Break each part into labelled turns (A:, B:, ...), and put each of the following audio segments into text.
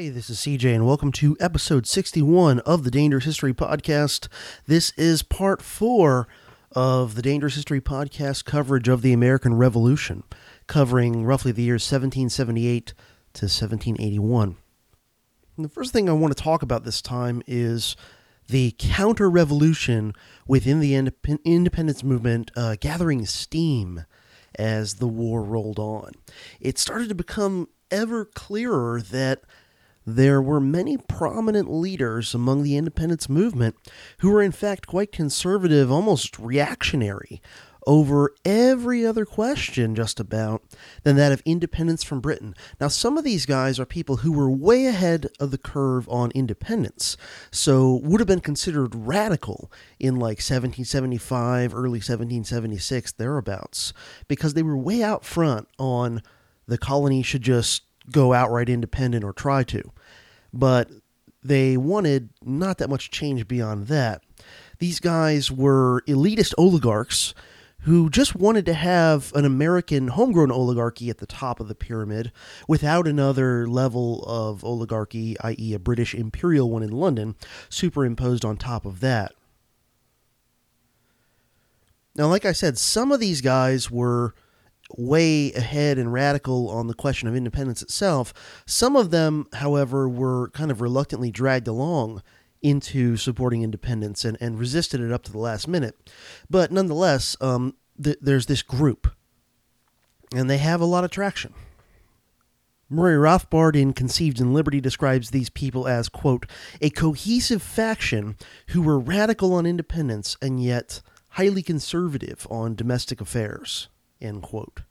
A: Hey, this is CJ, and welcome to episode 61 of the Dangerous History Podcast. This is part four of the Dangerous History Podcast coverage of the American Revolution, covering roughly the years 1778 to 1781. And the first thing I want to talk about this time is the counter revolution within the indep- independence movement uh, gathering steam as the war rolled on. It started to become ever clearer that there were many prominent leaders among the independence movement who were, in fact, quite conservative, almost reactionary, over every other question, just about, than that of independence from Britain. Now, some of these guys are people who were way ahead of the curve on independence, so would have been considered radical in like 1775, early 1776, thereabouts, because they were way out front on the colony should just go outright independent or try to. But they wanted not that much change beyond that. These guys were elitist oligarchs who just wanted to have an American homegrown oligarchy at the top of the pyramid without another level of oligarchy, i.e., a British imperial one in London, superimposed on top of that. Now, like I said, some of these guys were way ahead and radical on the question of independence itself. Some of them, however, were kind of reluctantly dragged along into supporting independence and, and resisted it up to the last minute. But nonetheless, um, th- there's this group, and they have a lot of traction. Murray Rothbard in Conceived in Liberty describes these people as, quote, a cohesive faction who were radical on independence and yet highly conservative on domestic affairs. End quote.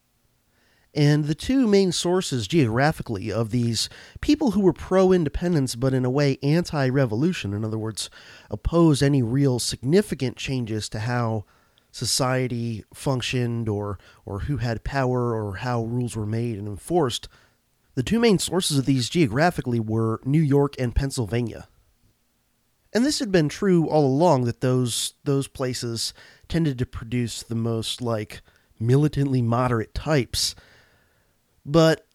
A: And the two main sources geographically of these people who were pro independence but in a way anti revolution, in other words, opposed any real significant changes to how society functioned or, or who had power or how rules were made and enforced, the two main sources of these geographically were New York and Pennsylvania. And this had been true all along that those those places tended to produce the most like militantly moderate types. But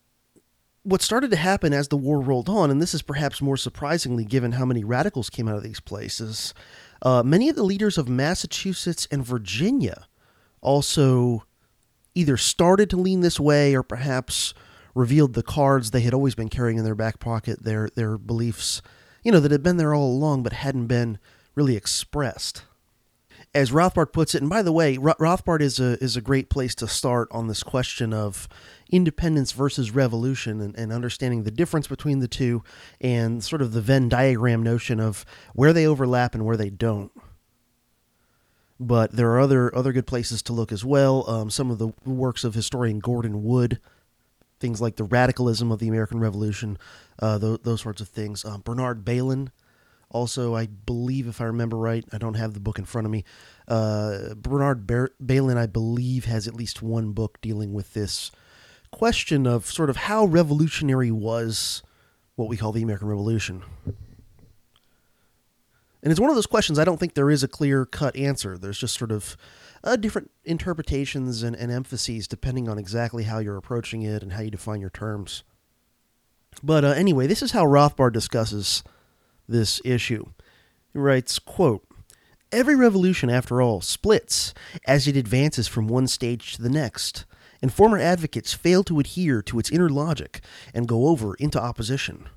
A: what started to happen as the war rolled on, and this is perhaps more surprisingly given how many radicals came out of these places, uh, many of the leaders of Massachusetts and Virginia also either started to lean this way or perhaps revealed the cards they had always been carrying in their back pocket, their their beliefs, you know, that had been there all along but hadn't been really expressed as Rothbard puts it, and by the way, Rothbard is a is a great place to start on this question of independence versus revolution and, and understanding the difference between the two and sort of the Venn diagram notion of where they overlap and where they don't. But there are other other good places to look as well. Um, some of the works of historian Gordon Wood, things like the radicalism of the American Revolution, uh, those, those sorts of things. Um, Bernard Bailyn also, I believe, if I remember right, I don't have the book in front of me. Uh, Bernard Bar- Bailyn, I believe, has at least one book dealing with this question of sort of how revolutionary was what we call the American Revolution. And it's one of those questions I don't think there is a clear cut answer. There's just sort of uh, different interpretations and, and emphases depending on exactly how you're approaching it and how you define your terms. But uh, anyway, this is how Rothbard discusses this issue. He writes, quote, Every revolution, after all, splits as it advances from one stage to the next, and former advocates fail to adhere to its inner logic and go over into opposition.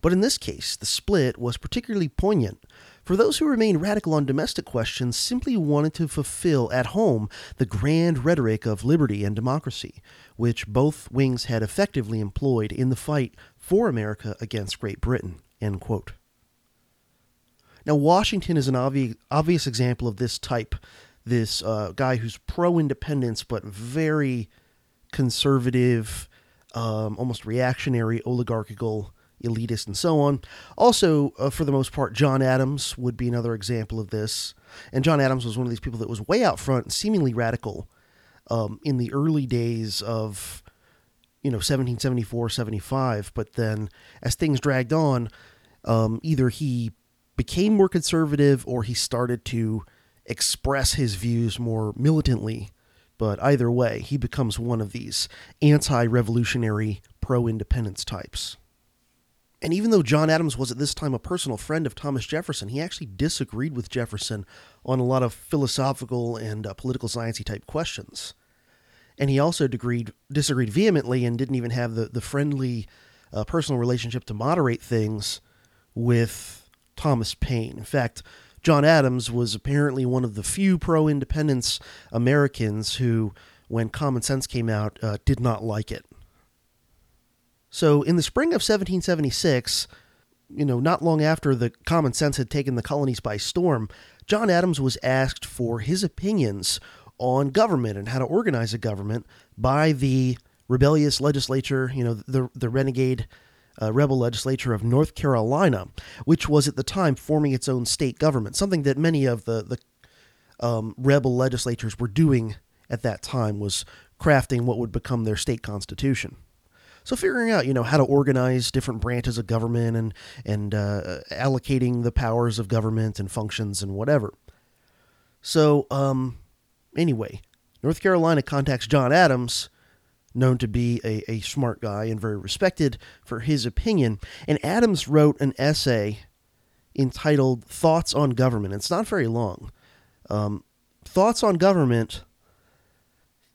A: But in this case, the split was particularly poignant, for those who remained radical on domestic questions simply wanted to fulfill at home the grand rhetoric of liberty and democracy, which both wings had effectively employed in the fight for America against Great Britain. Now, Washington is an obvi- obvious example of this type, this uh, guy who's pro independence but very conservative, um, almost reactionary, oligarchical elitist, and so on. Also, uh, for the most part, John Adams would be another example of this. And John Adams was one of these people that was way out front, seemingly radical um, in the early days of, you know, 1774, 75. But then as things dragged on, um, either he became more conservative or he started to express his views more militantly. But either way, he becomes one of these anti revolutionary, pro independence types. And even though John Adams was at this time a personal friend of Thomas Jefferson, he actually disagreed with Jefferson on a lot of philosophical and uh, political sciencey type questions. And he also disagreed, disagreed vehemently and didn't even have the, the friendly uh, personal relationship to moderate things with Thomas Paine. In fact, John Adams was apparently one of the few pro independence Americans who, when Common Sense came out, uh, did not like it. So, in the spring of 1776, you know, not long after the common sense had taken the colonies by storm, John Adams was asked for his opinions on government and how to organize a government by the rebellious legislature, you know, the the renegade uh, rebel legislature of North Carolina, which was at the time forming its own state government, something that many of the the um, rebel legislatures were doing at that time was crafting what would become their state constitution. So figuring out, you know, how to organize different branches of government and and uh, allocating the powers of government and functions and whatever. So, um, anyway, North Carolina contacts John Adams, known to be a, a smart guy and very respected for his opinion. And Adams wrote an essay entitled "Thoughts on Government." It's not very long. Um, Thoughts on Government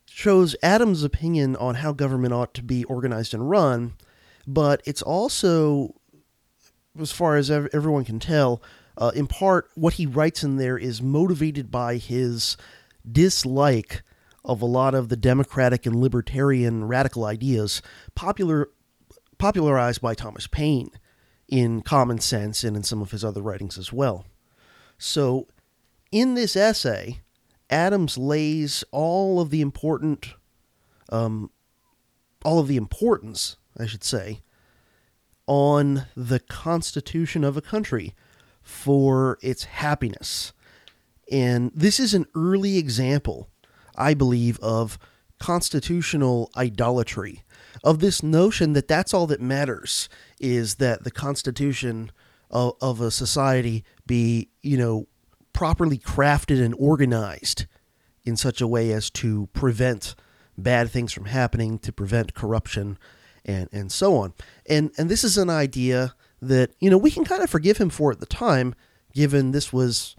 A: shows Adams' opinion on how government ought to be organized and run, but it's also, as far as everyone can tell, uh, in part, what he writes in there is motivated by his dislike of a lot of the democratic and libertarian radical ideas popular, popularized by Thomas Paine in Common Sense and in some of his other writings as well. So, in this essay, Adams lays all of the important, um, all of the importance, I should say, on the constitution of a country for its happiness. And this is an early example, I believe, of constitutional idolatry, of this notion that that's all that matters is that the constitution of, of a society be, you know, properly crafted and organized in such a way as to prevent bad things from happening, to prevent corruption, and, and so on. And, and this is an idea that, you know, we can kind of forgive him for at the time, given this was,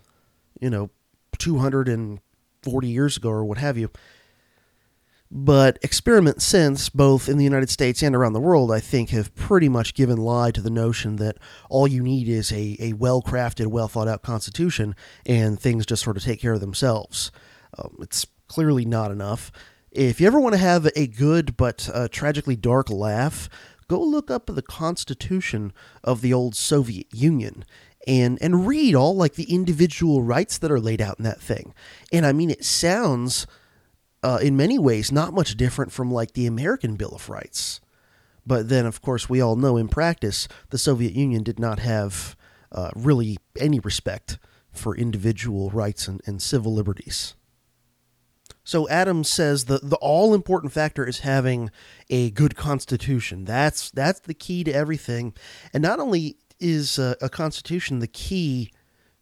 A: you know, 240 years ago or what have you. But experiments since, both in the United States and around the world, I think have pretty much given lie to the notion that all you need is a, a well crafted, well thought out constitution and things just sort of take care of themselves. Um, it's clearly not enough. If you ever want to have a good but uh, tragically dark laugh, go look up the Constitution of the old Soviet Union and and read all like the individual rights that are laid out in that thing. And I mean, it sounds uh, in many ways not much different from like the American Bill of Rights. But then, of course, we all know in practice the Soviet Union did not have uh, really any respect for individual rights and, and civil liberties. So Adams says the, the all important factor is having a good constitution. That's that's the key to everything. And not only is a, a constitution the key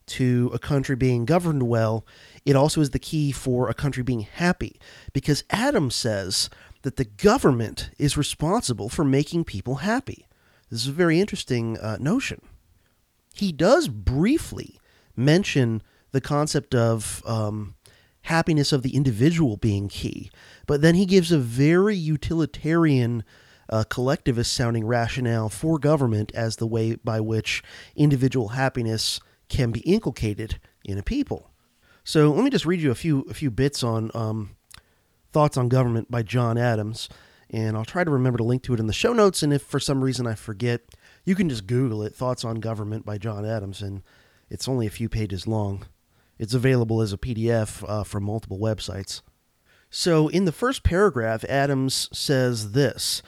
A: to a country being governed well, it also is the key for a country being happy. Because Adams says that the government is responsible for making people happy. This is a very interesting uh, notion. He does briefly mention the concept of um, happiness of the individual being key, but then he gives a very utilitarian, uh, collectivist sounding rationale for government as the way by which individual happiness can be inculcated in a people. So let me just read you a few a few bits on um, thoughts on government by John Adams, and I'll try to remember to link to it in the show notes. And if for some reason I forget, you can just Google it. Thoughts on government by John Adams, and it's only a few pages long. It's available as a PDF uh, from multiple websites. So, in the first paragraph, Adams says this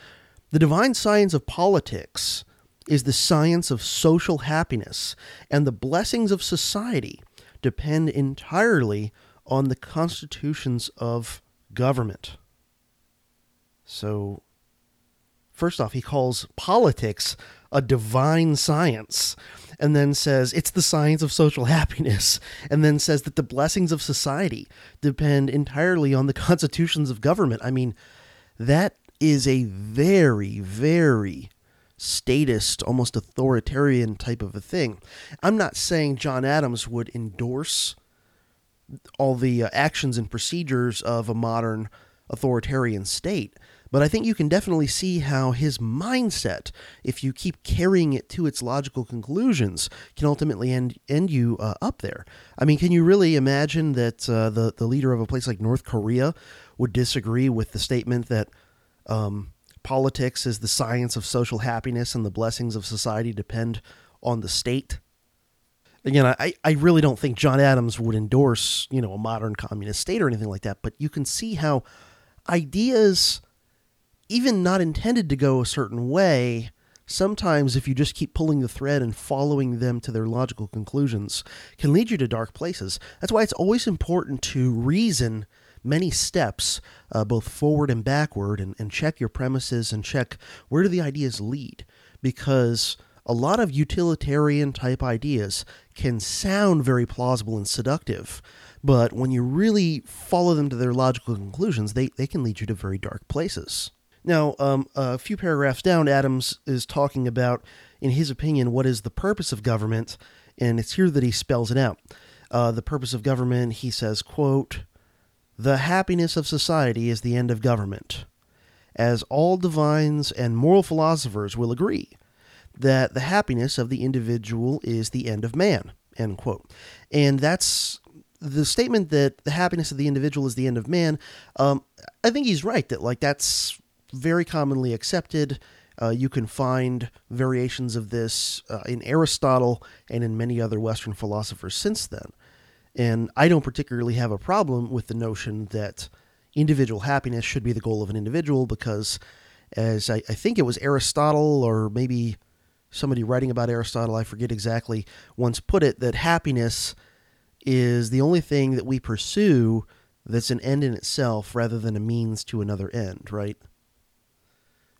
A: The divine science of politics is the science of social happiness, and the blessings of society depend entirely on the constitutions of government. So, first off, he calls politics a divine science and then says it's the science of social happiness, and then says that the blessings of society depend entirely on the constitutions of government. I mean, that is a very, very statist, almost authoritarian type of a thing. I'm not saying John Adams would endorse all the uh, actions and procedures of a modern authoritarian state. But I think you can definitely see how his mindset, if you keep carrying it to its logical conclusions, can ultimately end end you uh, up there. I mean, can you really imagine that uh, the the leader of a place like North Korea would disagree with the statement that um, politics is the science of social happiness and the blessings of society depend on the state? Again, I, I really don't think John Adams would endorse, you know, a modern communist state or anything like that, but you can see how ideas even not intended to go a certain way, sometimes if you just keep pulling the thread and following them to their logical conclusions, can lead you to dark places. That's why it's always important to reason many steps, uh, both forward and backward, and, and check your premises and check where do the ideas lead. Because a lot of utilitarian type ideas can sound very plausible and seductive, but when you really follow them to their logical conclusions, they, they can lead you to very dark places. Now, um, a few paragraphs down, Adams is talking about, in his opinion, what is the purpose of government, and it's here that he spells it out. Uh, the purpose of government, he says, quote, the happiness of society is the end of government, as all divines and moral philosophers will agree that the happiness of the individual is the end of man, end quote. And that's the statement that the happiness of the individual is the end of man. Um, I think he's right that like that's very commonly accepted. Uh, you can find variations of this uh, in Aristotle and in many other Western philosophers since then. And I don't particularly have a problem with the notion that individual happiness should be the goal of an individual because, as I, I think it was Aristotle or maybe somebody writing about Aristotle, I forget exactly, once put it, that happiness is the only thing that we pursue that's an end in itself rather than a means to another end, right?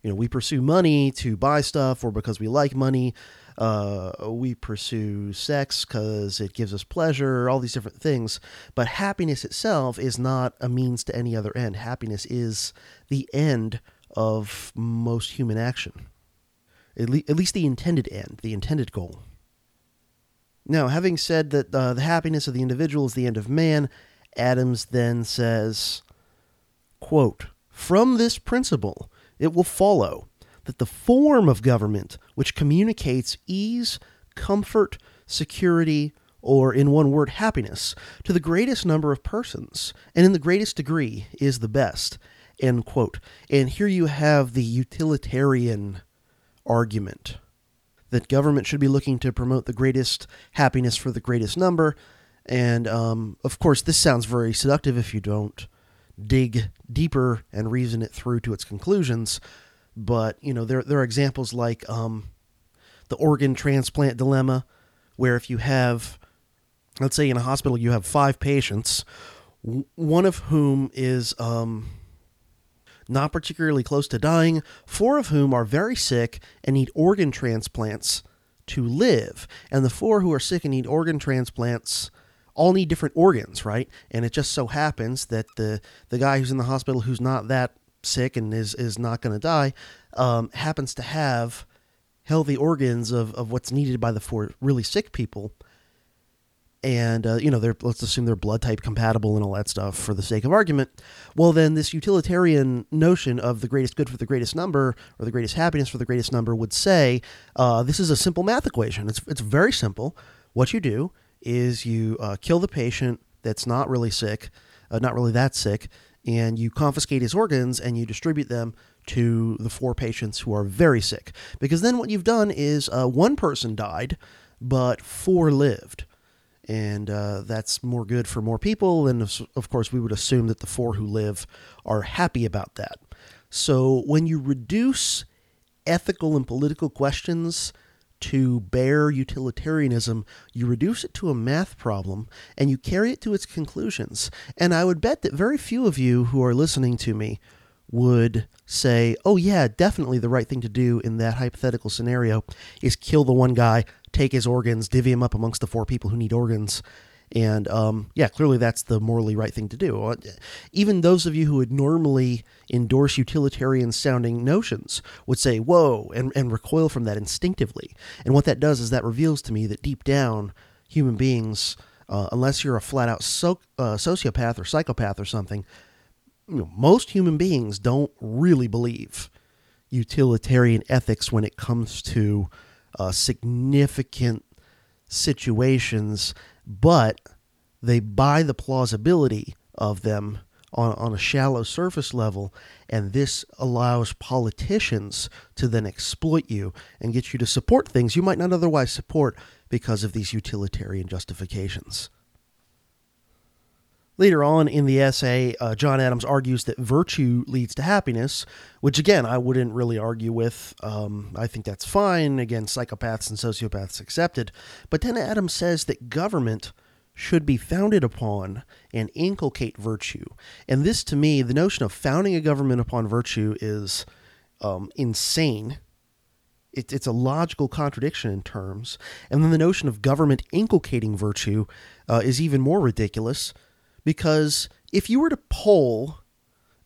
A: you know, we pursue money to buy stuff or because we like money. Uh, we pursue sex because it gives us pleasure, all these different things. But happiness itself is not a means to any other end. Happiness is the end of most human action, at, le- at least the intended end, the intended goal. Now, having said that uh, the happiness of the individual is the end of man, Adams then says, quote, From this principle, it will follow that the form of government which communicates ease, comfort, security, or in one word, happiness, to the greatest number of persons, and in the greatest degree, is the best. End quote. And here you have the utilitarian argument that government should be looking to promote the greatest happiness for the greatest number. And um, of course, this sounds very seductive if you don't dig deeper and reason it through to its conclusions. But you know, there there are examples like um, the organ transplant dilemma, where if you have, let's say, in a hospital you have five patients, one of whom is um, not particularly close to dying, four of whom are very sick and need organ transplants to live, and the four who are sick and need organ transplants all need different organs, right? And it just so happens that the the guy who's in the hospital who's not that sick and is is not going to die um, happens to have healthy organs of, of what's needed by the four really sick people. And uh, you know they're let's assume they're blood type compatible and all that stuff for the sake of argument. Well then this utilitarian notion of the greatest good for the greatest number or the greatest happiness for the greatest number would say uh, this is a simple math equation. It's, it's very simple. What you do is you uh, kill the patient that's not really sick, uh, not really that sick, and you confiscate his organs and you distribute them to the four patients who are very sick. Because then what you've done is uh, one person died, but four lived. And uh, that's more good for more people. And of course, we would assume that the four who live are happy about that. So when you reduce ethical and political questions to bare utilitarianism, you reduce it to a math problem and you carry it to its conclusions. And I would bet that very few of you who are listening to me would say, oh, yeah, definitely the right thing to do in that hypothetical scenario is kill the one guy, take his organs, divvy him up amongst the four people who need organs. And um, yeah, clearly that's the morally right thing to do. Uh, even those of you who would normally endorse utilitarian sounding notions would say, whoa, and, and recoil from that instinctively. And what that does is that reveals to me that deep down, human beings, uh, unless you're a flat out so, uh, sociopath or psychopath or something, you know, most human beings don't really believe utilitarian ethics when it comes to uh, significant situations, but they buy the plausibility of them on, on a shallow surface level, and this allows politicians to then exploit you and get you to support things you might not otherwise support because of these utilitarian justifications. Later on in the essay, uh, John Adams argues that virtue leads to happiness, which again, I wouldn't really argue with. Um, I think that's fine. Again, psychopaths and sociopaths accepted. But then Adams says that government should be founded upon and inculcate virtue. And this, to me, the notion of founding a government upon virtue is um, insane. It, it's a logical contradiction in terms. And then the notion of government inculcating virtue uh, is even more ridiculous because if you were to poll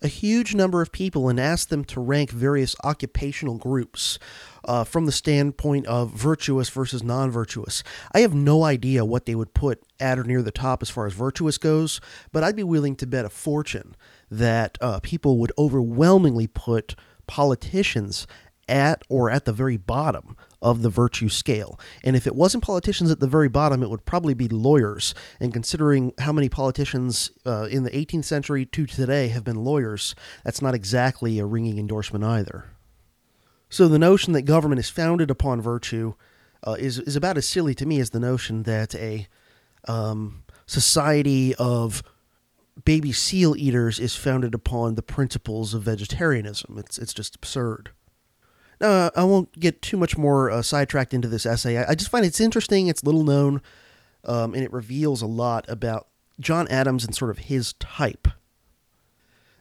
A: a huge number of people and ask them to rank various occupational groups uh, from the standpoint of virtuous versus non virtuous. I have no idea what they would put at or near the top as far as virtuous goes, but I'd be willing to bet a fortune that uh, people would overwhelmingly put politicians at or at the very bottom of the virtue scale. And if it wasn't politicians at the very bottom, it would probably be lawyers. And considering how many politicians uh, in the 18th century to today have been lawyers, that's not exactly a ringing endorsement either. So the notion that government is founded upon virtue uh, is, is about as silly to me as the notion that a um, society of baby seal eaters is founded upon the principles of vegetarianism. It's, it's just absurd. Uh, I won't get too much more uh, sidetracked into this essay. I, I, just find it's interesting. It's little known, um, and it reveals a lot about John Adams and sort of his type.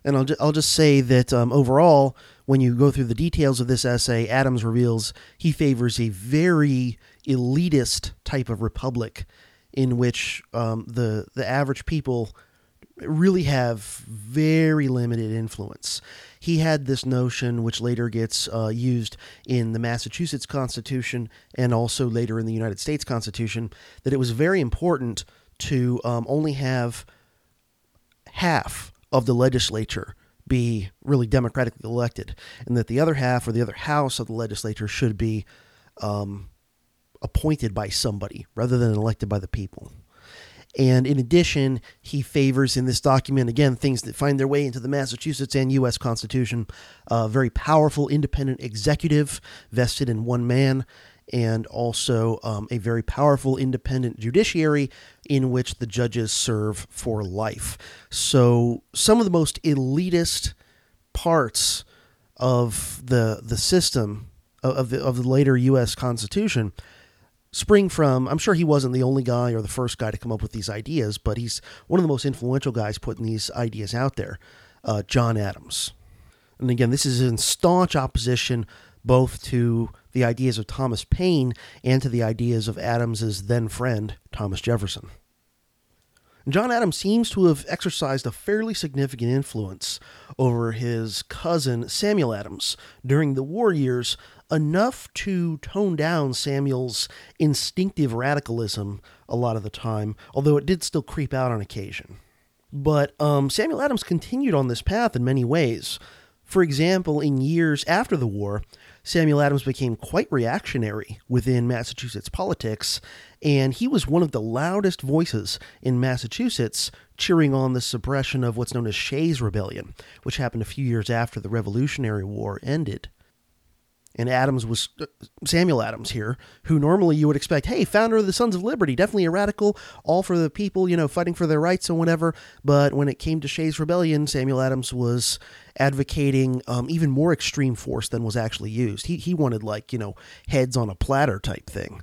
A: And I'll, ju- I'll just say that um, overall, when you go through the details of this essay, Adams reveals he favors a very elitist type of republic in which um, the, the average people really have very limited influence he had this notion, which later gets uh, used in the Massachusetts Constitution and also later in the United States Constitution, that it was very important to um, only have half of the legislature be really democratically elected, and that the other half or the other house of the legislature should be um, appointed by somebody rather than elected by the people. And in addition, he favors in this document, again, things that find their way into the Massachusetts and U.S. Constitution, a very powerful independent executive vested in one man, and also um, a very powerful independent judiciary in which the judges serve for life. So, some of the most elitist parts of the the system of the of the later U.S. Constitution spring from i'm sure he wasn't the only guy or the first guy to come up with these ideas but he's one of the most influential guys putting these ideas out there uh, john adams. And again this is in staunch opposition both to the ideas of thomas paine and to the ideas of adams's then friend thomas jefferson. John Adams seems to have exercised a fairly significant influence over his cousin Samuel Adams during the war years enough to tone down Samuel's instinctive radicalism a lot of the time, although it did still creep out on occasion. But um, Samuel Adams continued on this path in many ways. For example, in years after the war, Samuel Adams became quite reactionary within Massachusetts politics, and he was one of the loudest voices in Massachusetts cheering on the suppression of what's known as Shays Rebellion, which happened a few years after the Revolutionary War ended. And Adams was uh, Samuel Adams here, who normally you would expect, hey, founder of the Sons of Liberty, definitely a radical, all for the people, you know, fighting for their rights and whatever. But when it came to Shays Rebellion, Samuel Adams was advocating um, even more extreme force than was actually used. He he wanted like you know heads on a platter type thing.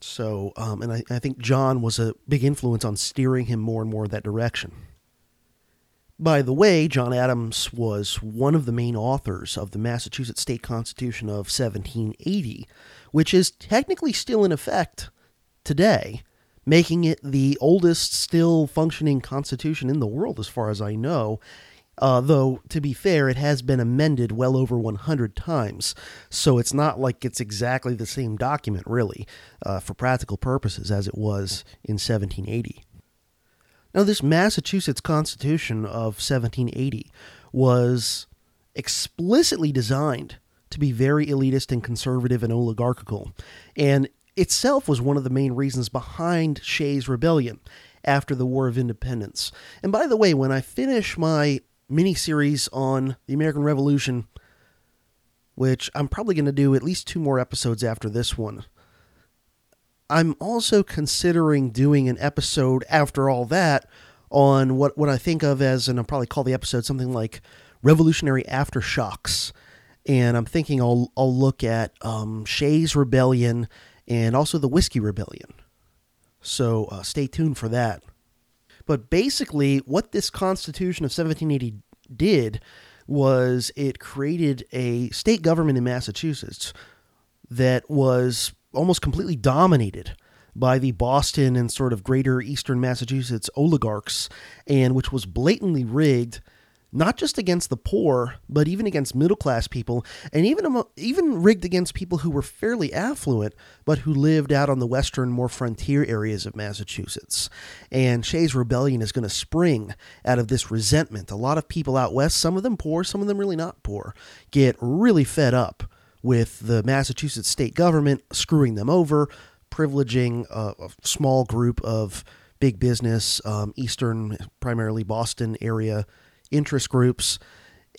A: So, um, and I, I think John was a big influence on steering him more and more in that direction. By the way, John Adams was one of the main authors of the Massachusetts State Constitution of 1780, which is technically still in effect today, making it the oldest still functioning constitution in the world, as far as I know. Uh, though, to be fair, it has been amended well over 100 times, so it's not like it's exactly the same document, really, uh, for practical purposes, as it was in 1780. Now, this Massachusetts Constitution of 1780 was explicitly designed to be very elitist and conservative and oligarchical, and itself was one of the main reasons behind Shays' rebellion after the War of Independence. And by the way, when I finish my mini series on the American Revolution, which I'm probably going to do at least two more episodes after this one, I'm also considering doing an episode after all that on what, what I think of as, and I'll probably call the episode something like Revolutionary Aftershocks. And I'm thinking I'll, I'll look at um, Shays' Rebellion and also the Whiskey Rebellion. So uh, stay tuned for that. But basically, what this Constitution of 1780 did was it created a state government in Massachusetts that was almost completely dominated by the Boston and sort of greater eastern Massachusetts oligarchs, and which was blatantly rigged not just against the poor, but even against middle class people, and even even rigged against people who were fairly affluent, but who lived out on the western, more frontier areas of Massachusetts. And Shays' Rebellion is going to spring out of this resentment. A lot of people out west, some of them poor, some of them really not poor, get really fed up with the Massachusetts state government screwing them over, privileging a, a small group of big business, um, Eastern, primarily Boston area interest groups,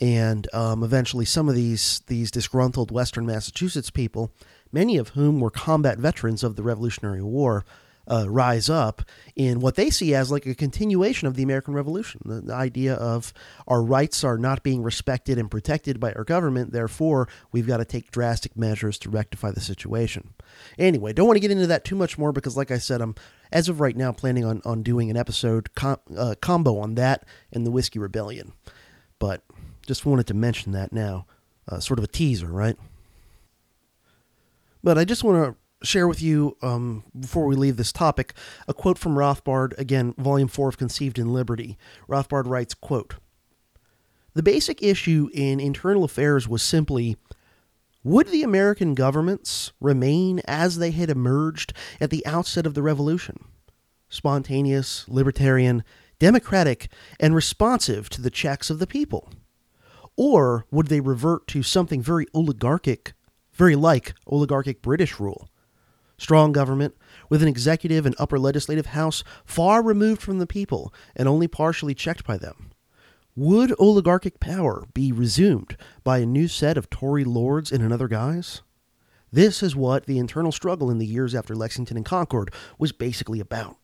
A: and um, eventually some of these these disgruntled Western Massachusetts people, many of whom were combat veterans of the Revolutionary War, uh, rise up in what they see as like a continuation of the American Revolution. The, the, idea of our rights are not being respected and protected by our government, therefore, we've got to take drastic measures to rectify the situation. Anyway, don't want to get into that too much more because, like I said, I'm, as of right now, planning on, on doing an episode com- uh, combo on that and the Whiskey Rebellion. But just wanted to mention that now. Uh, sort of a teaser, right? But I just want to share with you, um, before we leave this topic, a quote from Rothbard, again, Volume 4 of Conceived in Liberty. Rothbard writes, quote, The basic issue in internal affairs was simply would the American governments remain as they had emerged at the outset of the Revolution? Spontaneous, libertarian, democratic, and responsive to the checks of the people? Or would they revert to something very oligarchic, very like oligarchic British rule? Strong government, with an executive and upper legislative house far removed from the people and only partially checked by them. Would oligarchic power be resumed by a new set of Tory lords in another guise? This is what the internal struggle in the years after Lexington and Concord was basically about.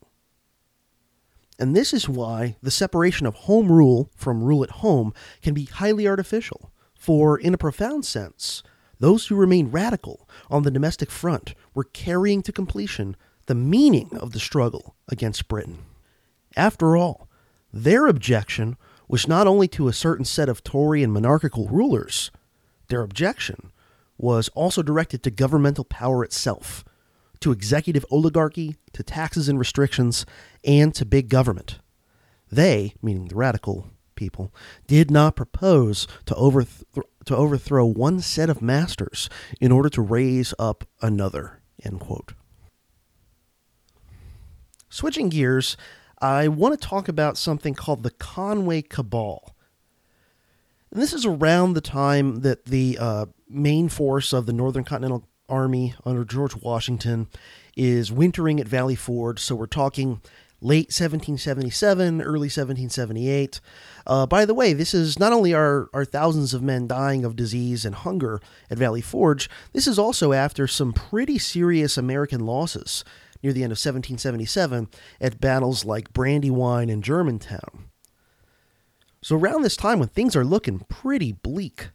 A: And this is why the separation of home rule from rule at home can be highly artificial. For, in a profound sense, those who remained radical on the domestic front were carrying to completion the meaning of the struggle against Britain. After all, their objection was not only to a certain set of Tory and monarchical rulers, their objection was also directed to governmental power itself, to executive oligarchy, to taxes and restrictions, and to big government. They, meaning the radical people, did not propose to overthrow to overthrow one set of masters in order to raise up another. End quote. Switching gears, I want to talk about something called the Conway Cabal. And this is around the time that the uh, main force of the Northern Continental Army under George Washington is wintering at Valley Forge. So we're talking late 1777, early 1778. Uh, by the way, this is not only are, are thousands of men dying of disease and hunger at Valley Forge, this is also after some pretty serious American losses near the end of 1777 at battles like Brandywine and Germantown. So, around this time when things are looking pretty bleak,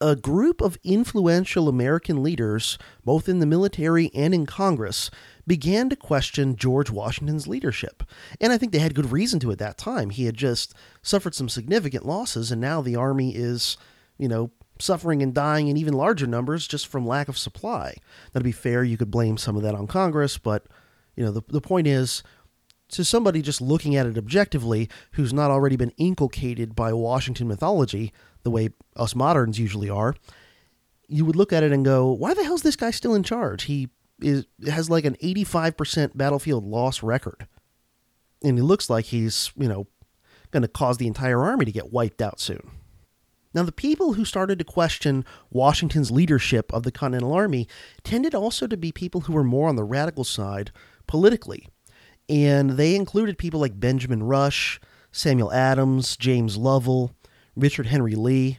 A: a group of influential American leaders, both in the military and in Congress, began to question George Washington's leadership. And I think they had good reason to at that time. He had just suffered some significant losses, and now the Army is, you know, suffering and dying in even larger numbers just from lack of supply. Now, to be fair, you could blame some of that on Congress, but, you know, the, the point is to somebody just looking at it objectively who's not already been inculcated by Washington mythology the way us moderns usually are, you would look at it and go, why the hell's this guy still in charge? He is has like an 85% battlefield loss record. And it looks like he's, you know, going to cause the entire army to get wiped out soon. Now, the people who started to question Washington's leadership of the Continental Army tended also to be people who were more on the radical side politically and they included people like Benjamin Rush, Samuel Adams, James Lovell, Richard Henry Lee,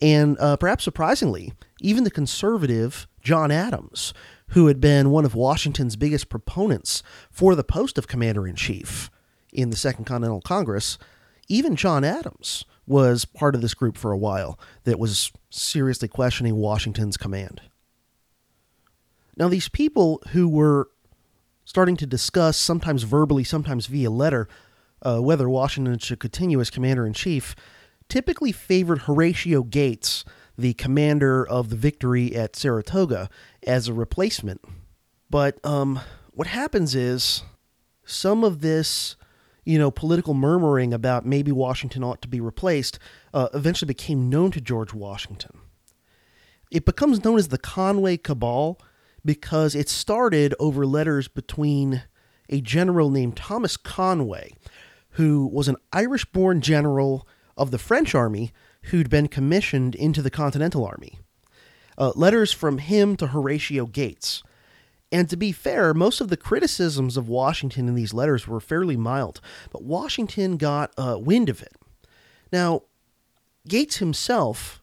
A: and uh, perhaps surprisingly, even the conservative John Adams, who had been one of Washington's biggest proponents for the post of commander in chief in the Second Continental Congress. Even John Adams was part of this group for a while that was seriously questioning Washington's command. Now, these people who were starting to discuss, sometimes verbally, sometimes via letter, uh, whether Washington should continue as commander in chief, typically favored Horatio Gates, the commander of the victory at Saratoga, as a replacement. But um, what happens is some of this, you know, political murmuring about maybe Washington ought to be replaced uh, eventually became known to George Washington. It becomes known as the Conway Cabal, because it started over letters between a general named Thomas Conway, who was an Irish born general of the French army who'd been commissioned into the Continental Army. Uh, letters from him to Horatio Gates. And to be fair, most of the criticisms of Washington in these letters were fairly mild, but Washington got uh, wind of it. Now, Gates himself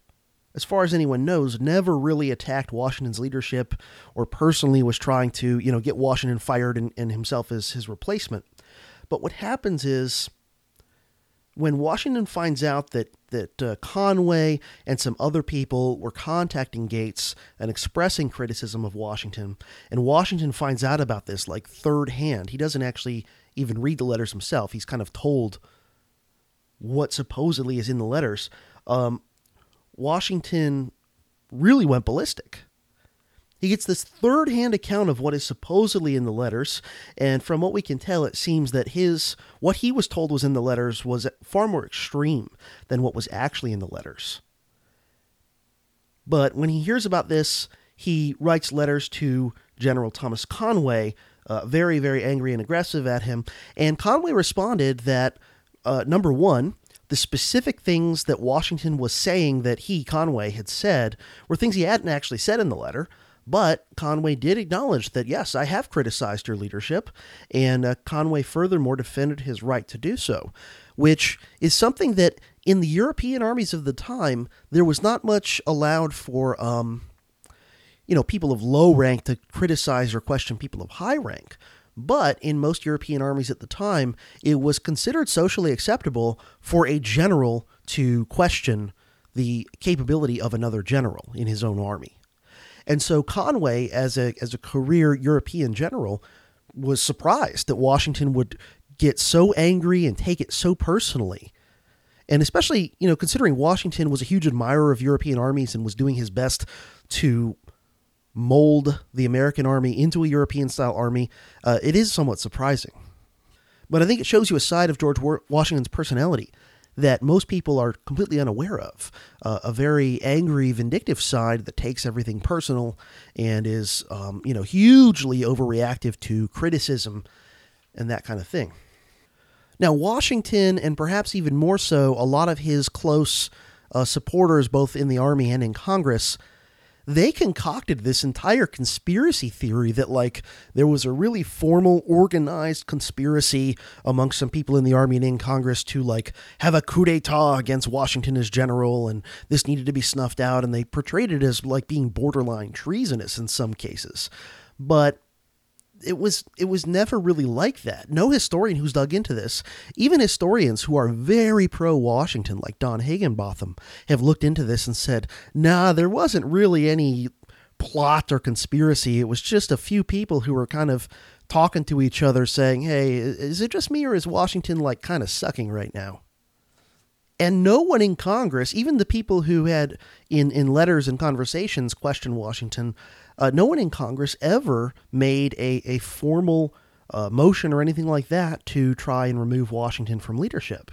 A: as far as anyone knows, never really attacked Washington's leadership or personally was trying to, you know, get Washington fired and, and himself as his replacement. But what happens is when Washington finds out that that uh, Conway and some other people were contacting Gates and expressing criticism of Washington, and Washington finds out about this like third hand. He doesn't actually even read the letters himself. He's kind of told what supposedly is in the letters. Um, Washington really went ballistic. He gets this third hand account of what is supposedly in the letters, and from what we can tell, it seems that his what he was told was in the letters was far more extreme than what was actually in the letters. But when he hears about this, he writes letters to General Thomas Conway, uh, very, very angry and aggressive at him. And Conway responded that, uh, number one, the specific things that Washington was saying that he, Conway, had said were things he hadn't actually said in the letter. But Conway did acknowledge that, yes, I have criticized your leadership, and uh, Conway furthermore defended his right to do so, which is something that in the European armies of the time, there was not much allowed for, um, you know, people of low rank to criticize or question people of high rank. But in most European armies at the time, it was considered socially acceptable for a general to question the capability of another general in his own army. And so Conway, as a, as a career European general, was surprised that Washington would get so angry and take it so personally. And especially, you know, considering Washington was a huge admirer of European armies and was doing his best to mold the American army into a European style army, uh, it is somewhat surprising. But I think it shows you a side of George Washington's personality that most people are completely unaware of. Uh, a very angry, vindictive side that takes everything personal and is, um, you know, hugely overreactive to criticism and that kind of thing. Now, Washington, and perhaps even more so, a lot of his close uh, supporters, both in the army and in Congress, they concocted this entire conspiracy theory that like there was a really formal organized conspiracy among some people in the army and in congress to like have a coup d'etat against washington as general and this needed to be snuffed out and they portrayed it as like being borderline treasonous in some cases. But it was it was never really like that. No historian who's dug into this, even historians who are very pro Washington, like Don Higginbotham, have looked into this and said, "Nah, there wasn't really any plot or conspiracy. It was just a few people who were kind of talking to each other, saying, "Hey, is it just me or is Washington like kind of sucking right now?" And no one in Congress, even the people who had in, in letters and conversations questioned Washington, uh, no one in Congress ever made a, a formal uh, motion or anything like that to try and remove Washington from leadership.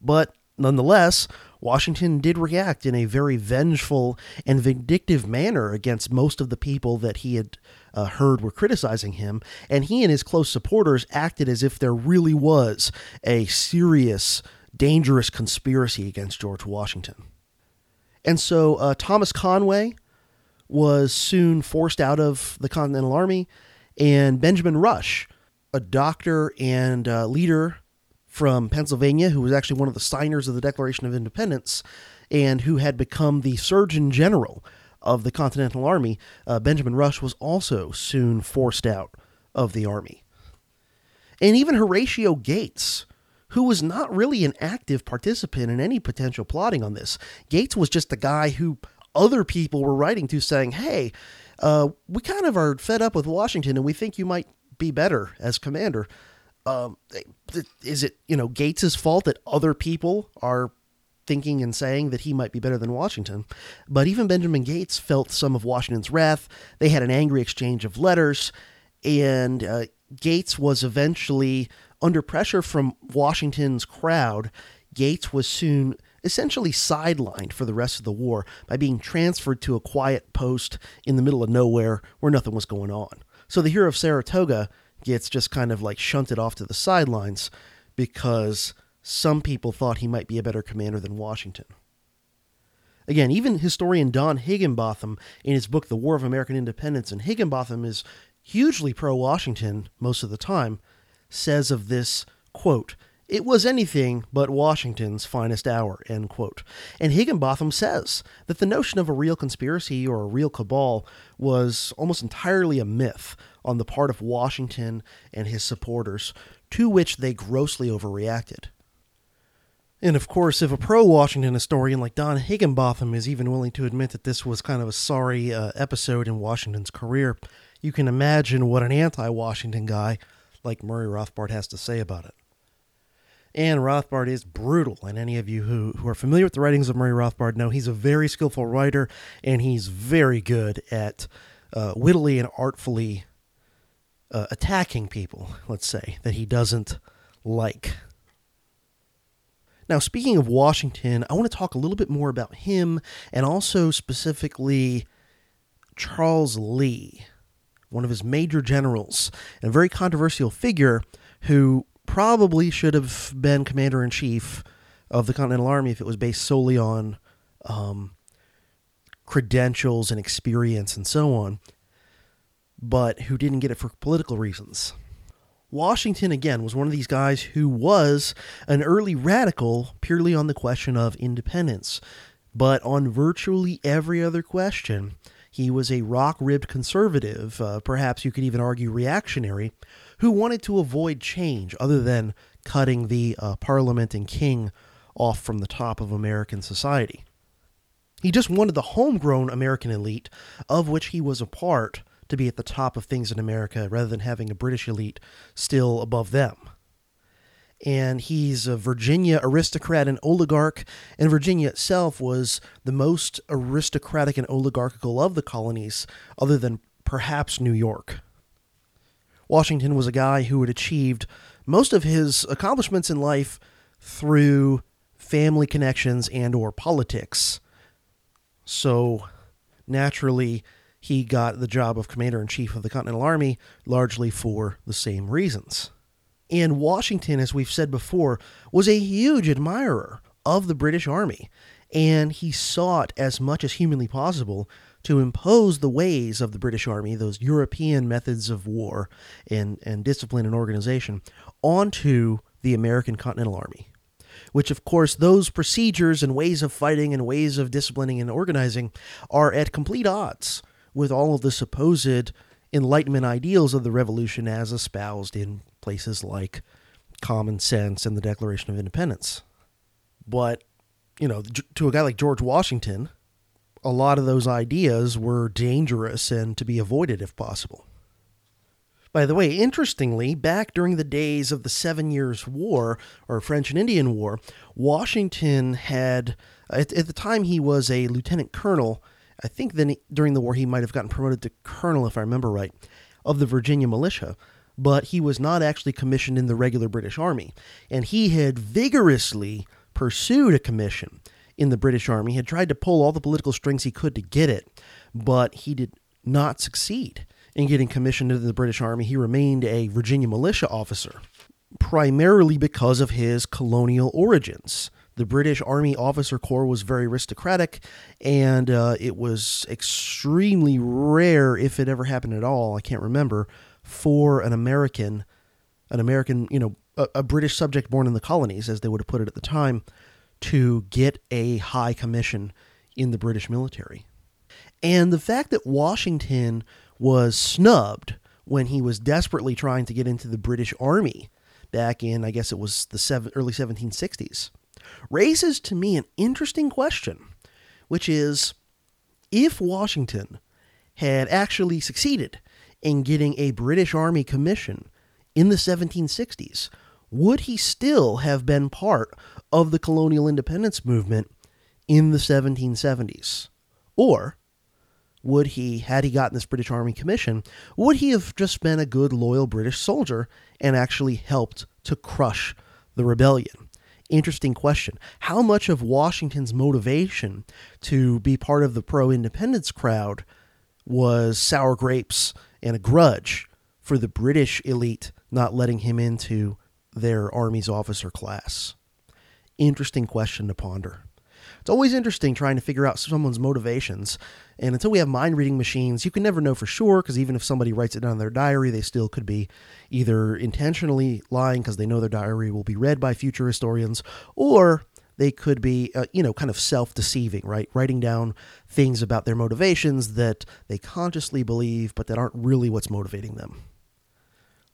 A: But nonetheless, Washington did react in a very vengeful and vindictive manner against most of the people that he had uh, heard were criticizing him, and he and his close supporters acted as if there really was a serious, dangerous conspiracy against George Washington. And so uh, Thomas Conway, was soon forced out of the Continental Army, and Benjamin Rush, a doctor and uh, leader from Pennsylvania, who was actually one of the signers of the Declaration of Independence, and who had become the Surgeon General of the Continental Army, uh, Benjamin Rush was also soon forced out of the Army. And even Horatio Gates, who was not really an active participant in any potential plotting on this. Gates was just the guy who other people were writing to saying, hey, uh, we kind of are fed up with Washington and we think you might be better as commander. Um, is it, you know, Gates's fault that other people are thinking and saying that he might be better than Washington? But even Benjamin Gates felt some of Washington's wrath. They had an angry exchange of letters, and uh, Gates was eventually under pressure from Washington's crowd. Gates was soon essentially sidelined for the rest of the war by being transferred to a quiet post in the middle of nowhere where nothing was going on. So the hero of Saratoga gets just kind of like shunted off to the sidelines because some people thought he might be a better commander than Washington. Again, even historian Don Higginbotham, in his book The War of American Independence, and Higginbotham is hugely pro Washington most of the time, says of this quote, it was anything but Washington's finest hour, end quote. And Higginbotham says that the notion of a real conspiracy or a real cabal was almost entirely a myth on the part of Washington and his supporters, to which they grossly overreacted. And of course, if a pro Washington historian like Don Higginbotham is even willing to admit that this was kind of a sorry uh, episode in Washington's career, you can imagine what an anti Washington guy like Murray Rothbard has to say about it. And Rothbard is brutal. And any of you who, who are familiar with the writings of Murray Rothbard know he's a very skillful writer and he's very good at uh, wittily and artfully uh, attacking people, let's say, that he doesn't like. Now, speaking of Washington, I want to talk a little bit more about him and also specifically Charles Lee, one of his major generals, and a very controversial figure who probably should have been commander in chief of the Continental Army if it was based solely on um, credentials and experience and so on, but who didn't get it for political reasons. Washington, again, was one of these guys who was an early radical purely on the question of independence, but on virtually every other question, he was a rock ribbed conservative, uh, perhaps you could even argue reactionary, who wanted to avoid change other than cutting the uh, parliament and king off from the top of American society. He just wanted the homegrown American elite, of which he was a part, to be at the top of things in America rather than having a British elite still above them. And he's a Virginia aristocrat and oligarch, and Virginia itself was the most aristocratic and oligarchical of the colonies, other than perhaps New York. Washington was a guy who had achieved most of his accomplishments in life through family connections and or politics. So naturally he got the job of commander in chief of the Continental Army largely for the same reasons. And Washington, as we've said before, was a huge admirer of the British Army, and he sought as much as humanly possible to impose the ways of the British Army, those European methods of war and, and discipline and organization, onto the American Continental Army. Which, of course, those procedures and ways of fighting and ways of disciplining and organizing are at complete odds with all of the supposed Enlightenment ideals of the revolution as espoused in places like common sense and the Declaration of Independence. But, you know, to a guy like George Washington, a lot of those ideas were dangerous and to be avoided if possible. By the way, interestingly, back during the days of the Seven Years' War, or French and Indian War, Washington had, at, at the time he was a lieutenant colonel, I think then during the war he might have gotten promoted to colonel, if I remember right, of the Virginia militia, but he was not actually commissioned in the regular British Army. And he had vigorously pursued a commission in the British Army, had tried to pull all the political strings he could to get it, but he did not succeed in getting commissioned into the British Army. He remained a Virginia militia officer, primarily because of his colonial origins. The British Army Officer Corps was very aristocratic, and uh, it was extremely rare, if it ever happened at all, I can't remember, for an American, an American, you know, a, a British subject born in the colonies, as they would have put it at the time, to get a high commission in the British military. And the fact that Washington was snubbed when he was desperately trying to get into the British Army back in, I guess it was the seven, early 1760s, raises to me an interesting question, which is if Washington had actually succeeded in getting a British Army commission in the 1760s, would he still have been part of the colonial independence movement in the 1770s? Or would he, had he gotten this British Army commission, would he have just been a good, loyal British soldier and actually helped to crush the rebellion? Interesting question. How much of Washington's motivation to be part of the pro independence crowd was sour grapes and a grudge for the British elite not letting him into their Army's officer class? Interesting question to ponder. It's always interesting trying to figure out someone's motivations. And until we have mind reading machines, you can never know for sure because even if somebody writes it down in their diary, they still could be either intentionally lying because they know their diary will be read by future historians, or they could be, uh, you know, kind of self deceiving, right? Writing down things about their motivations that they consciously believe, but that aren't really what's motivating them.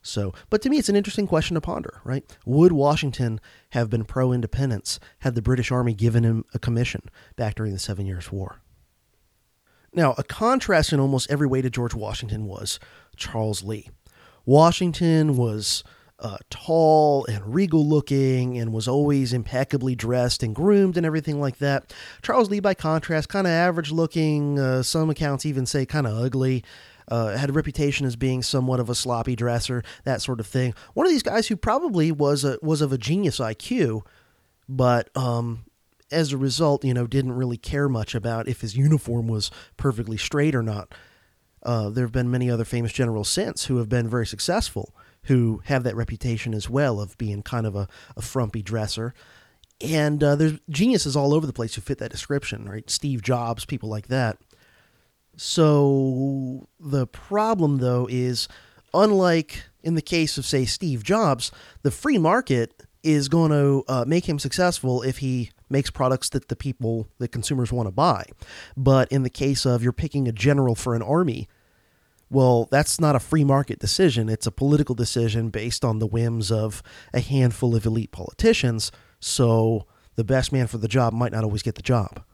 A: So, but to me, it's an interesting question to ponder, right? Would Washington have been pro independence had the British Army given him a commission back during the Seven Years' War? Now, a contrast in almost every way to George Washington was Charles Lee. Washington was uh, tall and regal looking and was always impeccably dressed and groomed and everything like that. Charles Lee, by contrast, kind of average looking, uh, some accounts even say kind of ugly uh, had a reputation as being somewhat of a sloppy dresser, that sort of thing. One of these guys who probably was a, was of a genius IQ, but um, as a result, you know, didn't really care much about if his uniform was perfectly straight or not. Uh, there have been many other famous generals since who have been very successful, who have that reputation as well of being kind of a, a frumpy dresser. And uh, there's geniuses all over the place who fit that description, right? Steve Jobs, people like that. So the problem, though, is unlike in the case of, say, Steve Jobs, the free market is going to uh, make him successful if he makes products that the people, the consumers want to buy. But in the case of you're picking a general for an army, well, that's not a free market decision. It's a political decision based on the whims of a handful of elite politicians. So the best man for the job might not always get the job.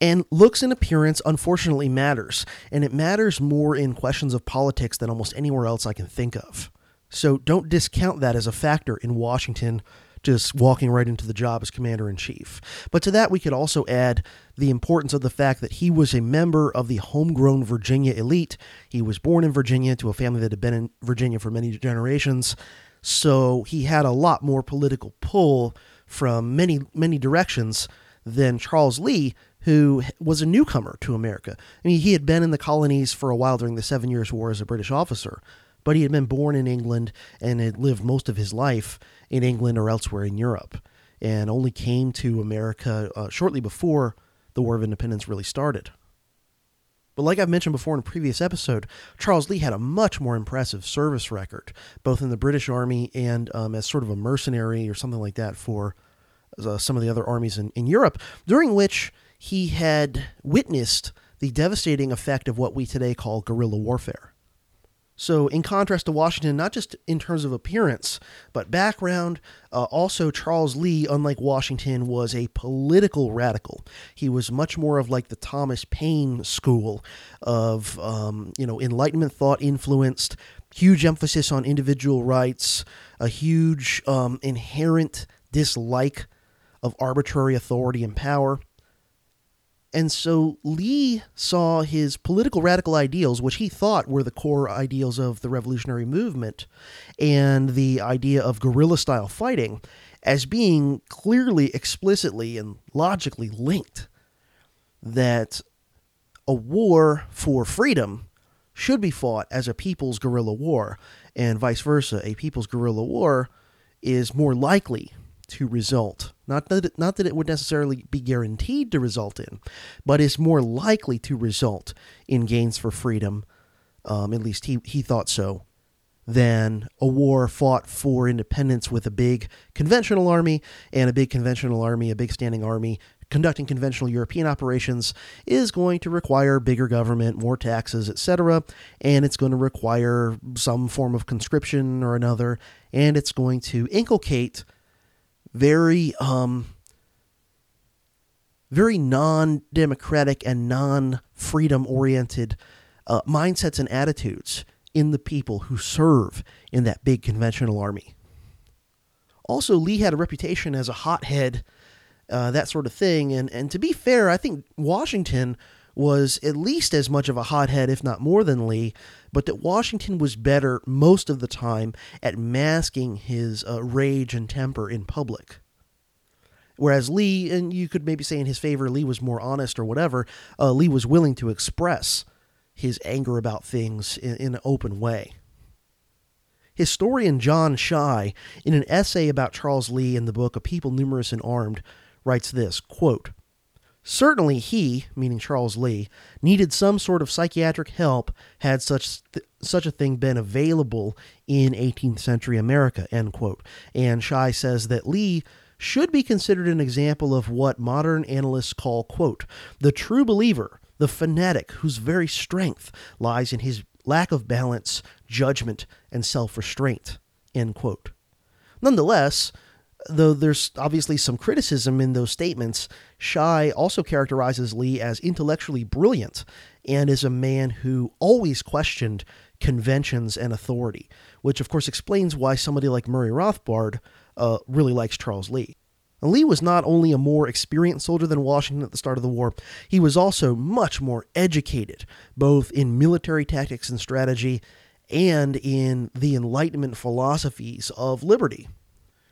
A: And looks and appearance unfortunately matters, and it matters more in questions of politics than almost anywhere else I can think of. So don't discount that as a factor in Washington just walking right into the job as commander in chief. But to that, we could also add the importance of the fact that he was a member of the homegrown Virginia elite. He was born in Virginia to a family that had been in Virginia for many generations. So he had a lot more political pull from many, many directions than Charles Lee, who was a newcomer to America. I mean, he had been in the colonies for a while during the Seven Years' War as a British officer, but he had been born in England and had lived most of his life in England or elsewhere in Europe. and only came to America uh, shortly before the War of Independence really started. But like I've mentioned before in a previous episode, Charles Lee had a much more impressive service record, both in the British Army and um, as sort of a mercenary or something like that for uh, some of the other armies in, in Europe, during which he had witnessed the devastating effect of what we today call guerrilla warfare. So, in contrast to Washington, not just in terms of appearance, but background, uh, also Charles Lee, unlike Washington, was a political radical. He was much more of like the Thomas Paine school of, um, you know, Enlightenment thought influenced, huge emphasis on individual rights, a huge um, inherent dislike of arbitrary authority and power. And so Lee saw his political radical ideals, which he thought were the core ideals of the revolutionary movement, and the idea of guerrilla style fighting as being clearly, explicitly, and logically linked. That a war for freedom should be fought as a people's guerrilla war, and vice versa. A people's guerrilla war is more likely to result. Not that it, not that it would necessarily be guaranteed to result in, but is more likely to result in gains for freedom. Um, at least he he thought so. Than a war fought for independence with a big conventional army and a big conventional army, a big standing army conducting conventional European operations is going to require bigger government, more taxes, etc., and it's going to require some form of conscription or another, and it's going to inculcate very um, very non-democratic and non-freedom oriented uh, mindsets and attitudes in the people who serve in that big conventional army. Also, Lee had a reputation as a hothead, uh, that sort of thing. And, and to be fair, I think Washington was at least as much of a hothead, if not more than Lee, but that Washington was better most of the time at masking his uh, rage and temper in public. Whereas Lee, and you could maybe say in his favor, Lee was more honest or whatever, uh, Lee was willing to express his anger about things in, in an open way. Historian John Shy, in an essay about Charles Lee in the book A People Numerous and Armed, writes this quote, Certainly he, meaning Charles Lee, needed some sort of psychiatric help had such th- such a thing been available in 18th century America, end quote. And Shy says that Lee should be considered an example of what modern analysts call, quote, the true believer, the fanatic whose very strength lies in his lack of balance, judgment, and self-restraint, end quote. Nonetheless, though there's obviously some criticism in those statements, Shy also characterizes Lee as intellectually brilliant and is a man who always questioned conventions and authority, which of course explains why somebody like Murray Rothbard uh, really likes Charles Lee. Lee was not only a more experienced soldier than Washington at the start of the war, he was also much more educated, both in military tactics and strategy and in the Enlightenment philosophies of liberty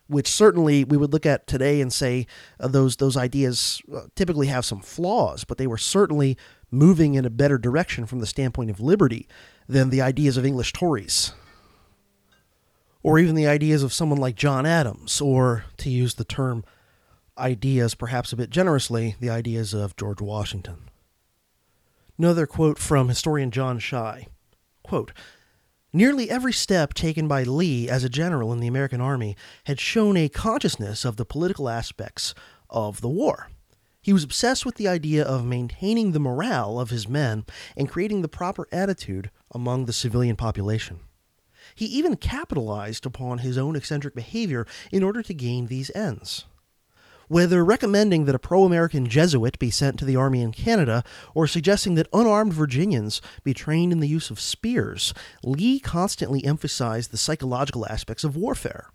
A: which certainly we would look at today and say uh, those those ideas uh, typically have some flaws, but they were certainly moving in a better direction from the standpoint of liberty than the ideas of English Tories, or even the ideas of someone like John Adams, or to use the term ideas perhaps a bit generously, the ideas of George Washington. Another quote from historian John Shy. Quote, Nearly every step taken by Lee as a general in the American Army had shown a consciousness of the political aspects of the war. He was obsessed with the idea of maintaining the morale of his men and creating the proper attitude among the civilian population. He even capitalized upon his own eccentric behavior in order to gain these ends. Whether recommending that a pro American Jesuit be sent to the Army in Canada or suggesting that unarmed Virginians be trained in the use of spears, Lee constantly emphasized the psychological aspects of warfare.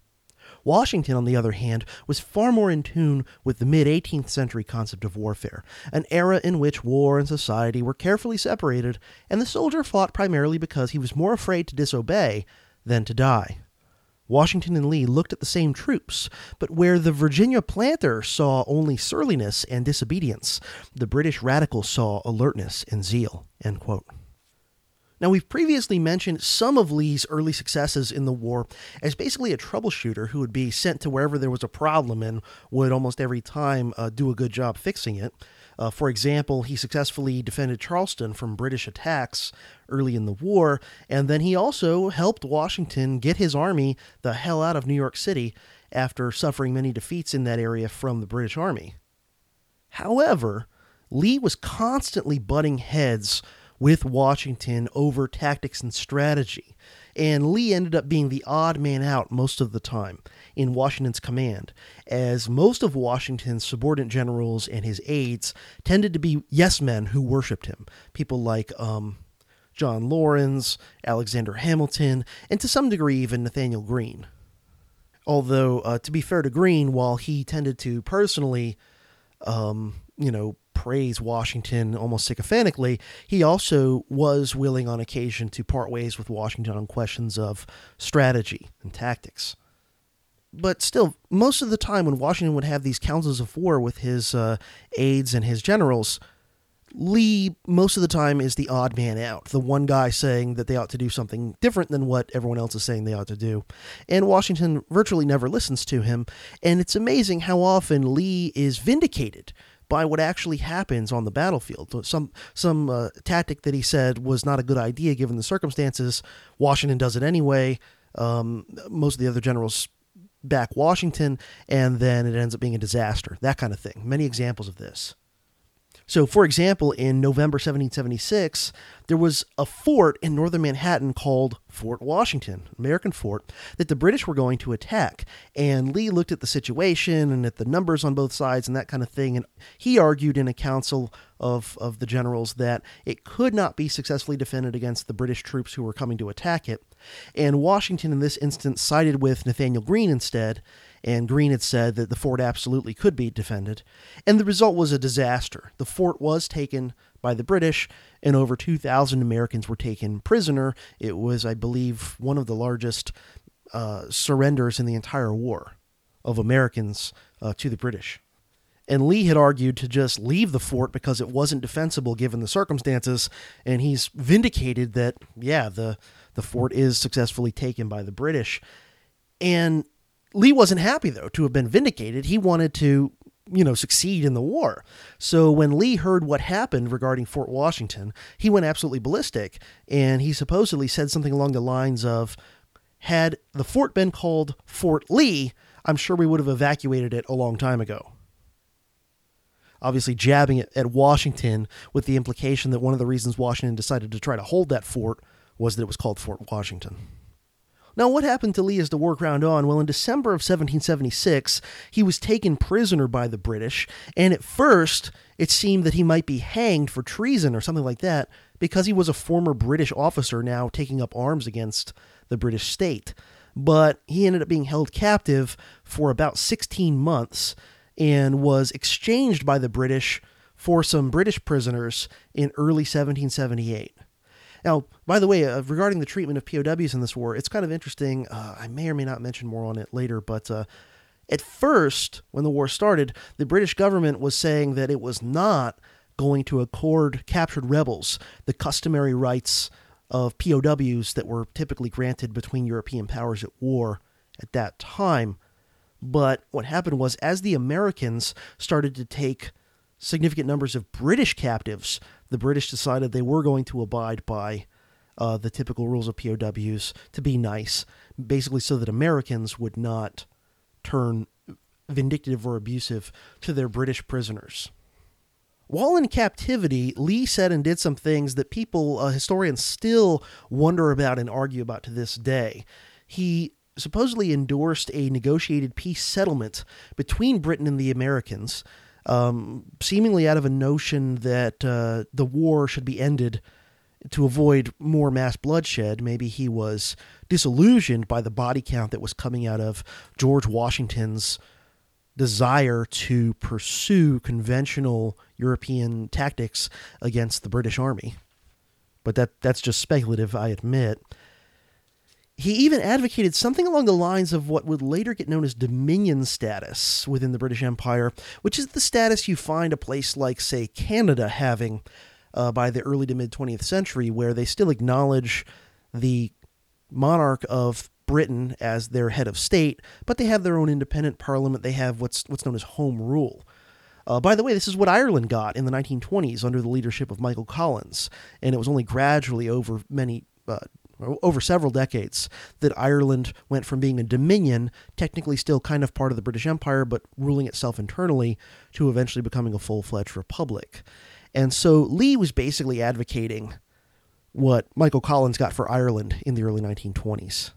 A: Washington, on the other hand, was far more in tune with the mid 18th century concept of warfare, an era in which war and society were carefully separated, and the soldier fought primarily because he was more afraid to disobey than to die. Washington and Lee looked at the same troops, but where the Virginia planter saw only surliness and disobedience, the British radical saw alertness and zeal. Now, we've previously mentioned some of Lee's early successes in the war as basically a troubleshooter who would be sent to wherever there was a problem and would almost every time uh, do a good job fixing it. Uh, for example, he successfully defended Charleston from British attacks early in the war, and then he also helped Washington get his army the hell out of New York City after suffering many defeats in that area from the British Army. However, Lee was constantly butting heads with Washington over tactics and strategy, and Lee ended up being the odd man out most of the time in Washington's command, as most of Washington's subordinate generals and his aides tended to be yes men who worshipped him. People like um, John Laurens, Alexander Hamilton, and to some degree even Nathanael Greene. Although, uh, to be fair to Greene, while he tended to personally, um, you know, praise Washington almost sycophantically, he also was willing on occasion to part ways with Washington on questions of strategy and tactics. But still, most of the time when Washington would have these councils of war with his uh, aides and his generals, Lee, most of the time, is the odd man out, the one guy saying that they ought to do something different than what everyone else is saying they ought to do. And Washington virtually never listens to him, and it's amazing how often Lee is vindicated by what actually happens on the battlefield. Some some uh, tactic that he said was not a good idea given the circumstances. Washington does it anyway. Um, most of the other generals back Washington, and then it ends up being a disaster. That kind of thing. Many examples of this. So, for example, in November 1776, there was a fort in northern Manhattan called Fort Washington, American fort, that the British were going to attack. And Lee looked at the situation and at the numbers on both sides and that kind of thing. And he argued in a council of, of the generals that it could not be successfully defended against the British troops who were coming to attack it. And Washington, in this instance, sided with Nathanael Greene instead and Greene had said that the fort absolutely could be defended, and the result was a disaster. The fort was taken by the British, and over 2,000 Americans were taken prisoner. It was, I believe, one of the largest uh, surrenders in the entire war of Americans uh, to the British. And Lee had argued to just leave the fort because it wasn't defensible given the circumstances, and he's vindicated that, yeah, the, the fort is successfully taken by the British. And Lee wasn't happy, though, to have been vindicated. He wanted to, you know, succeed in the war. So when Lee heard what happened regarding Fort Washington, he went absolutely ballistic. And he supposedly said something along the lines of Had the fort been called Fort Lee, I'm sure we would have evacuated it a long time ago. Obviously, jabbing it at Washington with the implication that one of the reasons Washington decided to try to hold that fort was that it was called Fort Washington. Now, what happened to Lee as the war ground on? Well, in December of 1776, he was taken prisoner by the British, and at first it seemed that he might be hanged for treason or something like that because he was a former British officer now taking up arms against the British state. But he ended up being held captive for about 16 months and was exchanged by the British for some British prisoners in early 1778. Now, by the way, uh, regarding the treatment of POWs in this war, it's kind of interesting. Uh, I may or may not mention more on it later, but uh, at first, when the war started, the British government was saying that it was not going to accord captured rebels the customary rights of POWs that were typically granted between European powers at war at that time. But what happened was, as the Americans started to take significant numbers of British captives, the British decided they were going to abide by uh, the typical rules of POWs to be nice, basically so that Americans would not turn vindictive or abusive to their British prisoners. While in captivity, Lee said and did some things that people, uh, historians, still wonder about and argue about to this day. He supposedly endorsed a negotiated peace settlement between Britain and the Americans um, seemingly out of a notion that uh, the war should be ended to avoid more mass bloodshed. Maybe he was disillusioned by the body count that was coming out of George Washington's desire to pursue conventional European tactics against the British Army. But that that's just speculative, I admit. He even advocated something along the lines of what would later get known as Dominion status within the British Empire, which is the status you find a place like, say, Canada having. uh, by the early to mid 20th century, where they still acknowledge the monarch of Britain as their head of state, but they have their own independent parliament. They have what's what's known as home rule. Uh, by the way, this is what Ireland got in the 1920s under the leadership of Michael Collins, and it was only gradually over many uh, over several decades that Ireland went from being a dominion, technically still kind of part of the British Empire, but ruling itself internally, to eventually becoming a full fledged republic. And so Lee was basically advocating what Michael Collins got for Ireland in the early 1920s.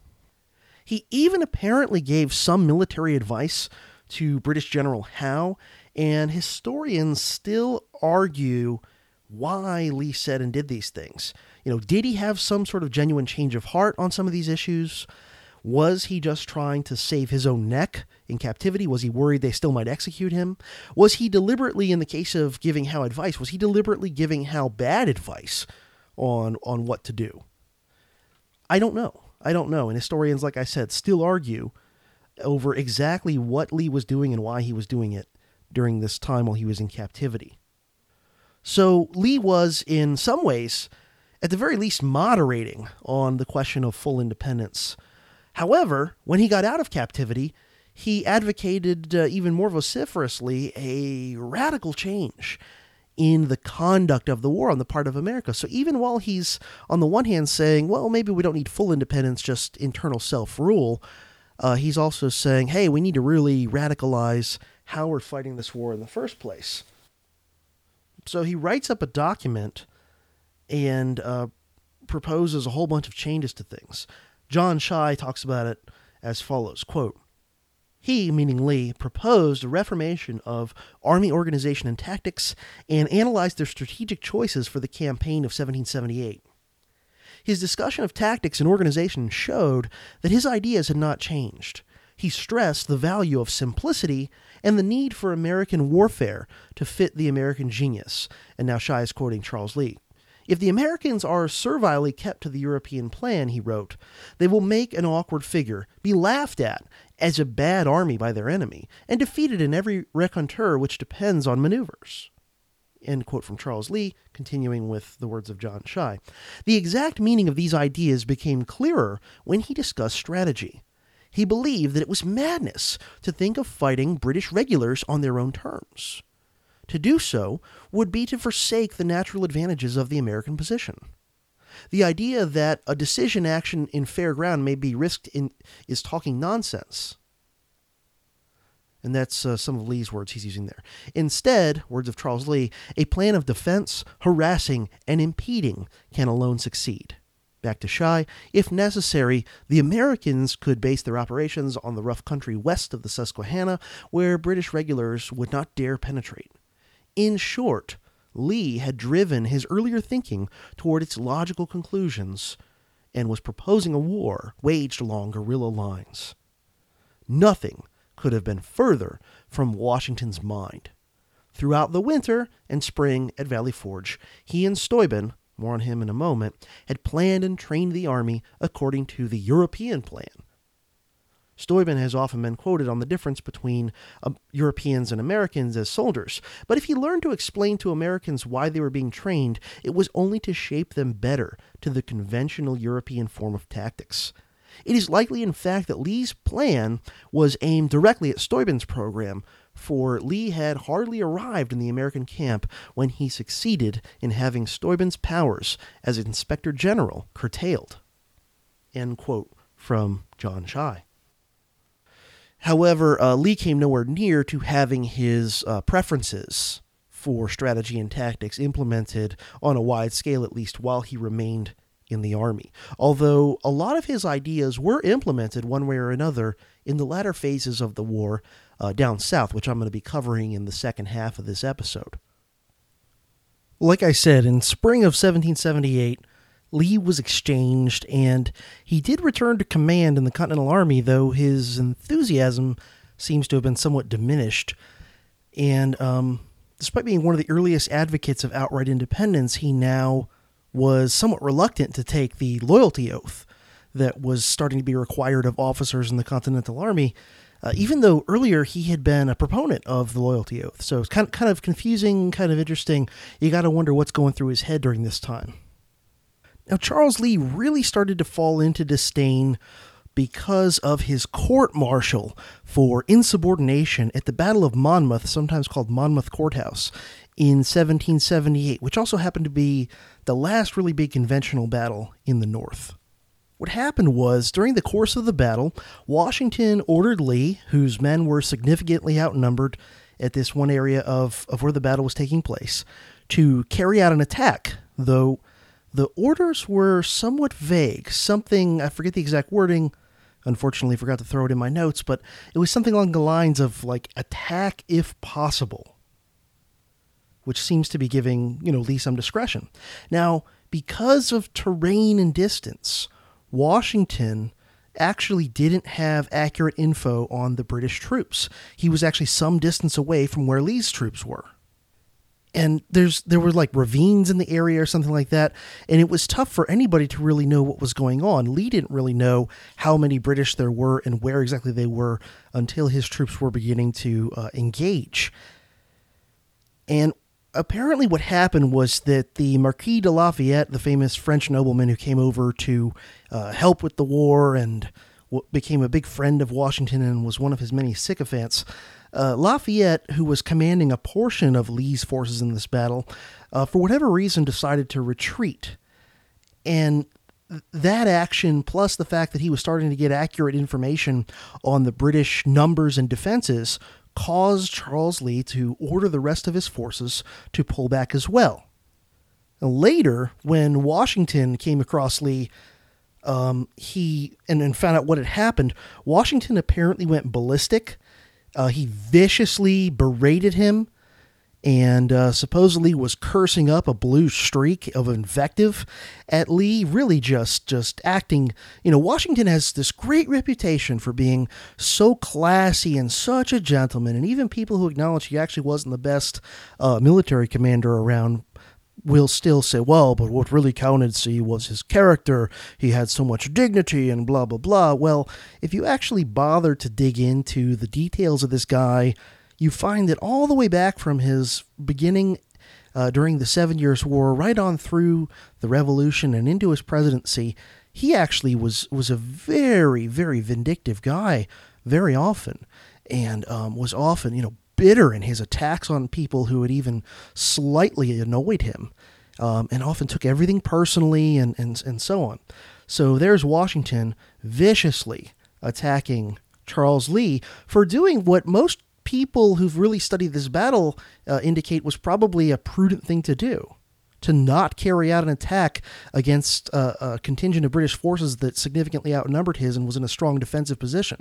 A: He even apparently gave some military advice to British General Howe, and historians still argue why Lee said and did these things. You know, did he have some sort of genuine change of heart on some of these issues? Was he just trying to save his own neck in captivity? Was he worried they still might execute him? Was he deliberately, in the case of giving Howe advice, was he deliberately giving Howe bad advice on on what to do? I don't know. I don't know. And historians, like I said, still argue over exactly what Lee was doing and why he was doing it during this time while he was in captivity. So Lee was, in some ways, at the very least, moderating on the question of full independence. However, when he got out of captivity, he advocated uh, even more vociferously a radical change in the conduct of the war on the part of America. So even while he's on the one hand saying, well, maybe we don't need full independence, just internal self rule, uh, he's also saying, hey, we need to really radicalize how we're fighting this war in the first place. So he writes up a document and uh, proposes a whole bunch of changes to things. John Shy talks about it as follows quote, he, meaning Lee, proposed a reformation of Army organization and tactics and analyzed their strategic choices for the campaign of 1778. His discussion of tactics and organization showed that his ideas had not changed. He stressed the value of simplicity and the need for American warfare to fit the American genius. And now Shy is quoting Charles Lee. If the Americans are servilely kept to the European plan, he wrote, they will make an awkward figure, be laughed at as a bad army by their enemy, and defeated in every rencontre which depends on maneuvers. End quote from Charles Lee, continuing with the words of John Shy. The exact meaning of these ideas became clearer when he discussed strategy. He believed that it was madness to think of fighting British regulars on their own terms. To do so would be to forsake the natural advantages of the American position. The idea that a decision action in fair ground may be risked in, is talking nonsense. And that's uh, some of Lee's words he's using there. Instead, words of Charles Lee, a plan of defense, harassing, and impeding can alone succeed. Back to Shy, if necessary, the Americans could base their operations on the rough country west of the Susquehanna, where British regulars would not dare penetrate. In short, Lee had driven his earlier thinking toward its logical conclusions and was proposing a war waged along guerrilla lines. Nothing could have been further from Washington's mind. Throughout the winter and spring at Valley Forge, he and Steuben, more on him in a moment, had planned and trained the army according to the European plan Steuben has often been quoted on the difference between uh, Europeans and Americans as soldiers, but if he learned to explain to Americans why they were being trained, it was only to shape them better to the conventional European form of tactics. It is likely, in fact, that Lee's plan was aimed directly at Steuben's program, for Lee had hardly arrived in the American camp when he succeeded in having Steuben's powers as Inspector General curtailed. End quote from John Shy. However, uh, Lee came nowhere near to having his uh, preferences for strategy and tactics implemented on a wide scale, at least while he remained in the army. Although a lot of his ideas were implemented one way or another in the latter phases of the war uh, down south, which I'm going to be covering in the second half of this episode. Like I said, in spring of 1778, Lee was exchanged, and he did return to command in the Continental Army, though his enthusiasm seems to have been somewhat diminished. And um, despite being one of the earliest advocates of outright independence, he now was somewhat reluctant to take the loyalty oath that was starting to be required of officers in the Continental Army. uh, even though earlier he had been a proponent of the loyalty oath. So it's kind of, kind of confusing, kind of interesting. You got to wonder what's going through his head during this time. Now, Charles Lee really started to fall into disdain because of his court martial for insubordination at the Battle of Monmouth, sometimes called Monmouth Courthouse, in 1778, which also happened to be the last really big conventional battle in the North. What happened was, during the course of the battle, Washington ordered Lee, whose men were significantly outnumbered at this one area of, of where the battle was taking place, to carry out an attack, though the orders were somewhat vague. Something, I forget the exact wording, unfortunately forgot to throw it in my notes, but it was something along the lines of like attack if possible, which seems to be giving, you know, Lee some discretion. Now, because of terrain and distance, Washington actually didn't have accurate info on the British troops. He was actually some distance away from where Lee's troops were and there's there were like ravines in the area or something like that and it was tough for anybody to really know what was going on. Lee didn't really know how many british there were and where exactly they were until his troops were beginning to uh, engage. And apparently what happened was that the marquis de lafayette the famous french nobleman who came over to uh, help with the war and became a big friend of washington and was one of his many sycophants uh, Lafayette, who was commanding a portion of Lee's forces in this battle, uh, for whatever reason decided to retreat. And that action, plus the fact that he was starting to get accurate information on the British numbers and defenses, caused Charles Lee to order the rest of his forces to pull back as well. Later, when Washington came across Lee, um, he and, and found out what had happened. Washington apparently went ballistic uh, he viciously berated him and uh, supposedly was cursing up a blue streak of invective at Lee, really just just acting. You know, Washington has this great reputation for being so classy and such a gentleman, and even people who acknowledge he actually wasn't the best uh, military commander around will still say, well, but what really counted, see, was his character. He had so much dignity and blah, blah, blah. Well, if you actually bother to dig into the details of this guy, you find that all the way back from his beginning uh, during the Seven Years' War, right on through the Revolution and into his presidency, he actually was was a very, very vindictive guy, very often, and um, was often, you know, bitter in his attacks on people who had even slightly annoyed him, um, and often took everything personally and, and, and so on. So there's Washington viciously attacking Charles Lee for doing what most people who've really studied this battle uh, indicate was probably a prudent thing to do to not carry out an attack against uh, a contingent of British forces that significantly outnumbered his and was in a strong defensive position.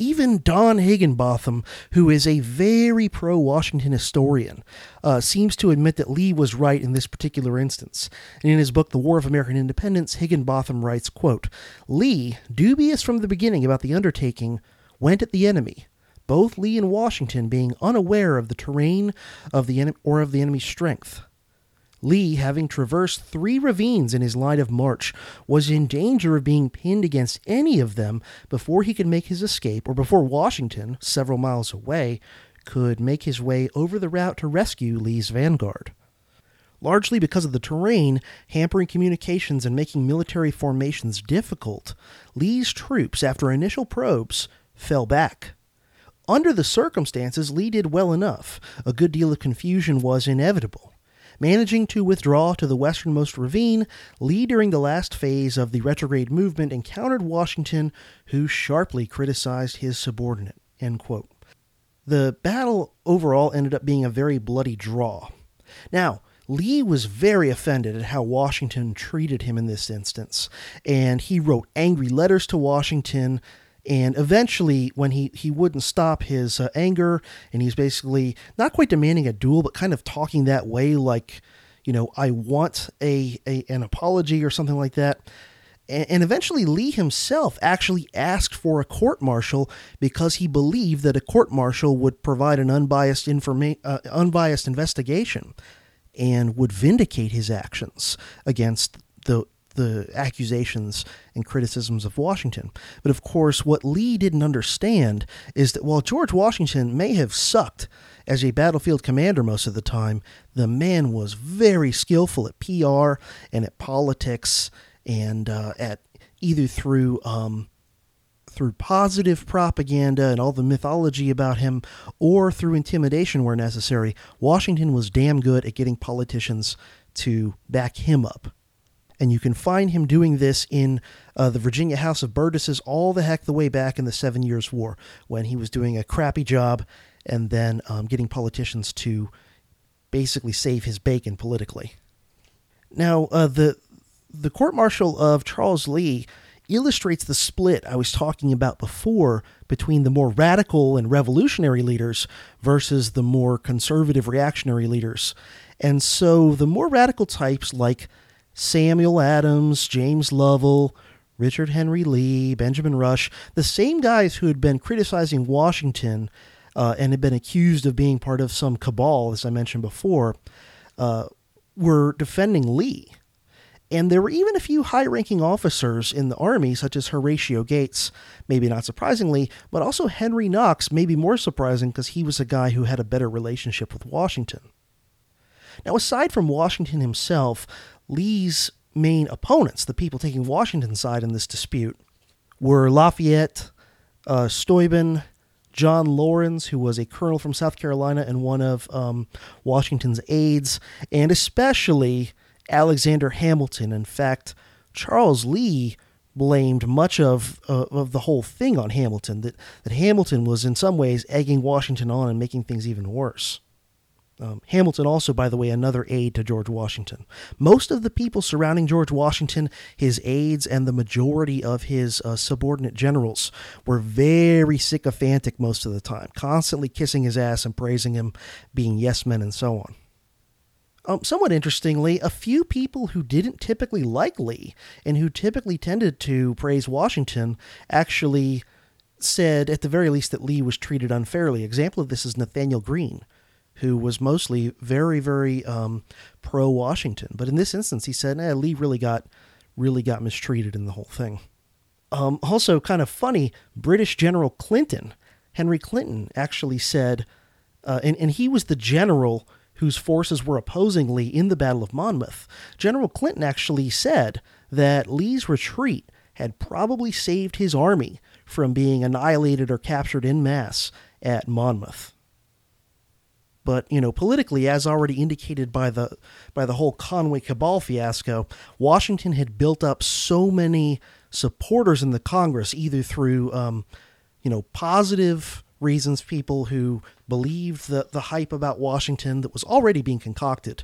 A: Even Don Higginbotham, who is a very pro Washington historian, uh, seems to admit that Lee was right in this particular instance. And in his book, The War of American Independence, Higginbotham writes, quote, Lee, dubious from the beginning about the undertaking, went at the enemy, both Lee and Washington being unaware of the terrain of the en- or of the enemy's strength. Lee, having traversed three ravines in his line of march, was in danger of being pinned against any of them before he could make his escape, or before Washington, several miles away, could make his way over the route to rescue Lee's vanguard. Largely because of the terrain, hampering communications and making military formations difficult, Lee's troops, after initial probes, fell back. Under the circumstances, Lee did well enough. A good deal of confusion was inevitable. Managing to withdraw to the westernmost ravine, Lee, during the last phase of the retrograde movement, encountered Washington, who sharply criticized his subordinate. The battle overall ended up being a very bloody draw. Now, Lee was very offended at how Washington treated him in this instance, and he wrote angry letters to Washington and eventually, when he, he wouldn't stop his uh, anger, and he's basically not quite demanding a duel, but kind of talking that way, like, you know, I want a, a an apology or something like that. And, eventually, Lee himself actually asked for a court martial because he believed that a court martial would provide an unbiased informa- uh, unbiased investigation and would vindicate his actions against the the accusations and criticisms of Washington. But of course, what Lee didn't understand is that while George Washington may have sucked as a battlefield commander most of the time, the man was very skillful at PR and at politics and uh, at either through um, through positive propaganda and all the mythology about him or through intimidation where necessary. Washington was damn good at getting politicians to back him up. And you can find him doing this in uh, the Virginia House of Burgesses all the heck the way back in the Seven Years' War when he was doing a crappy job and then um, getting politicians to basically save his bacon politically. Now, uh, the the court martial of Charles Lee illustrates the split I was talking about before between the more radical and revolutionary leaders versus the more conservative reactionary leaders. And so the more radical types like Samuel Adams, James Lovell, Richard Henry Lee, Benjamin Rush, the same guys who had been criticizing Washington uh, and had been accused of being part of some cabal, as I mentioned before, uh, were defending Lee. And there were even a few high ranking officers in the Army, such as Horatio Gates, maybe not surprisingly, but also Henry Knox, maybe more surprising because he was a guy who had a better relationship with Washington. Now, aside from Washington himself, Lee's main opponents, the people taking Washington's side in this dispute, were Lafayette, uh, Steuben, John Laurens, who was a colonel from South Carolina and one of um, Washington's aides, and especially Alexander Hamilton. In fact, Charles Lee blamed much of uh, of the whole thing on Hamilton. That that Hamilton was in some ways egging Washington on and making things even worse. Um, Hamilton, also, by the way, another aide to George Washington. Most of the people surrounding George Washington, his aides, and the majority of his uh, subordinate generals were very sycophantic most of the time, constantly kissing his ass and praising him, being yes men, and so on. Um, somewhat interestingly, a few people who didn't typically like Lee and who typically tended to praise Washington actually said, at the very least, that Lee was treated unfairly. Example of this is Nathanael Greene who was mostly very, very um, pro Washington. But in this instance, he said, eh, Lee really got really got mistreated in the whole thing. Um, also, kind of funny, British General Clinton, Henry Clinton, actually said, uh, and, and he was the general whose forces were opposing Lee in the Battle of Monmouth. General Clinton actually said that Lee's retreat had probably saved his army from being annihilated or captured in mass at Monmouth. But you know, politically, as already indicated by the by the whole Conway Cabal fiasco, Washington had built up so many supporters in the Congress, either through um, you know positive reasons, people who believed the the hype about Washington that was already being concocted,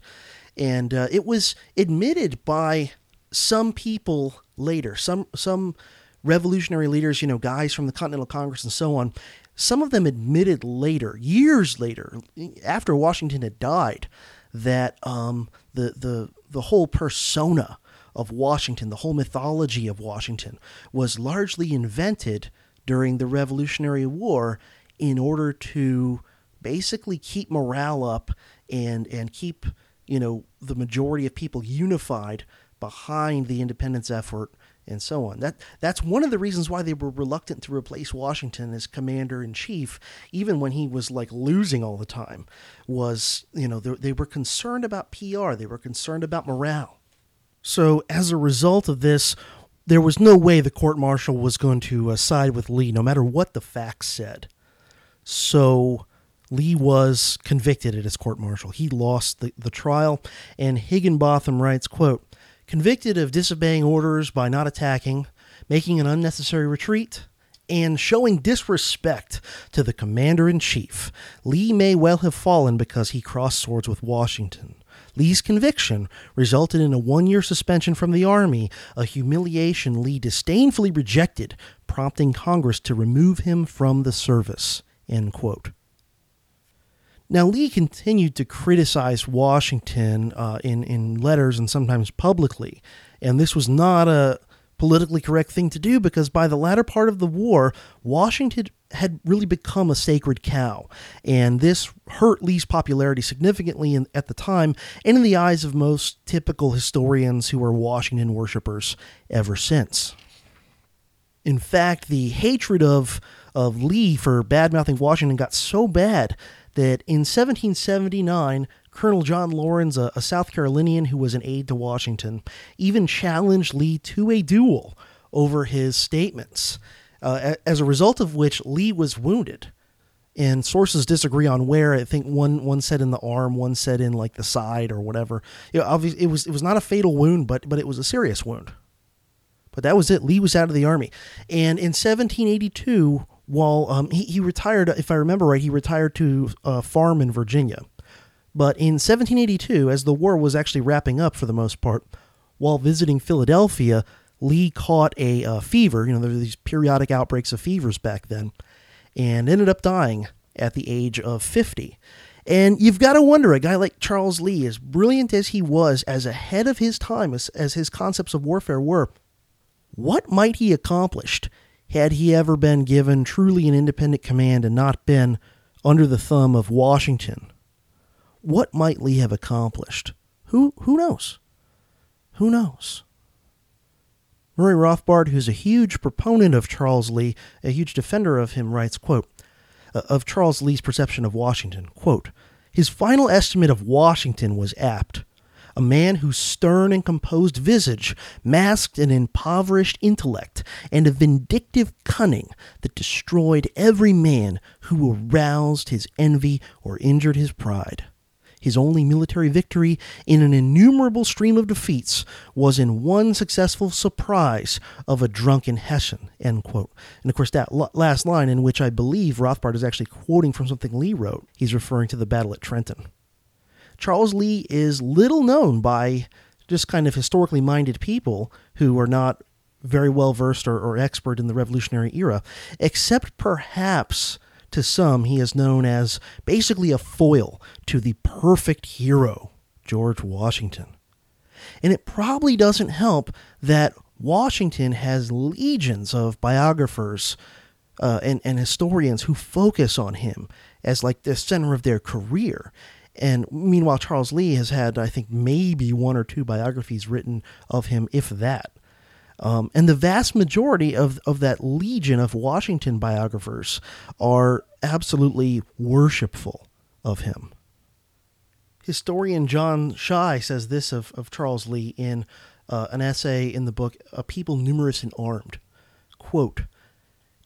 A: and uh, it was admitted by some people later, some some revolutionary leaders, you know, guys from the Continental Congress and so on, some of them admitted later, years later, after Washington had died, that um, the the the whole persona of Washington, the whole mythology of Washington, was largely invented during the Revolutionary War in order to basically keep morale up and and keep you know the majority of people unified behind the independence effort and so on. That that's one of the reasons why they were reluctant to replace Washington as commander in chief, even when he was like losing all the time. Was you know they, they were concerned about PR, they were concerned about morale. So as a result of this, there was no way the court martial was going to uh, side with Lee, no matter what the facts said. So. Lee was convicted at his court martial. He lost the, the trial, and Higginbotham writes, quote, convicted of disobeying orders by not attacking, making an unnecessary retreat, and showing disrespect to the commander in chief, Lee may well have fallen because he crossed swords with Washington. Lee's conviction resulted in a one year suspension from the Army, a humiliation Lee disdainfully rejected, prompting Congress to remove him from the service. End quote. Now, Lee continued to criticize Washington uh, in, in letters and sometimes publicly, and this was not a politically correct thing to do because by the latter part of the war, Washington had really become a sacred cow. And this hurt Lee's popularity significantly in, at the time and in the eyes of most typical historians who are Washington worshippers ever since. In fact, the hatred of, of Lee for bad mouthing Washington got so bad that in 1779, Colonel John Laurens, a, a, South Carolinian who was an aide to Washington, even challenged Lee to a duel over his statements, uh, as a result of which Lee was wounded. And sources disagree on where. I think one one said in the arm, one said in like the side or whatever. You know, obviously it was it was not a fatal wound, but but it was a serious wound. But that was it. Lee was out of the army, and in 1782, while um, he, he retired, if I remember right, he retired to a farm in Virginia. But in 1782, as the war was actually wrapping up for the most part, while visiting Philadelphia, Lee caught a uh, fever. You know, there were these periodic outbreaks of fevers back then, and ended up dying at the age of 50. And you've got to wonder, a guy like Charles Lee, as brilliant as he was, as ahead of his time as, as his concepts of warfare were, what might he accomplished had he ever been given truly an independent command and not been under the thumb of Washington? What might Lee have accomplished? Who who knows? Who knows? Murray Rothbard, who's a huge proponent of Charles Lee, a huge defender of him, writes, quote, uh, of Charles Lee's perception of Washington, quote, his final estimate of Washington was apt a man whose stern and composed visage masked an impoverished intellect and a vindictive cunning that destroyed every man who aroused his envy or injured his pride. His only military victory in an innumerable stream of defeats was in one successful surprise of a drunken Hessian. End quote. And of course, that last line, in which I believe Rothbard is actually quoting from something Lee wrote, he's referring to the battle at Trenton. Charles Lee is little known by just kind of historically minded people who are not very well versed or, or, expert in the Revolutionary era, except perhaps to some he is known as basically a foil to the perfect hero, George Washington. And it probably doesn't help that Washington has legions of biographers uh, and, and historians who focus on him as like the center of their career. And meanwhile, Charles Lee has had, I think, maybe one or two biographies written of him, if that. Um, and the vast majority of, of that legion of Washington biographers are absolutely worshipful of him. Historian John Shy says this of, of Charles Lee in uh, an essay in the book A People Numerous and Armed. Quote,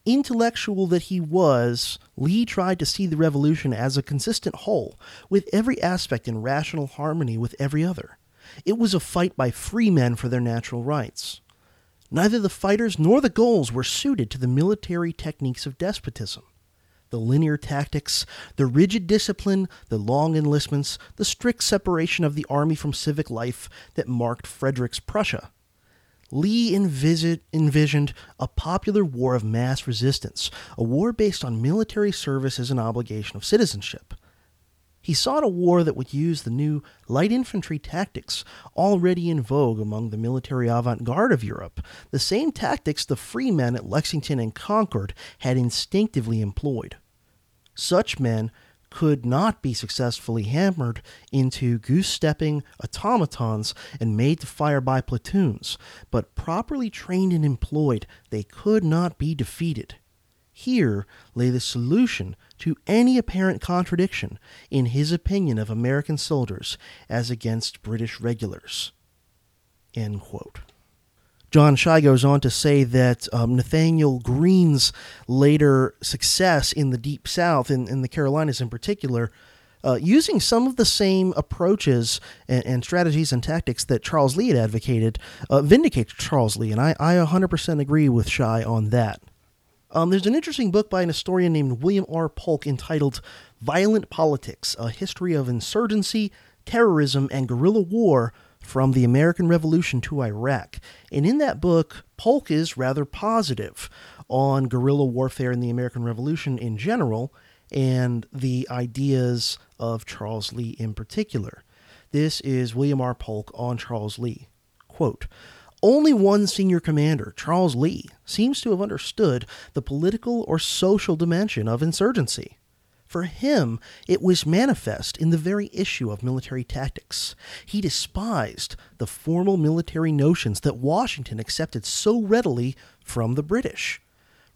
A: intellectual that he was, Lee tried to see the revolution as a consistent whole, with every aspect in rational harmony with every other. It was a fight by free men for their natural rights. Neither the fighters nor the goals were suited to the military techniques of despotism. The linear tactics, the rigid discipline, the long enlistments, the strict separation of the army from civic life that marked Frederick's Prussia Lee envisioned a popular war of mass resistance, a war based on military service as an obligation of citizenship. He sought a war that would use the new light infantry tactics already in vogue among the military avant garde of Europe, the same tactics the free men at Lexington and Concord had instinctively employed. Such men could not be successfully hammered into goose stepping automatons and made to fire by platoons, but properly trained and employed, they could not be defeated. Here lay the solution to any apparent contradiction in his opinion of American soldiers as against British regulars. John Shy goes on to say that um, Nathanael Greene's later success in the Deep South, in, in the Carolinas in particular, uh, using some of the same approaches and, and, strategies and tactics that Charles Lee had advocated, uh, vindicates Charles Lee. And I, I 100% agree with Shy on that. Um, there's an interesting book by an historian named William R. Polk entitled Violent Politics A History of Insurgency, Terrorism, and Guerrilla War from the American Revolution to Iraq. And in that book, Polk is rather positive on guerrilla warfare in the American Revolution in general and the ideas of Charles Lee in particular. This is William R. Polk on Charles Lee. Quote, Only one senior commander, Charles Lee, seems to have understood the political or social dimension of insurgency. For him, it was manifest in the very issue of military tactics. He despised the formal military notions that Washington accepted so readily from the British.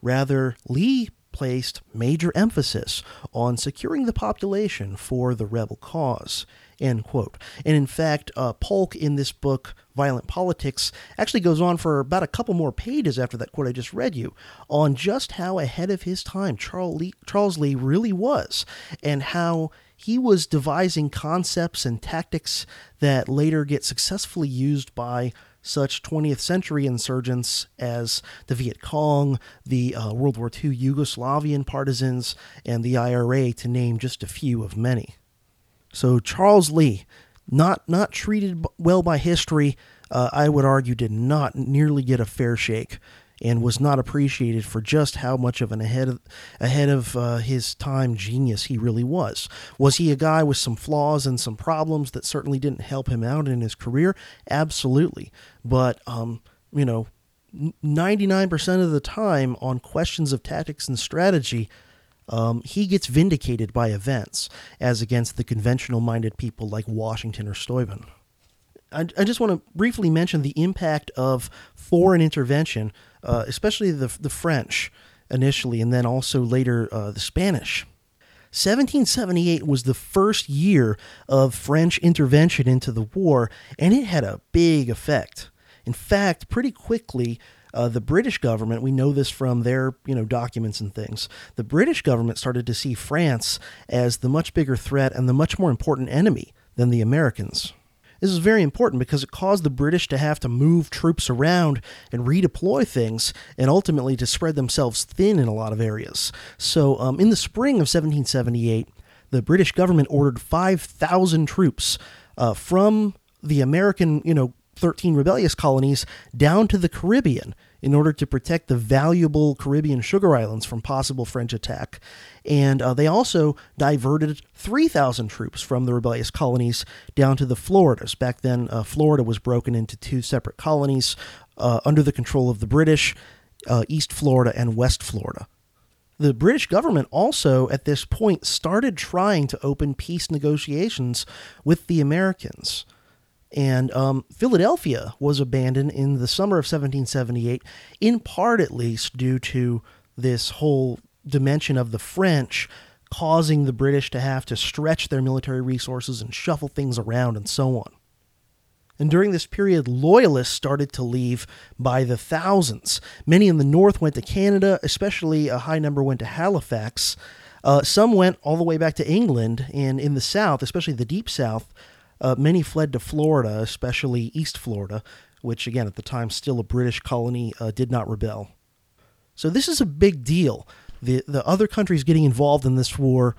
A: Rather, Lee placed major emphasis on securing the population for the rebel cause. End quote. And in fact, uh, Polk in this book, Violent Politics, actually goes on for about a couple more pages after that quote I just read you on just how ahead of his time Charles Lee, Charles Lee really was and how he was devising concepts and tactics that later get successfully used by such 20th century insurgents as the Viet Cong, the uh, World War II Yugoslavian partisans, and the IRA, to name just a few of many. So Charles Lee, not not treated well by history, uh, I would argue, did not nearly get a fair shake, and was not appreciated for just how much of an ahead of ahead of uh, his time genius he really was. Was he a guy with some flaws and some problems that certainly didn't help him out in his career? Absolutely, but um, you know. 99% of the time on questions of tactics and strategy, um, he gets vindicated by events as against the conventional minded people like Washington or Steuben. I, I just want to briefly mention the impact of foreign intervention, uh, especially the, the French initially, and then also later uh, the Spanish. 1778 was the first year of French intervention into the war, and it had a big effect. In fact, pretty quickly, uh, the British government, we know this from their you know documents and things. The British government started to see France as the much bigger threat and the much more important enemy than the Americans. This is very important because it caused the British to have to move troops around and redeploy things and ultimately to spread themselves thin in a lot of areas. So, um, in the spring of 1778, the British government ordered 5,000 troops uh, from the American, you know, 13 rebellious colonies down to the Caribbean in order to protect the valuable Caribbean sugar islands from possible French attack. And uh, they also diverted 3,000 troops from the rebellious colonies down to the Floridas. Back then, uh, Florida was broken into two separate colonies uh, under the control of the British uh, East Florida and West Florida. The British government also, at this point, started trying to open peace negotiations with the Americans. And um, Philadelphia was abandoned in the summer of 1778, in part at least due to this whole dimension of the French causing the British to have to stretch their military resources and shuffle things around and so on. And during this period, loyalists started to leave by the thousands. Many in the north went to Canada, especially a high number went to Halifax. Uh, some went all the way back to England, and in the south, especially the deep south, uh, many fled to Florida, especially East Florida, which, again, at the time still a British colony, uh, did not rebel. So this is a big deal. The, the other countries getting involved in this war,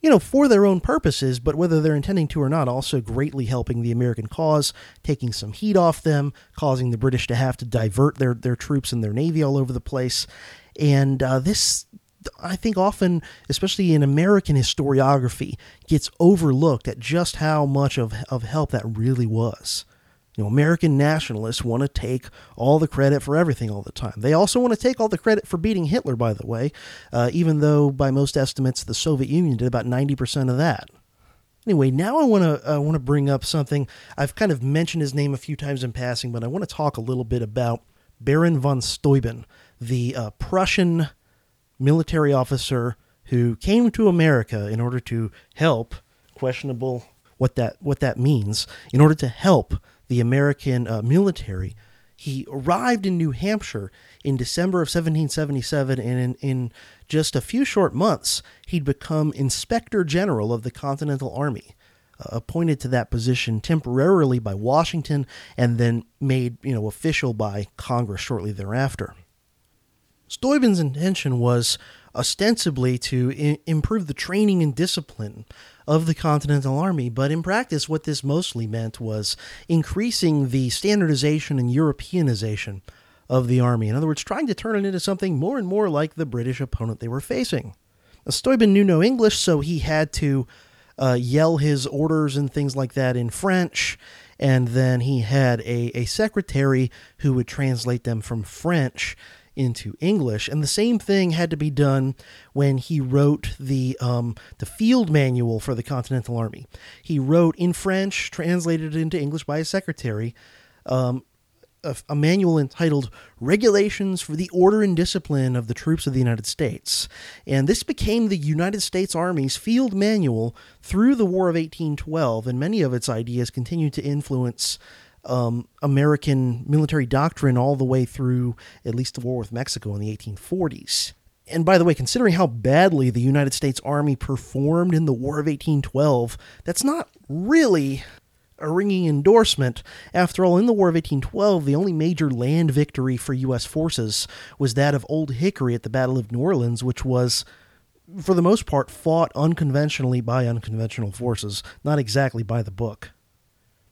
A: you know, for their own purposes, but whether they're intending to or not, also greatly helping the American cause, taking some heat off them, causing the British to have to divert their, their troops and their navy all over the place. And uh, this I think often, especially in American historiography, gets overlooked at just how much of, of help that really was. You know, American nationalists want to take all the credit for everything all the time. They also want to take all the credit for beating Hitler, by the way, uh, even though by most estimates the Soviet Union did about 90% of that. Anyway, now I want to I want to bring up something I've kind of mentioned his name a few times in passing, but I want to talk a little bit about Baron von Steuben, the uh, Prussian military officer who came to America in order to help questionable what that what that means in order to help the American uh, military. He arrived in New Hampshire in December of 1777, and in, in just a few short months, he'd become Inspector General of the Continental Army, uh, appointed to that position temporarily by Washington, and then made you know official by Congress shortly thereafter. Steuben's intention was ostensibly to I- improve the training and discipline of the Continental Army, but in practice, what this mostly meant was increasing the standardization and Europeanization of the Army. In other words, trying to turn it into something more and more like the British opponent they were facing. Now, Steuben knew no English, so he had to uh, yell his orders and things like that in French. and then he had a, a secretary who would translate them from French into English. And the same thing had to be done when he wrote the um, the field manual for the Continental Army. He wrote in French, translated into English by his secretary. Um, a, a, manual entitled Regulations for the Order and Discipline of the Troops of the United States. And this became the United States Army's field manual through the War of 1812, and many of its ideas continued to influence um, American military doctrine all the way through at least the war with Mexico in the 1840s. And by the way, considering how badly the United States Army performed in the War of 1812, that's not really a ringing endorsement. After all, in the War of 1812, the only major land victory for U.S. forces was that of Old Hickory at the Battle of New Orleans, which was, for the most part, fought unconventionally by unconventional forces, not exactly by the book.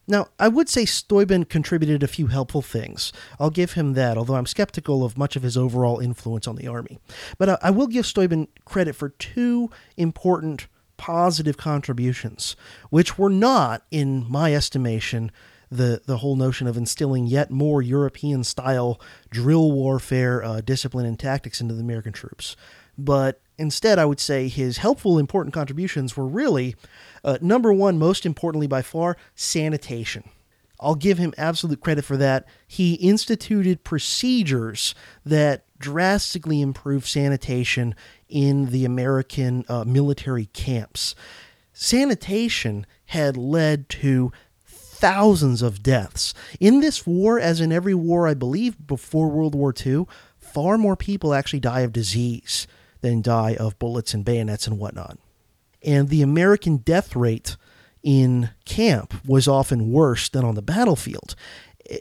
A: Now, I would say Steuben contributed a few helpful things. I'll give him that, although I'm skeptical of much of his overall influence on the Army. But uh, I will give Steuben credit for two important positive contributions, which were not, in my estimation, the, the whole notion of instilling yet more European style drill warfare uh, discipline and tactics into the American troops. But instead, I would say his helpful, important contributions were really uh, number one, most importantly by far, sanitation. I'll give him absolute credit for that. He instituted procedures that drastically improved sanitation in the American uh, military camps. Sanitation had led to thousands of deaths. In this war, as in every war, I believe, before World War II, far more people actually die of disease than die of bullets and bayonets and whatnot and the American death rate in camp was often worse than on the battlefield.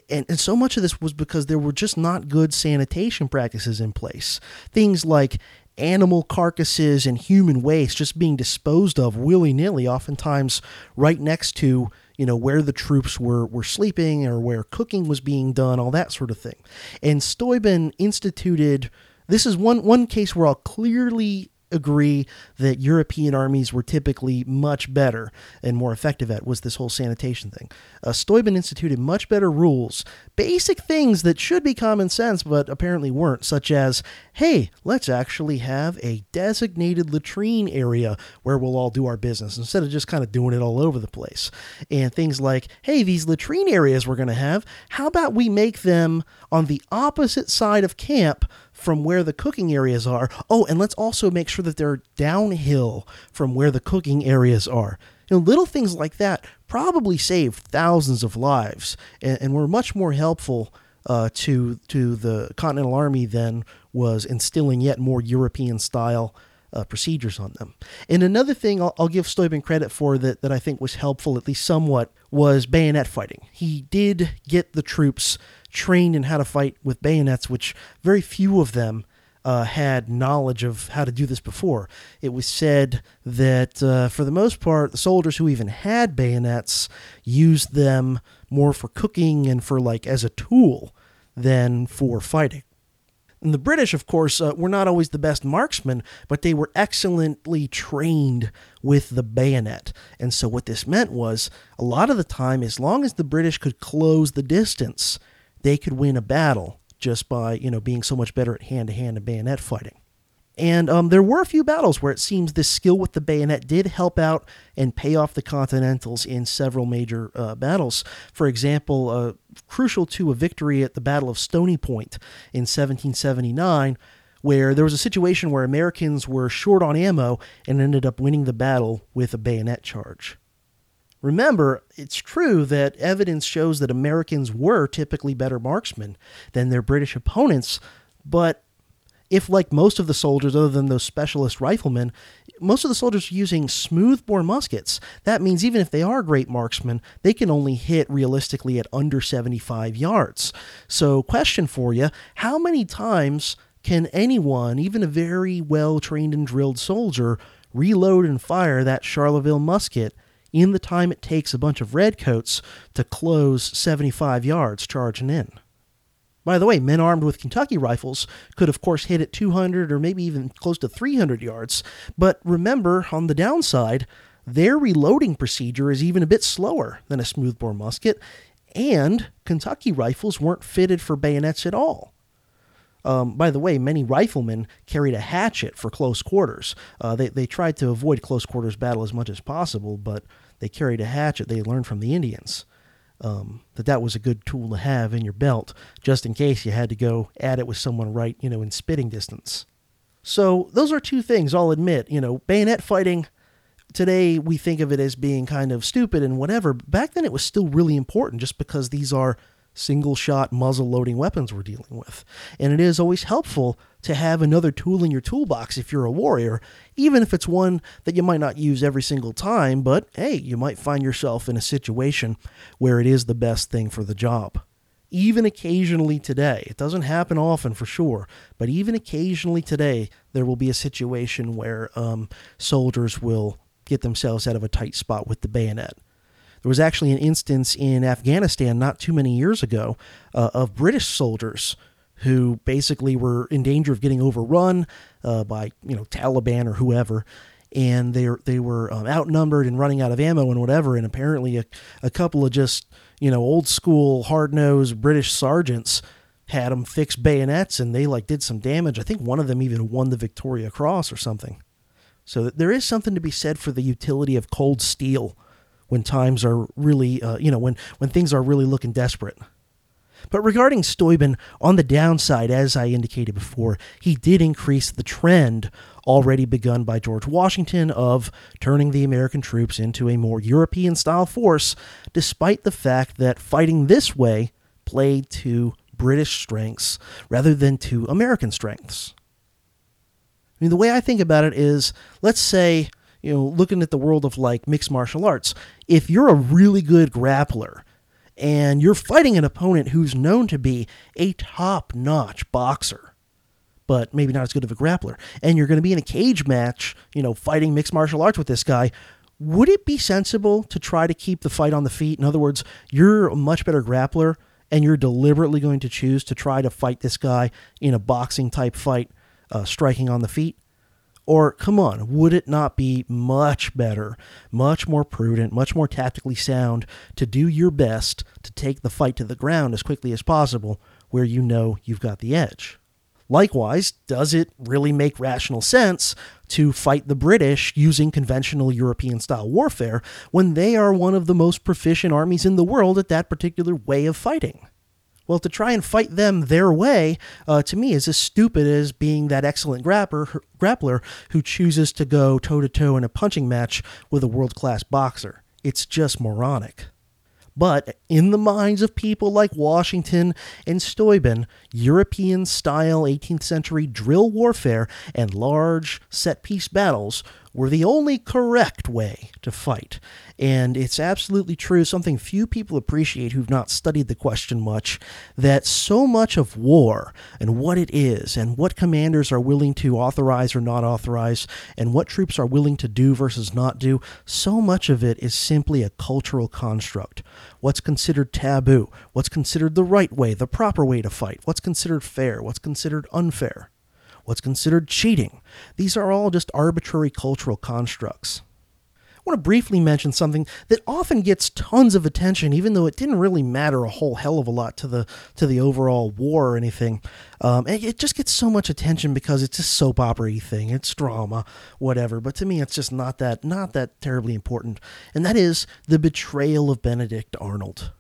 A: And, and so much of this was because there were just not good sanitation practices in place. Things like animal carcasses and human waste just being disposed of willy-nilly oftentimes right next to you know where the troops were were sleeping or where cooking was being done all that sort of thing and steuben instituted this is one one case where I'll clearly agree that European armies were typically much better and more effective at was this whole sanitation thing. Uh, Steuben instituted much better rules, basic things that should be common sense but apparently weren't, such as, hey, let's actually have a designated latrine area where we'll all do our business instead of just kind of doing it all over the place. And things like, hey, these latrine areas we're going to have, how about we make them on the opposite side of camp from where the cooking areas are. Oh, and let's also make sure that they're downhill from where the cooking areas are. You know, little things like that probably saved thousands of lives and, and were much more helpful uh, to to the Continental Army than was instilling yet more European style uh, procedures on them. And another thing I'll, I'll give Steuben credit for that, that I think was helpful, at least somewhat, was bayonet fighting. He did get the troops trained in how to fight with bayonets, which very few of them uh, had knowledge of how to do this before. It was said that uh, for the most part, the soldiers who even had bayonets used them more for cooking and for like as a tool than for fighting. And the British, of course, uh, were not always the best marksmen, but they were excellently trained with the bayonet. And so, what this meant was a lot of the time, as long as the British could close the distance, they could win a battle just by you know being so much better at hand to hand and bayonet fighting. And um, there were a few battles where it seems this skill with the bayonet did help out and pay off the Continentals in several major uh, battles. For example, uh, crucial to a victory at the Battle of Stony Point in 1779, where there was a situation where Americans were short on ammo and ended up winning the battle with a bayonet charge. Remember, it's true that evidence shows that Americans were typically better marksmen than their British opponents, but if, like most of the soldiers, other than those specialist riflemen, most of the soldiers are using smoothbore muskets, that means even if they are great marksmen, they can only hit realistically at under 75 yards. So, question for you how many times can anyone, even a very well trained and drilled soldier, reload and fire that Charleville musket in the time it takes a bunch of redcoats to close 75 yards charging in. By the way, men armed with Kentucky rifles could, of course, hit at 200 or maybe even close to 300 yards. But remember, on the downside, their reloading procedure is even a bit slower than a smoothbore musket, and Kentucky rifles weren't fitted for bayonets at all. Um, by the way, many riflemen carried a hatchet for close quarters. Uh, they, they tried to avoid close quarters battle as much as possible, but they carried a hatchet they learned from the Indians. Um, that that was a good tool to have in your belt, just in case you had to go at it with someone right, you know, in spitting distance. So those are two things I'll admit. You know, bayonet fighting today we think of it as being kind of stupid and whatever. Back then it was still really important just because these are single shot muzzle loading weapons we're dealing with. And it is always helpful to have another tool in your toolbox if you're a warrior, even if it's one that you might not use every single time, but hey, you might find yourself in a situation where it is the best thing for the job. Even occasionally today, it doesn't happen often for sure, but even occasionally today, there will be a situation where um, soldiers will get themselves out of a tight spot with the bayonet. There was actually an instance in Afghanistan not too many years ago uh, of British soldiers who basically were in danger of getting overrun uh, by you know Taliban or whoever, and they they were um, outnumbered and running out of ammo and whatever. And apparently, a, a couple of just you know old school hard nosed British sergeants had them fix bayonets, and they like did some damage. I think one of them even won the Victoria Cross or something. So there is something to be said for the utility of cold steel when times are really, uh, you know, when, when things are really looking desperate. But regarding Steuben, on the downside, as I indicated before, he did increase the trend already begun by George Washington of turning the American troops into a more European style force, despite the fact that fighting this way played to British strengths rather than to American strengths. I mean, the way I think about it is let's say you know, looking at the world of like mixed martial arts, if you're a really good grappler and you're fighting an opponent who's known to be a top notch boxer, but maybe not as good of a grappler, and you're going to be in a cage match, you know, fighting mixed martial arts with this guy, would it be sensible to try to keep the fight on the feet? In other words, you're a much better grappler and you're deliberately going to choose to try to fight this guy in a boxing type fight, uh, striking on the feet? Or, come on, would it not be much better, much more prudent, much more tactically sound to do your best to take the fight to the ground as quickly as possible where you know you've got the edge? Likewise, does it really make rational sense to fight the British using conventional European style warfare when they are one of the most proficient armies in the world at that particular way of fighting? Well, to try and fight them their way, uh, to me, is as stupid as being that excellent grappler, grappler who chooses to go toe to toe in a punching match with a world class boxer. It's just moronic. But in the minds of people like Washington and Steuben, European style 18th century drill warfare and large set piece battles were the only correct way to fight. And it's absolutely true, something few people appreciate who've not studied the question much, that so much of war and what it is, and what commanders are willing to authorize or not authorize, and what troops are willing to do versus not do, so much of it is simply a cultural construct. What's considered taboo? What's considered the right way, the proper way to fight? What's considered fair? What's considered unfair? What's considered cheating. These are all just arbitrary cultural constructs. I want to briefly mention something that often gets tons of attention, even though it didn't really matter a whole hell of a lot to the to the overall war or anything. Um, it just gets so much attention because it's a soap opera thing. It's drama, whatever. But to me, it's just not that not that terribly important. And that is the betrayal of Benedict Arnold.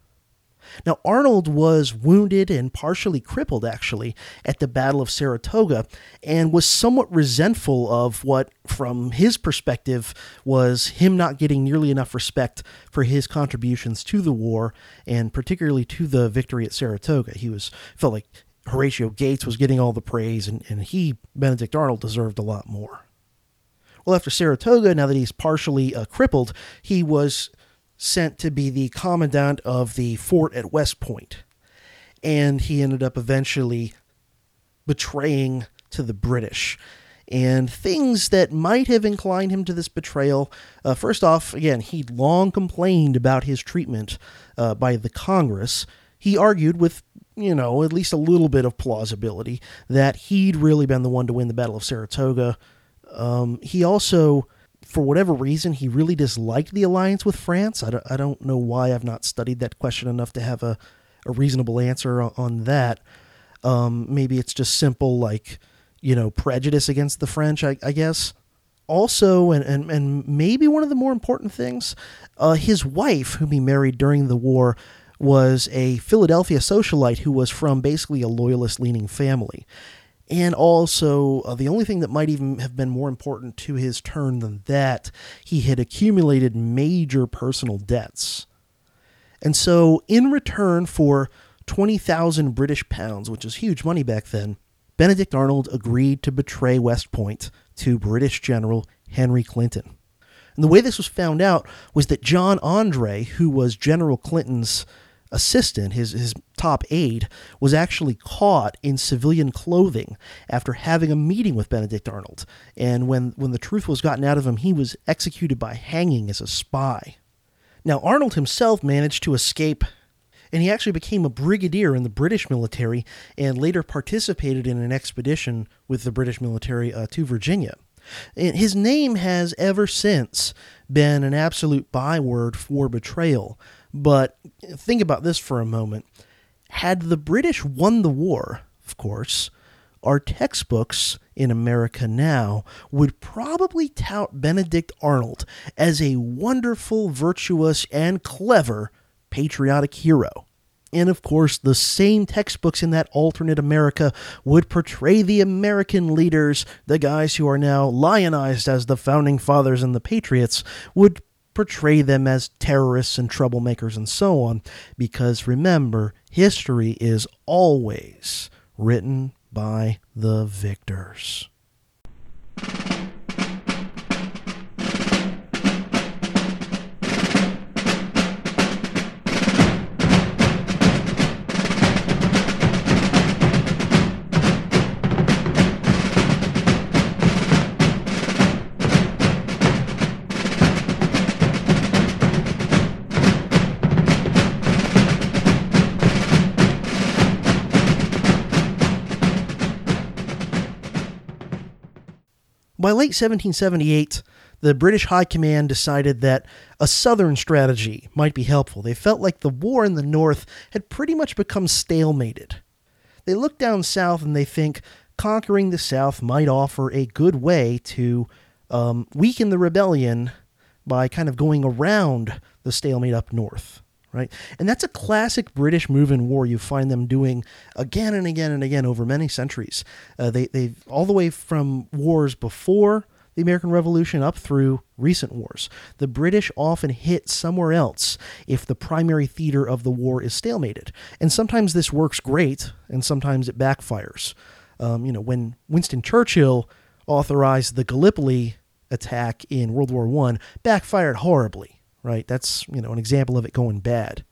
A: Now, Arnold was wounded and partially crippled, actually, at the Battle of Saratoga, and was somewhat resentful of what, from his perspective, was him not getting nearly enough respect for his contributions to the war, and particularly to the victory at Saratoga. He was felt like Horatio Gates was getting all the praise, and, and he, Benedict Arnold, deserved a lot more. Well, after Saratoga, now that he's partially uh, crippled, he was sent to be the commandant of the fort at West Point. And he ended up eventually betraying to the British. And things that might have inclined him to this betrayal uh, first off, again, he'd long complained about his treatment uh, by the Congress. He argued with, you know, at least a little bit of plausibility that he'd really been the one to win the Battle of Saratoga. Um, he also for whatever reason, he really disliked the alliance with France. I don't, I don't know why I've not studied that question enough to have a, a reasonable answer on, on that. Um, maybe it's just simple, like, you know, prejudice against the French, I, I guess. Also, and, and, and maybe one of the more important things, uh, his wife, whom he married during the war, was a Philadelphia socialite who was from basically a loyalist leaning family. And also, uh, the only thing that might even have been more important to his turn than that, he had accumulated major personal debts. And so, in return for 20,000 British pounds, which was huge money back then, Benedict Arnold agreed to betray West Point to British General Henry Clinton. And the way this was found out was that John Andre, who was General Clinton's assistant, his, his top aide, was actually caught in civilian clothing after having a meeting with Benedict Arnold. And when, when the truth was gotten out of him, he was executed by hanging as a spy. Now, Arnold himself managed to escape, and he actually became a brigadier in the British military and later participated in an expedition with the British military uh, to Virginia. And his name has ever since been an absolute byword for betrayal. But think about this for a moment. Had the British won the war, of course, our textbooks in America now would probably tout Benedict Arnold as a wonderful, virtuous, and clever patriotic hero. And of course, the same textbooks in that alternate America would portray the American leaders, the guys who are now lionized as the founding fathers and the patriots, would portray them as terrorists and troublemakers and so on. Because remember, history is always written by the victors. By late 1778, the British High Command decided that a southern strategy might be helpful. They felt like the war in the north had pretty much become stalemated. They look down south and they think conquering the south might offer a good way to um, weaken the rebellion by kind of going around the stalemate up north right? And that's a classic British move in war. You find them doing again and again and again over many centuries. Uh, they they all the way from wars before the American Revolution up through recent wars. The British often hit somewhere else if the primary theater of the war is stalemated, and sometimes this works great, and sometimes it backfires. Um, you know, when Winston Churchill authorized the Gallipoli attack in World War One, backfired horribly right? That's, you know, an example of it going bad.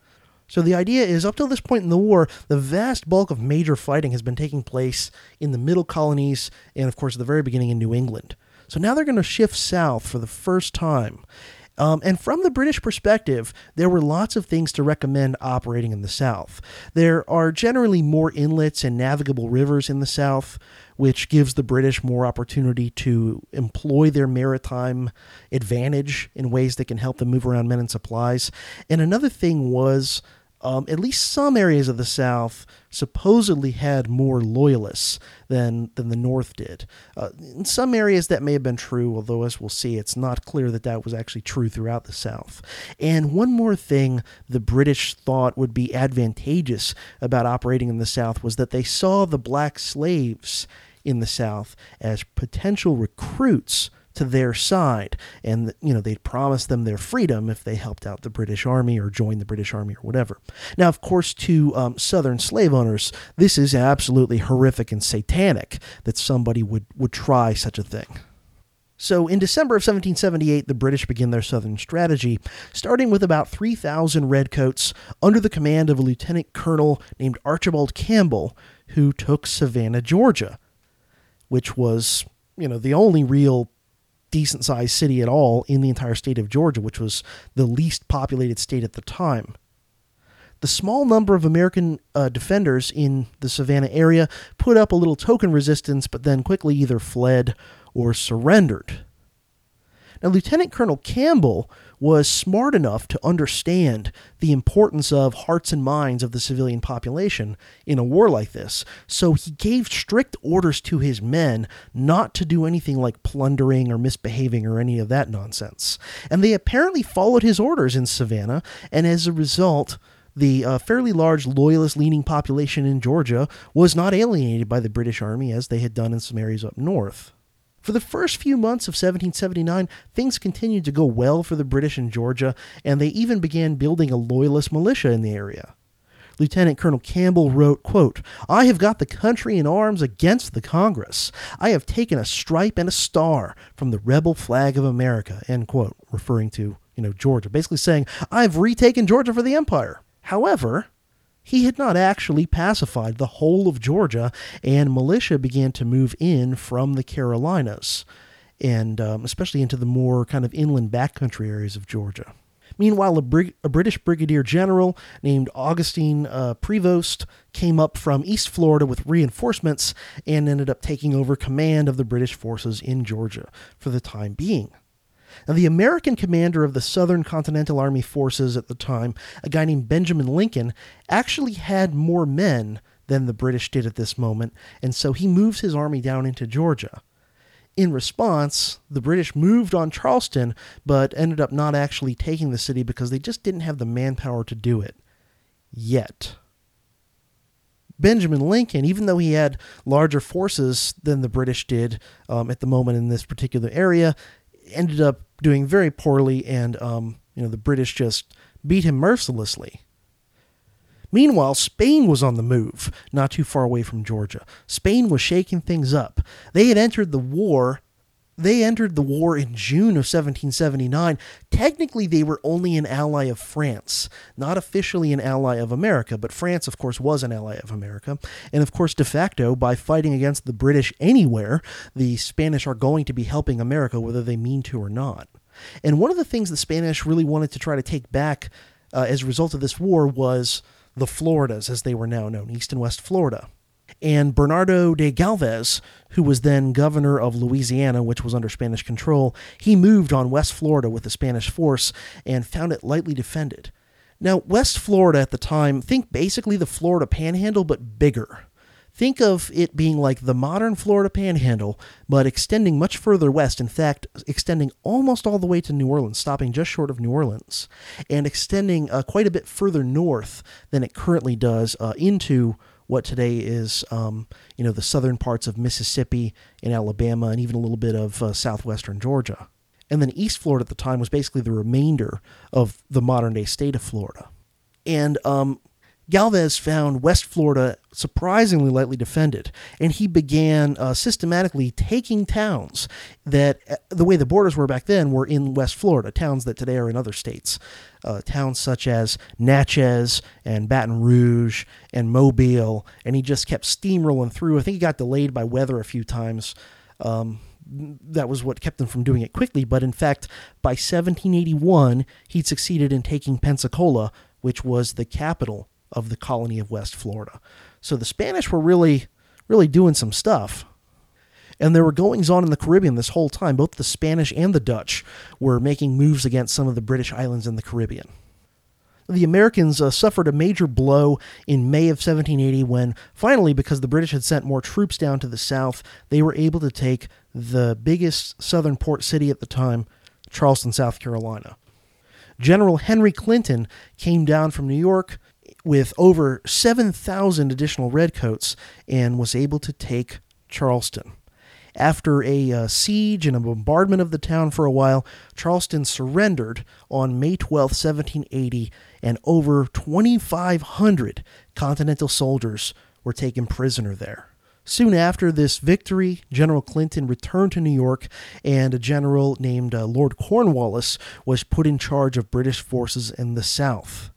A: So the idea is up till this point in the war, the vast bulk of major fighting has been taking place in the middle colonies and of course at the very beginning in New England. So now they're going to shift south for the first time. Um, and from the British perspective, there were lots of things to recommend operating in the South. There are generally more inlets and navigable rivers in the South, which gives the British more opportunity to employ their maritime advantage in ways that can help them move around men and supplies. And another thing was um, at least some areas of the South supposedly had more loyalists than than the North did. Uh, in some areas that may have been true, although as we'll see, it's not clear that that was actually true throughout the South. And one more thing the British thought would be advantageous about operating in the South was that they saw the black slaves in the South as potential recruits to their side. And, you know, they'd promise them their freedom if they helped out the British Army or joined the British Army or whatever. Now, of course, to um, Southern slave owners, this is absolutely horrific and satanic that somebody would, would try such a thing. So, in December of 1778, the British begin their southern strategy, starting with about 3,000 redcoats under the command of a lieutenant colonel named Archibald Campbell, who took Savannah, Georgia, which was, you know, the only real decent sized city at all in the entire state of Georgia, which was the least populated state at the time. The small number of American uh, defenders in the Savannah area put up a little token resistance, but then quickly either fled or surrendered. Now, Lieutenant Colonel Campbell was smart enough to understand the importance of hearts and minds of the civilian population in a war like this. So he gave strict orders to his men not to do anything like plundering or misbehaving or any of that nonsense. And they apparently followed his orders in Savannah, and as a result, the uh, fairly large loyalist leaning population in Georgia was not alienated by the British Army as they had done in some areas up north. For the first few months of 1779, things continued to go well for the British in Georgia, and they even began building a loyalist militia in the area. Lieutenant Colonel Campbell wrote, quote, I have got the country in arms against the Congress. I have taken a stripe and a star from the rebel flag of America, end quote, referring to, you know, Georgia, basically saying, I've retaken Georgia for the empire. However, he had not actually pacified the whole of Georgia, and militia began to move in from the Carolinas, and um, especially into the more kind of inland backcountry areas of Georgia. Meanwhile, a, brig- a British brigadier general named Augustine uh, Prevost came up from East Florida with reinforcements and ended up taking over command of the British forces in Georgia for the time being. Now, the American commander of the Southern Continental Army forces at the time, a guy named Benjamin Lincoln, actually had more men than the British did at this moment, and so he moves his army down into Georgia. In response, the British moved on Charleston, but ended up not actually taking the city because they just didn't have the manpower to do it. Yet. Benjamin Lincoln, even though he had larger forces than the British did um, at the moment in this particular area, ended up doing very poorly, and um, you know the British just beat him mercilessly. Meanwhile, Spain was on the move, not too far away from Georgia. Spain was shaking things up. They had entered the war they entered the war in June of 1779. Technically, they were only an ally of France, not officially an ally of America, but France, of course, was an ally of America. And of course, de facto, by fighting against the British anywhere, the Spanish are going to be helping America, whether they mean to or not. And one of the things the Spanish really wanted to try to take back uh, as a result of this war was the Floridas, as they were now known, East and West Florida. And Bernardo de Galvez, who was then governor of Louisiana, which was under Spanish control, he moved on West Florida with the Spanish force and found it lightly defended. Now, West Florida at the time, think basically the Florida panhandle, but bigger. Think of it being like the modern Florida panhandle, but extending much further west, in fact, extending almost all the way to New Orleans, stopping just short of New Orleans, and extending uh, quite a bit further north than it currently does uh, into what today is, um, you know, the southern parts of Mississippi and Alabama, and even a little bit of uh, southwestern Georgia. And then East Florida at the time was basically the remainder of the modern day state of Florida. And um, Galvez found West Florida surprisingly lightly defended, and he began uh, systematically taking towns that, uh, the way the borders were back then, were in West Florida, towns that today are in other states. Uh, towns such as Natchez and Baton Rouge and Mobile, and he just kept steamrolling through. I think he got delayed by weather a few times. Um, that was what kept them from doing it quickly, but in fact, by 1781, he'd succeeded in taking Pensacola, which was the capital of the colony of West Florida. So the Spanish were really, really doing some stuff. And there were goings on in the Caribbean this whole time. Both the Spanish and the Dutch were making moves against some of the British islands in the Caribbean. The Americans uh, suffered a major blow in May of 1780 when, finally, because the British had sent more troops down to the south, they were able to take the biggest southern port city at the time, Charleston, South Carolina. General Henry Clinton came down from New York with over 7,000 additional redcoats and was able to take Charleston. After a uh, siege and a bombardment of the town for a while, Charleston surrendered on May 12, 1780, and over 2,500 Continental soldiers were taken prisoner there. Soon after this victory, General Clinton returned to New York, and a general named uh, Lord Cornwallis was put in charge of British forces in the South.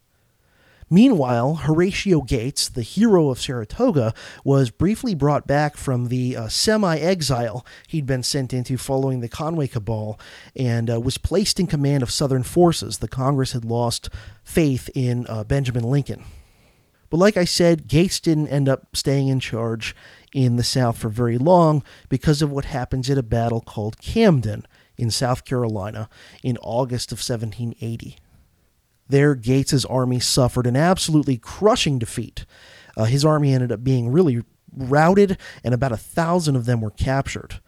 A: Meanwhile, Horatio Gates, the hero of Saratoga, was briefly brought back from the uh, semi exile he'd been sent into following the Conway Cabal and uh, was placed in command of Southern forces. The Congress had lost faith in uh, Benjamin Lincoln. But like I said, Gates didn't end up staying in charge in the South for very long because of what happens at a battle called Camden in South Carolina in August of 1780. There, Gates's army suffered an absolutely crushing defeat. Uh, his army ended up being really routed, and about a thousand of them were captured.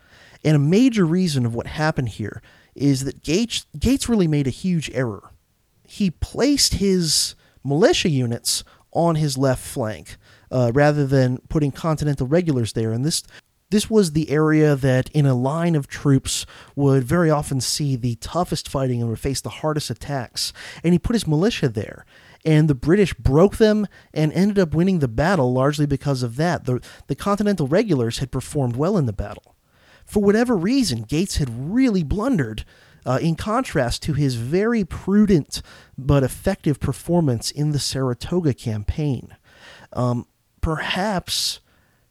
A: And a major reason of what happened here is that Gates, Gates really made a huge error. He placed his militia units on his left flank uh, rather than putting Continental regulars there. And this this was the area that, in a line of troops, would very often see the toughest fighting and would face the hardest attacks. And he put his militia there. And the British broke them and ended up winning the battle largely because of that. The, the Continental regulars had performed well in the battle. For whatever reason, Gates had really blundered, uh, in contrast to his very prudent but effective performance in the Saratoga campaign. Um, perhaps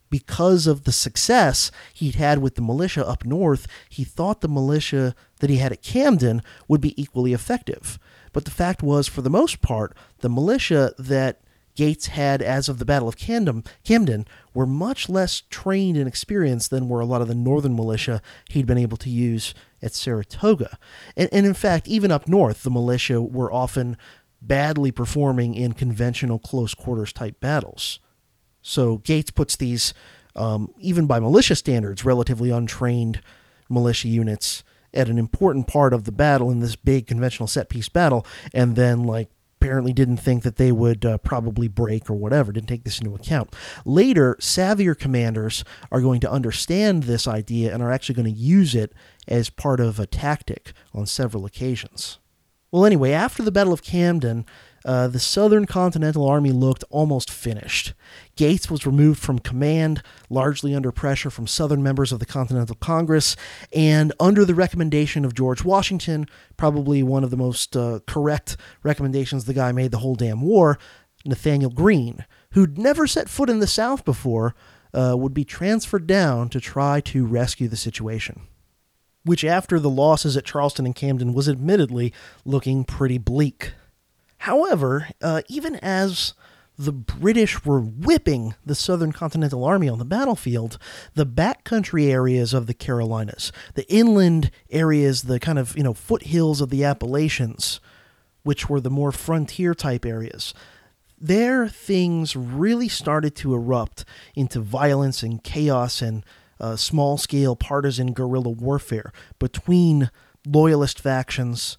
A: because of the success he'd had with the militia up north, he thought the militia that he had at Camden would be equally effective. But the fact was, for the most part, the militia that Gates had as of the Battle of Camden, Camden were much less trained and experienced than were a lot of the northern militia he'd been able to use at Saratoga. And, and in fact, even up north, the militia were often badly performing in conventional close quarters type battles. So Gates puts these, um, even by militia standards, relatively untrained militia units at an important part of the battle in this big conventional set piece battle, and then like apparently didn't think that they would uh, probably break or whatever, didn't take this into account. Later, savvier commanders are going to understand this idea and are actually going to use it as part of a tactic on several occasions. Well, anyway, after the Battle of Camden, uh, the Southern Continental Army looked almost finished. Gates was removed from command, largely under pressure from Southern members of the Continental Congress, and under the recommendation of George Washington, probably one of the most uh, correct recommendations the guy made the whole damn war, Nathanael Greene, who'd never set foot in the South before, uh, would be transferred down to try to rescue the situation. Which, after the losses at Charleston and Camden, was admittedly looking pretty bleak. However, uh, even as the British were whipping the Southern Continental Army on the battlefield, the backcountry areas of the Carolinas, the inland areas, the kind of, you know, foothills of the Appalachians, which were the more frontier type areas, there things really started to erupt into violence and chaos and uh, small scale partisan guerrilla warfare between loyalist factions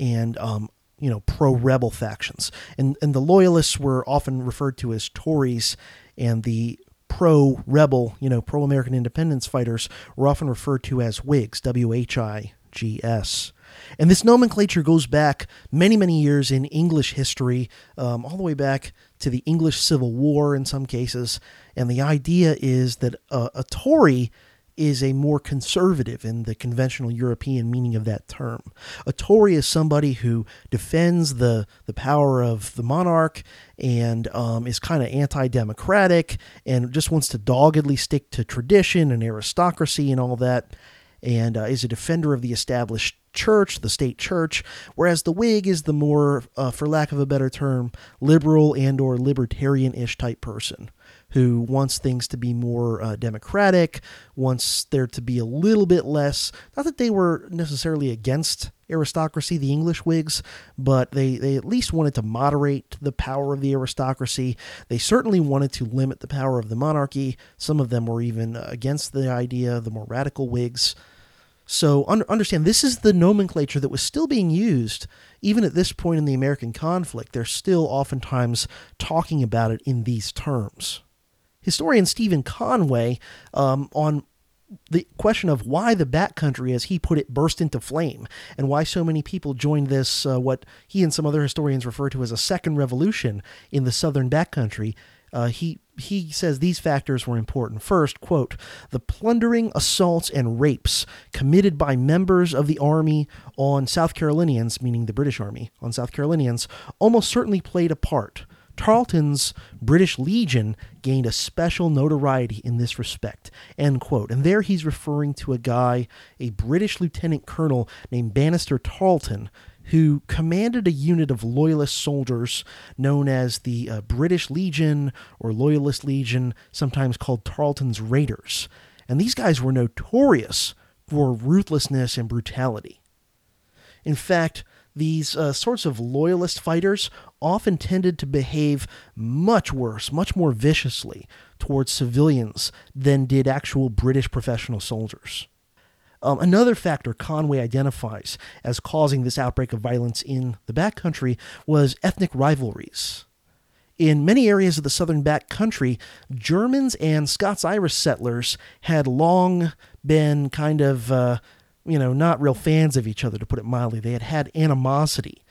A: and um, you know pro rebel factions, and and the loyalists were often referred to as Tories, and the pro rebel you know pro American independence fighters were often referred to as Whigs, W H I G S. And this nomenclature goes back many, many years in English history, um, all the way back to the English Civil War in some cases. And the idea is that a, a Tory is a more conservative in the conventional European meaning of that term. A Tory is somebody who defends the, the power of the monarch and um, is kind of anti democratic and just wants to doggedly stick to tradition and aristocracy and all that, and uh, is a defender of the established church, the state church, whereas the Whig is the more, uh, for lack of a better term, liberal and or libertarian-ish type person who wants things to be more uh, democratic, wants there to be a little bit less. Not that they were necessarily against aristocracy, the English Whigs, but they, they at least wanted to moderate the power of the aristocracy. They certainly wanted to limit the power of the monarchy. Some of them were even against the idea, the more radical Whigs. So un- understand, this is the nomenclature that was still being used even at this point in the American conflict. They're still oftentimes talking about it in these terms. Historian Stephen Conway, um, on the question of why the backcountry, as he put it, burst into flame, and why so many people joined this, uh, what he and some other historians refer to as a second revolution in the southern backcountry, uh, he he says these factors were important. First, quote, the plundering, assaults, and rapes committed by members of the army on South Carolinians, meaning the British Army, on South Carolinians, almost certainly played a part. Tarleton's British Legion gained a special notoriety in this respect. End quote. And there he's referring to a guy, a British lieutenant colonel named Banastre Tarleton, who commanded a unit of loyalist soldiers known as the uh, British Legion or Loyalist Legion, sometimes called Tarleton's Raiders. And these guys were notorious for ruthlessness and brutality. In fact, these uh, sorts of loyalist fighters often tended to behave much worse, much more viciously towards civilians than did actual British professional soldiers. Um, another factor Conway identifies as causing this outbreak of violence in the backcountry was ethnic rivalries. In many areas of the southern backcountry, Germans and Scots Irish settlers had long been kind of uh, you know, not real fans of each other, to put it mildly. They had had animosity.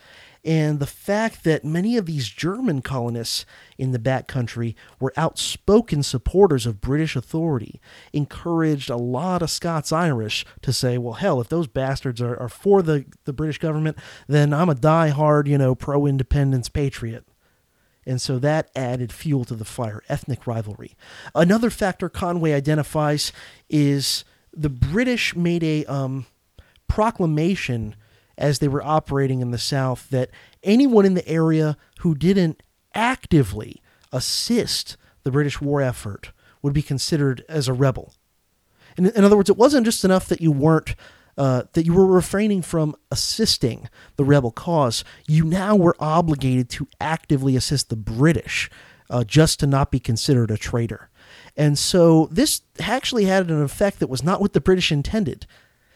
A: And the fact that many of these German colonists in the backcountry were outspoken supporters of British authority encouraged a lot of Scots Irish to say, well, hell, if those bastards are, are for the, the British government, then I'm a die-hard, you know, pro independence patriot. And so that added fuel to the fire, ethnic rivalry. Another factor Conway identifies is the British made a um, proclamation as they were operating in the South that anyone in the area who didn't actively assist the British war effort would be considered as a rebel. In, in other words, it wasn't just enough that you weren't uh, that you were refraining from assisting the rebel cause. You now were obligated to actively assist the British uh, just to not be considered a traitor. And so this actually had an effect that was not what the British intended.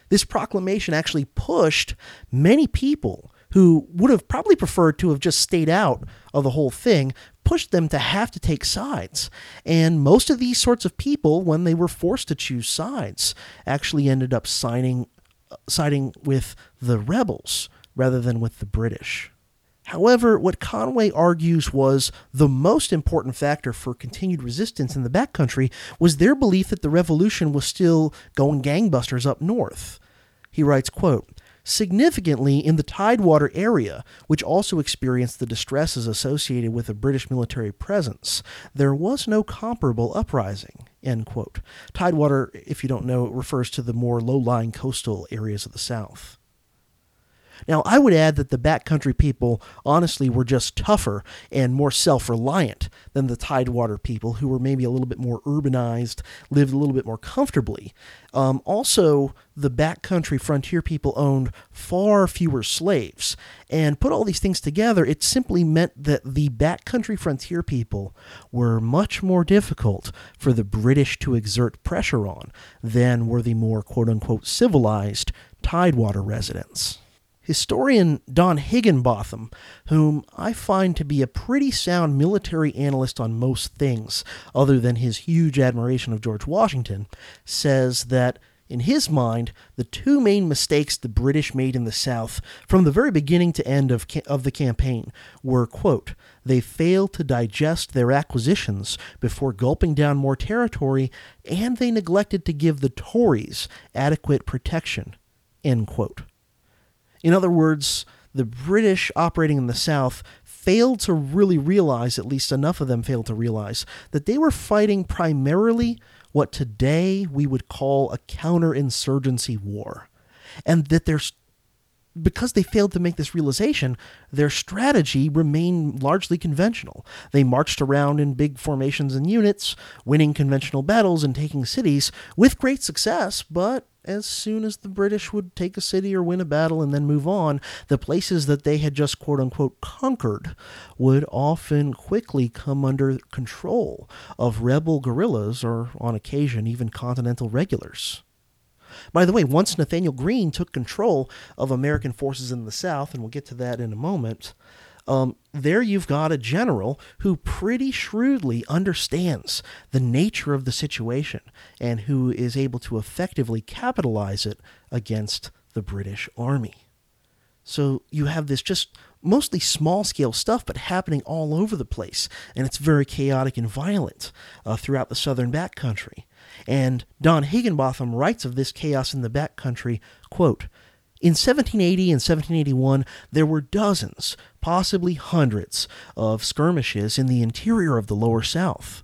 A: This proclamation actually pushed many people who would have probably preferred to have just stayed out of the whole thing, pushed them to have to take sides. And most of these sorts of people, when they were forced to choose sides, actually ended up signing uh, siding with the rebels rather than with the British. However, what Conway argues was the most important factor for continued resistance in the backcountry was their belief that the revolution was still going gangbusters up north. He writes, quote, Significantly, in the Tidewater area, which also experienced the distresses associated with a British military presence, there was no comparable uprising. End quote. Tidewater, if you don't know, refers to the more low lying coastal areas of the South. Now, I would add that the backcountry people honestly were just tougher and more self reliant than the Tidewater people, who were maybe a little bit more urbanized, lived a little bit more comfortably. Um, also, the backcountry frontier people owned far fewer slaves. And put all these things together, it simply meant that the backcountry frontier people were much more difficult for the British to exert pressure on than were the more quote unquote civilized Tidewater residents. Historian Don Higginbotham, whom I find to be a pretty sound military analyst on most things, other than his huge admiration of George Washington, says that in his mind, the two main mistakes the British made in the South from the very beginning to end of, ca- of the campaign were, quote, they failed to digest their acquisitions before gulping down more territory, and they neglected to give the Tories adequate protection, end quote. In other words, the British operating in the South failed to really realize, at least enough of them failed to realize, that they were fighting primarily what today we would call a counterinsurgency war. And that there's because they failed to make this realization, their strategy remained largely conventional. They marched around in big formations and units, winning conventional battles and taking cities with great success, but as soon as the British would take a city or win a battle and then move on, the places that they had just quote unquote conquered would often quickly come under control of rebel guerrillas or, on occasion, even continental regulars. By the way, once Nathanael Greene took control of American forces in the South, and we'll get to that in a moment, um, there you've got a general who pretty shrewdly understands the nature of the situation and who is able to effectively capitalize it against the British Army. So you have this just mostly small scale stuff, but happening all over the place. And it's very chaotic and violent uh, throughout the southern backcountry. And Don Higginbotham writes of this chaos in the backcountry, quote, in 1780 and 1781, there were dozens, possibly hundreds, of skirmishes in the interior of the lower South.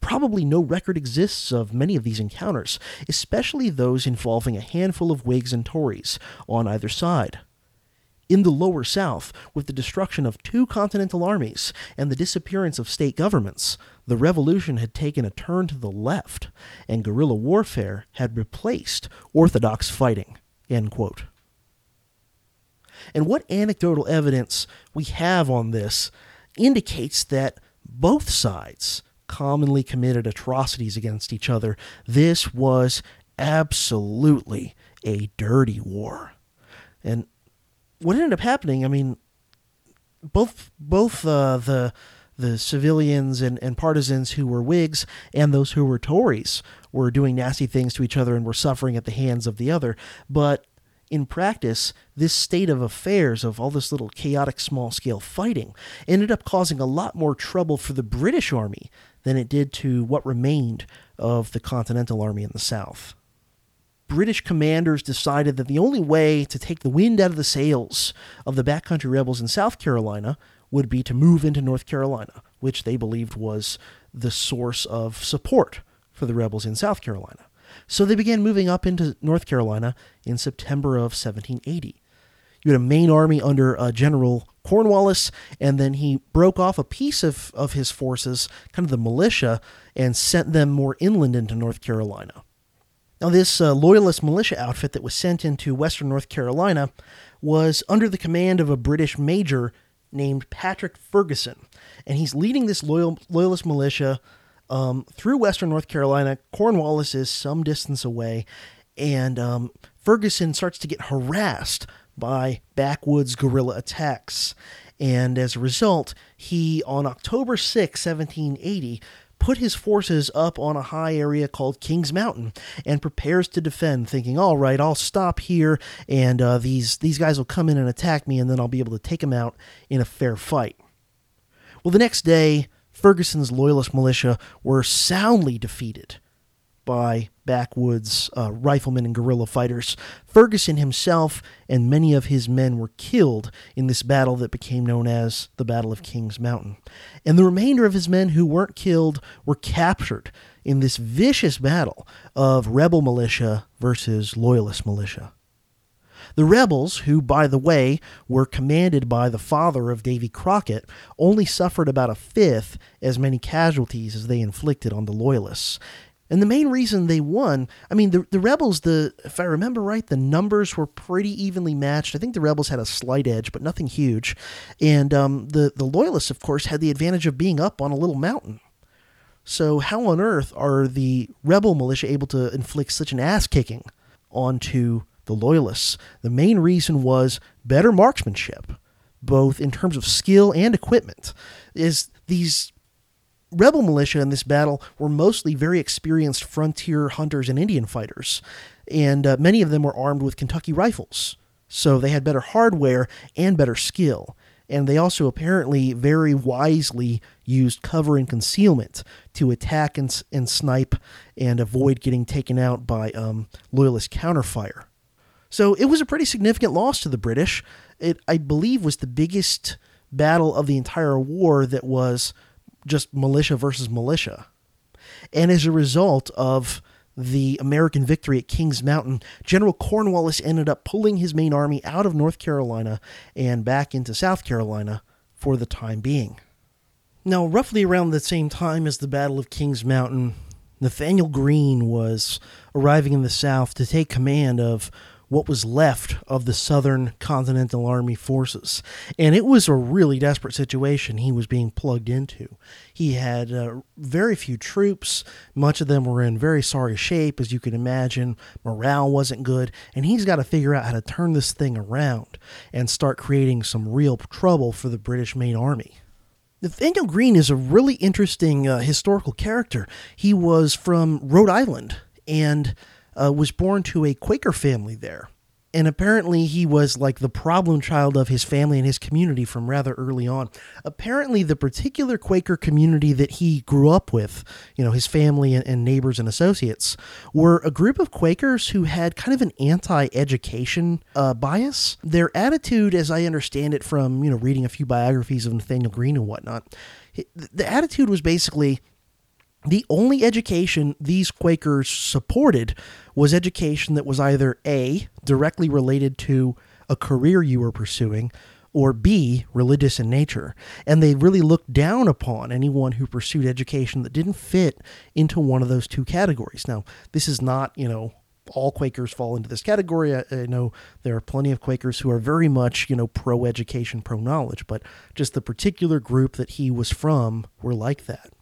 A: Probably no record exists of many of these encounters, especially those involving a handful of Whigs and Tories on either side. In the lower South, with the destruction of two continental armies and the disappearance of state governments, the revolution had taken a turn to the left, and guerrilla warfare had replaced orthodox fighting. And what anecdotal evidence we have on this indicates that both sides commonly committed atrocities against each other. This was absolutely a dirty war. And what ended up happening, I mean, both both uh, the the civilians and, and partisans who were Whigs and those who were Tories were doing nasty things to each other and were suffering at the hands of the other. But in practice, this state of affairs of all this little chaotic small scale fighting ended up causing a lot more trouble for the British Army than it did to what remained of the Continental Army in the South. British commanders decided that the only way to take the wind out of the sails of the backcountry rebels in South Carolina would be to move into North Carolina, which they believed was the source of support for the rebels in South Carolina. So they began moving up into North Carolina in September of 1780. You had a main army under uh, General Cornwallis, and then he broke off a piece of, of his forces, kind of the militia, and sent them more inland into North Carolina. Now, this uh, Loyalist militia outfit that was sent into Western North Carolina was under the command of a British major named Patrick Ferguson, and he's leading this loyal, Loyalist militia um, through Western North Carolina. Cornwallis is some distance away, and um, Ferguson starts to get harassed by backwoods guerrilla attacks. And as a result, he, on October 6, 1780, put his forces up on a high area called Kings Mountain and prepares to defend, thinking, "All right, I'll stop here, and uh, these these guys will come in and attack me, and then I'll be able to take them out in a fair fight." Well, the next day, Ferguson's loyalist militia were soundly defeated by backwoods uh, riflemen and guerrilla fighters. Ferguson himself and many of his men were killed in this battle that became known as the Battle of Kings Mountain. And the remainder of his men who weren't killed were captured in this vicious battle of rebel militia versus loyalist militia. The rebels, who, by the way, were commanded by the father of Davy Crockett, only suffered about a fifth as many casualties as they inflicted on the Loyalists. And the main reason they won, I mean, the, the rebels, the if I remember right, the numbers were pretty evenly matched. I think the rebels had a slight edge, but nothing huge. And um, the the loyalists, of course, had the advantage of being up on a little mountain. So how on earth are the rebel militia able to inflict such an ass kicking onto the Loyalists. The main reason was better marksmanship, both in terms of skill and equipment. Is these rebel militia in this battle were mostly very experienced frontier hunters and Indian fighters, and uh, many of them were armed with Kentucky rifles. So they had better hardware and better skill. And they also apparently very wisely used cover and concealment to attack and, and snipe and avoid getting taken out by um, loyalist counterfire. So it was a pretty significant loss to the British. It, I believe, was the biggest battle of the entire war that was just militia versus militia. And as a result of the American victory at Kings Mountain, General Cornwallis ended up pulling his main army out of North Carolina and back into South Carolina for the time being. Now, roughly around the same time as the Battle of Kings Mountain, Nathanael Greene was arriving in the South to take command of what was left of the Southern Continental Army forces. And it was a really desperate situation he was being plugged into. He had uh, very few troops, much of them were in very sorry shape, as you can imagine. Morale wasn't good, and he's got to figure out how to turn this thing around and start creating some real trouble for the British main army. Nathanael Greene is a really interesting uh, historical character. He was from Rhode Island, and uh, was born to a Quaker family there. And apparently, he was like the problem child of his family and his community from rather early on. Apparently, the particular Quaker community that he grew up with, you know, his family and, and neighbors and associates, were a group of Quakers who had kind of an anti education uh, bias. Their attitude, as I understand it from, you know, reading a few biographies of Nathanael Greene and whatnot, the attitude was basically the only education these Quakers supported was education that was either A, directly related to a career you were pursuing, or B, religious in nature. And they really looked down upon anyone who pursued education that didn't fit into one of those two categories. Now, this is not, you know, all Quakers fall into this category. I, I, know there are plenty of Quakers who are very much, you know, pro education, pro knowledge, but just the particular group that he was from were like that.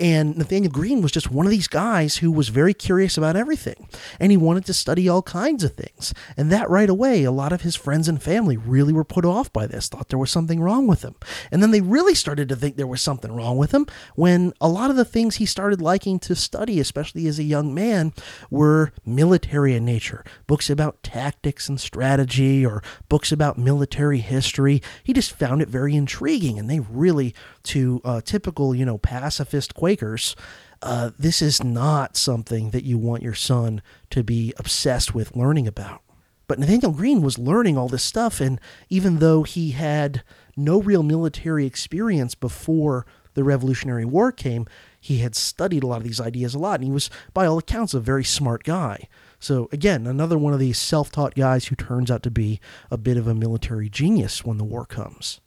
A: And Nathanael Greene was just one of these guys who was very curious about everything. And he wanted to study all kinds of things. And that right away, a lot of his friends and family really were put off by this, thought there was something wrong with him. And then they really started to think there was something wrong with him when a lot of the things he started liking to study, especially as a young man, were military in nature. Books about tactics and strategy or books about military history. He just found it very intriguing. And they really, to typical, you know, pacifist Quakers, uh, this is not something that you want your son to be obsessed with learning about. But Nathanael Greene was learning all this stuff, and even though he had no real military experience before the Revolutionary War came, he had studied a lot of these ideas a lot, and he was, by all accounts, a very smart guy. So, again, another one of these self taught guys who turns out to be a bit of a military genius when the war comes.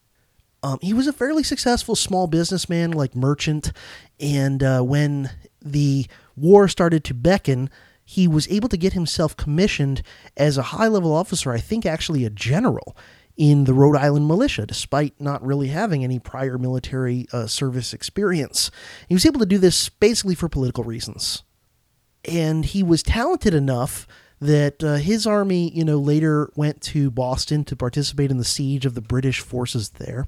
A: Um, he was a fairly successful small businessman, like merchant, and uh, when the war started to beckon, he was able to get himself commissioned as a high level officer, I think actually a general in the Rhode Island militia, despite not really having any prior military uh, service experience. He was able to do this basically for political reasons. And he was talented enough that uh, his army, you know, later went to Boston to participate in the siege of the British forces there.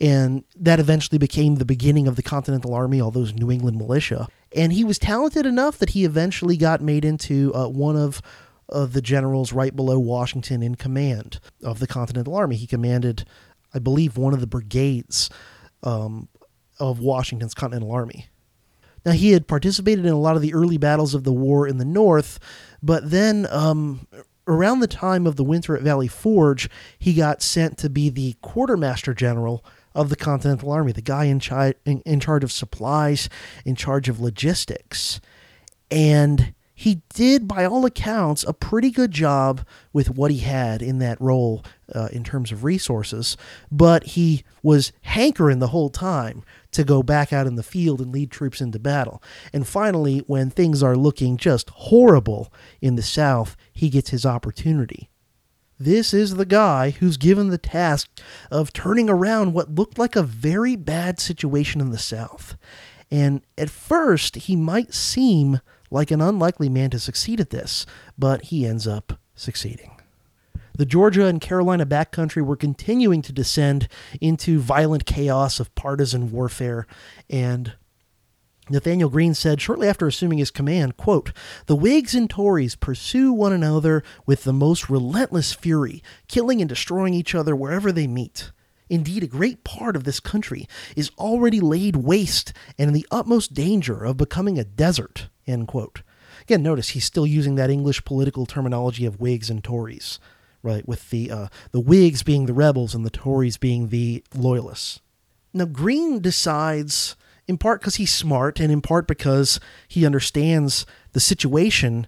A: And that eventually became the beginning of the Continental Army, all those New England militia. And he was talented enough that he eventually got made into uh, one of the generals right below Washington in command of the Continental Army. He commanded, I believe, one of the brigades um, of Washington's Continental Army. Now, he had participated in a lot of the early battles of the war in the North, but then um, around the time of the winter at Valley Forge, he got sent to be the quartermaster general of the Continental Army, the guy in, chi- in, in charge of supplies, in charge of logistics. And he did, by all accounts, a pretty good job with what he had in that role uh, in terms of resources, but he was hankering the whole time to go back out in the field and lead troops into battle. And finally, when things are looking just horrible in the South, he gets his opportunity. This is the guy who's given the task of turning around what looked like a very bad situation in the South. And at first, he might seem like an unlikely man to succeed at this, but he ends up succeeding. The Georgia and Carolina backcountry were continuing to descend into violent chaos of partisan warfare, and Nathanael Greene said shortly after assuming his command, quote, The Whigs and Tories pursue one another with the most relentless fury, killing and destroying each other wherever they meet. Indeed, a great part of this country is already laid waste and in the utmost danger of becoming a desert. End quote. Again, notice he's still using that English political terminology of Whigs and Tories right? With the uh, the Whigs being the rebels and the Tories being the loyalists. Now Greene decides, in part because he's smart, and in part because he understands the situation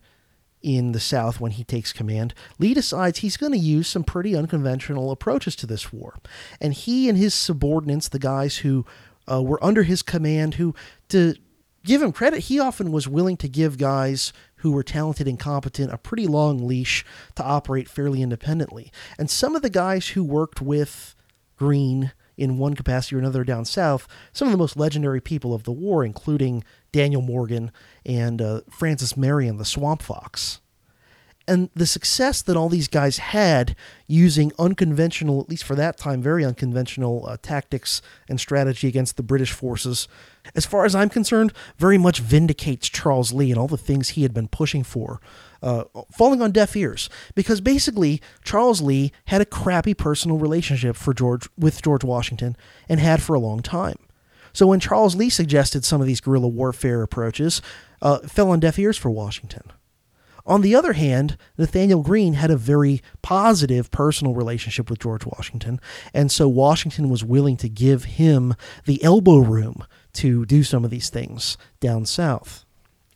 A: in the South when he takes command. Lee decides he's going to use some pretty unconventional approaches to this war, and he and his subordinates, the guys who uh, were under his command, who to give him credit, he often was willing to give guys who were talented and competent a pretty long leash to operate fairly independently. And some of the guys who worked with Greene in one capacity or another down south, some of the most legendary people of the war, including Daniel Morgan and uh, Francis Marion, the Swamp Fox and the success that all these guys had using unconventional, at least for that time, very unconventional uh, tactics and strategy against the British forces, as far as I'm concerned, very much vindicates Charles Lee and all the things he had been pushing for, uh, falling on deaf ears. Because basically, Charles Lee had a crappy personal relationship for George with George Washington and had for a long time. So when Charles Lee suggested some of these guerrilla warfare approaches, uh, fell on deaf ears for Washington. On the other hand, Nathanael Greene had a very positive personal relationship with George Washington, and so Washington was willing to give him the elbow room to do some of these things down south.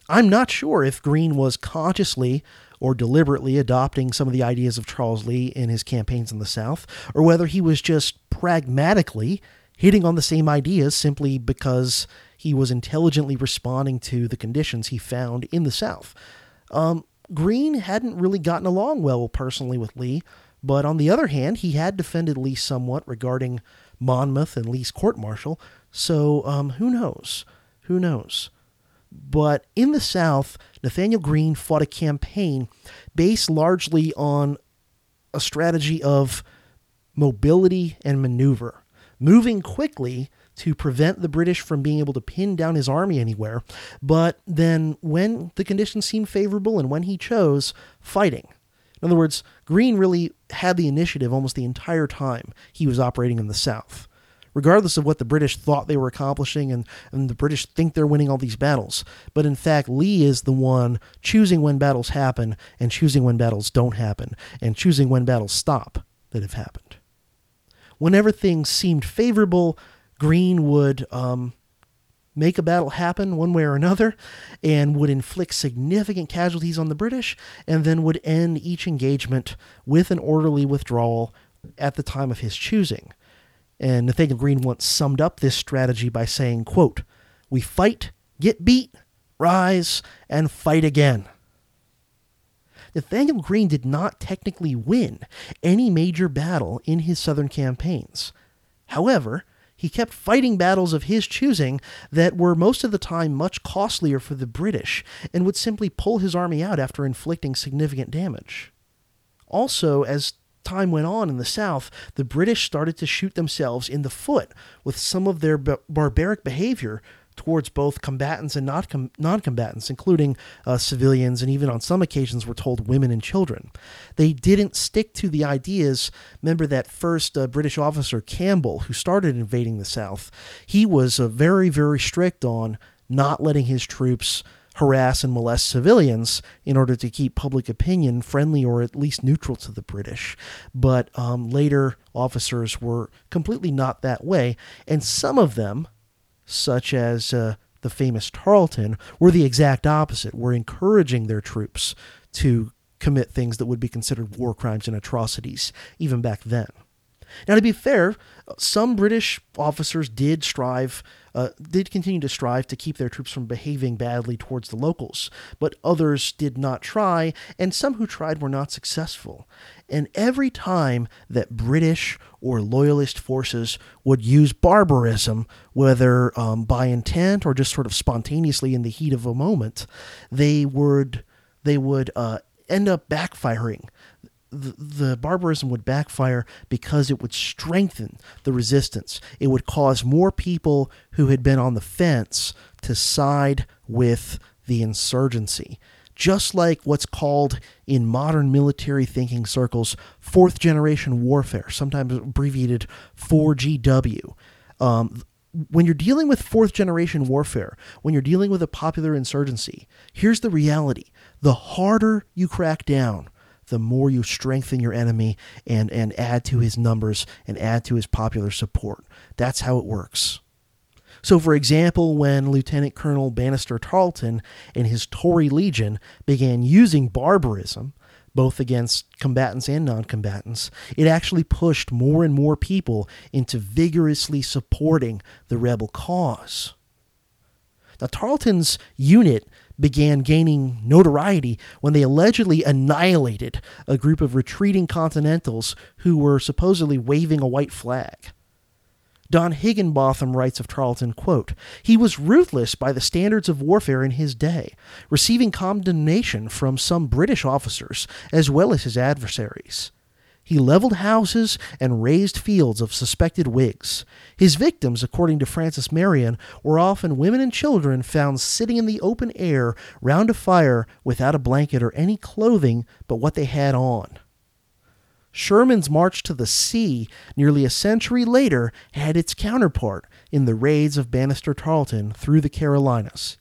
A: I'm not sure if Greene was consciously or deliberately adopting some of the ideas of Charles Lee in his campaigns in the South, or whether he was just pragmatically hitting on the same ideas simply because he was intelligently responding to the conditions he found in the South. Um, Greene hadn't really gotten along well personally with Lee, but on the other hand, he had defended Lee somewhat regarding Monmouth and Lee's court martial, so um, who knows? Who knows? But in the South, Nathanael Greene fought a campaign based largely on a strategy of mobility and maneuver, moving quickly to prevent the British from being able to pin down his army anywhere, but then when the conditions seemed favorable and when he chose, fighting. In other words, Greene really had the initiative almost the entire time he was operating in the South regardless of what the British thought they were accomplishing, and, and the British think they're winning all these battles. But in fact, Lee is the one choosing when battles happen and choosing when battles don't happen and choosing when battles stop that have happened. Whenever things seemed favorable, Greene would um, make a battle happen one way or another and would inflict significant casualties on the British and then would end each engagement with an orderly withdrawal at the time of his choosing. And Nathanael Greene once summed up this strategy by saying, quote, We fight, get beat, rise, and fight again. Nathanael Greene did not technically win any major battle in his southern campaigns. However, he kept fighting battles of his choosing that were most of the time much costlier for the British and would simply pull his army out after inflicting significant damage. Also, as time went on in the South, the British started to shoot themselves in the foot with some of their b- barbaric behavior towards both combatants and not com- non-combatants, including uh, civilians, and even on some occasions were told women and children. They didn't stick to the ideas. Remember that first uh, British officer Campbell, who started invading the South, he was uh, very, very strict on not letting his troops harass and molest civilians in order to keep public opinion friendly or at least neutral to the British. But um, later officers were completely not that way, and some of them, such as uh, the famous Tarleton, were the exact opposite, were encouraging their troops to commit things that would be considered war crimes and atrocities, even back then. Now, to be fair, some British officers did strive, uh, did continue to strive to keep their troops from behaving badly towards the locals, but others did not try, and some who tried were not successful. And every time that British or loyalist forces would use barbarism, whether um, by intent or just sort of spontaneously in the heat of a moment, they would they would uh, end up backfiring the, the barbarism would backfire because it would strengthen the resistance. It would cause more people who had been on the fence to side with the insurgency. Just like what's called in modern military thinking circles fourth generation warfare, sometimes abbreviated 4GW. Um, when you're dealing with fourth generation warfare, when you're dealing with a popular insurgency, here's the reality the harder you crack down, the more you strengthen your enemy and, and add to his numbers and add to his popular support. That's how it works. So, for example, when Lieutenant Colonel Banastre Tarleton and his Tory Legion began using barbarism, both against combatants and non combatants, it actually pushed more and more people into vigorously supporting the rebel cause. Now, Tarleton's unit began gaining notoriety when they allegedly annihilated a group of retreating Continentals who were supposedly waving a white flag. Don Higginbotham writes of Tarleton, quote, He was ruthless by the standards of warfare in his day, receiving condemnation from some British officers as well as his adversaries. He leveled houses and razed fields of suspected Whigs. His victims, according to Francis Marion, were often women and children found sitting in the open air round a fire without a blanket or any clothing but what they had on. Sherman's march to the sea nearly a century later had its counterpart in the raids of Banastre Tarleton through the Carolinas.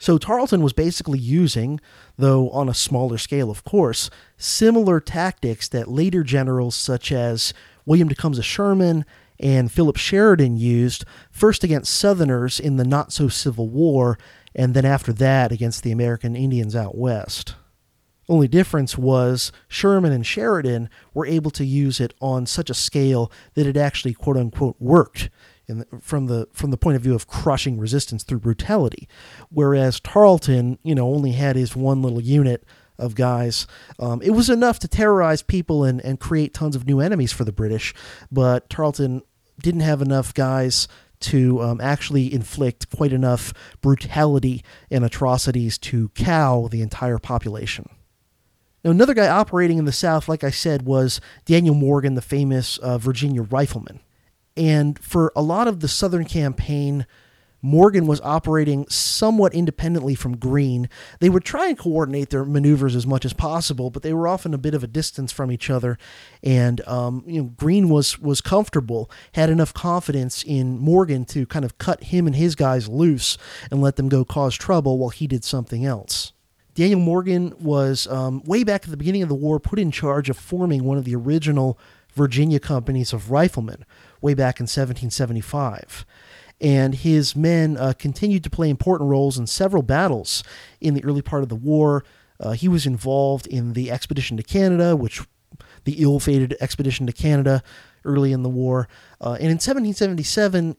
A: So Tarleton was basically using, though on a smaller scale, of course, similar tactics that later generals such as William Tecumseh Sherman and Philip Sheridan used, first against Southerners in the not so Civil War, and then after that against the American Indians out west. Only difference was Sherman and Sheridan were able to use it on such a scale that it actually quote unquote worked the, from the from the point of view of crushing resistance through brutality, whereas Tarleton, you know, only had his one little unit of guys. Um, it was enough to terrorize people and, and create tons of new enemies for the British, but Tarleton didn't have enough guys to um, actually inflict quite enough brutality and atrocities to cow the entire population. Now, another guy operating in the South, like I said, was Daniel Morgan, the famous uh, Virginia rifleman. And for a lot of the Southern campaign, Morgan was operating somewhat independently from Greene. They would try and coordinate their maneuvers as much as possible, but they were often a bit of a distance from each other. And um, you know, Greene was was comfortable, had enough confidence in Morgan to kind of cut him and his guys loose and let them go cause trouble while he did something else. Daniel Morgan was, um, way back at the beginning of the war, put in charge of forming one of the original Virginia companies of riflemen way back in 1775. And his men uh, continued to play important roles in several battles in the early part of the war. Uh, he was involved in the expedition to Canada, which the ill-fated expedition to Canada early in the war. Uh, and in 1777,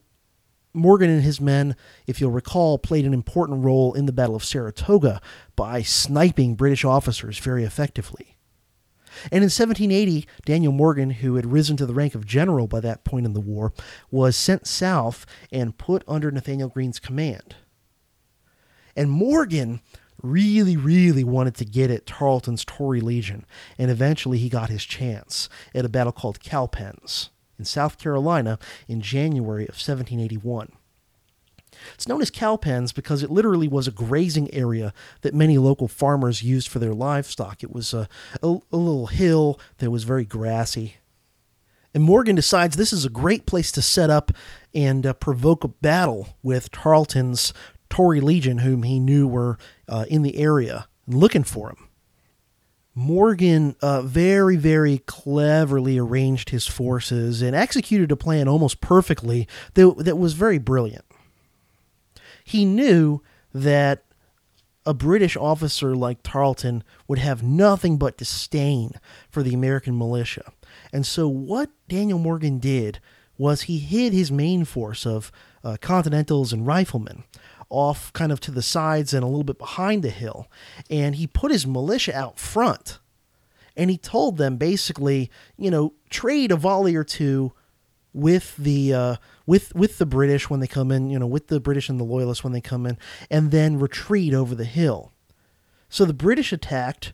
A: Morgan and his men, if you'll recall, played an important role in the Battle of Saratoga by sniping British officers very effectively. And in 1780, Daniel Morgan, who had risen to the rank of general by that point in the war, was sent south and put under Nathanael Greene's command. And Morgan really, really wanted to get at Tarleton's Tory Legion, and eventually he got his chance at a battle called Cowpens in South Carolina in January of 1781. It's known as cowpens because it literally was a grazing area that many local farmers used for their livestock. It was a, a, a little hill that was very grassy. And Morgan decides this is a great place to set up and uh, provoke a battle with Tarleton's Tory Legion, whom he knew were uh, in the area looking for him. Morgan uh, very, very cleverly arranged his forces and executed a plan almost perfectly that, that was very brilliant. He knew that a British officer like Tarleton would have nothing but disdain for the American militia. And so, what Daniel Morgan did was he hid his main force of uh, Continentals and riflemen off kind of to the sides and a little bit behind the hill. And he put his militia out front. And he told them basically, you know, trade a volley or two with the uh, with with the British when they come in, you know, with the British and the Loyalists when they come in, and then retreat over the hill. So the British attacked,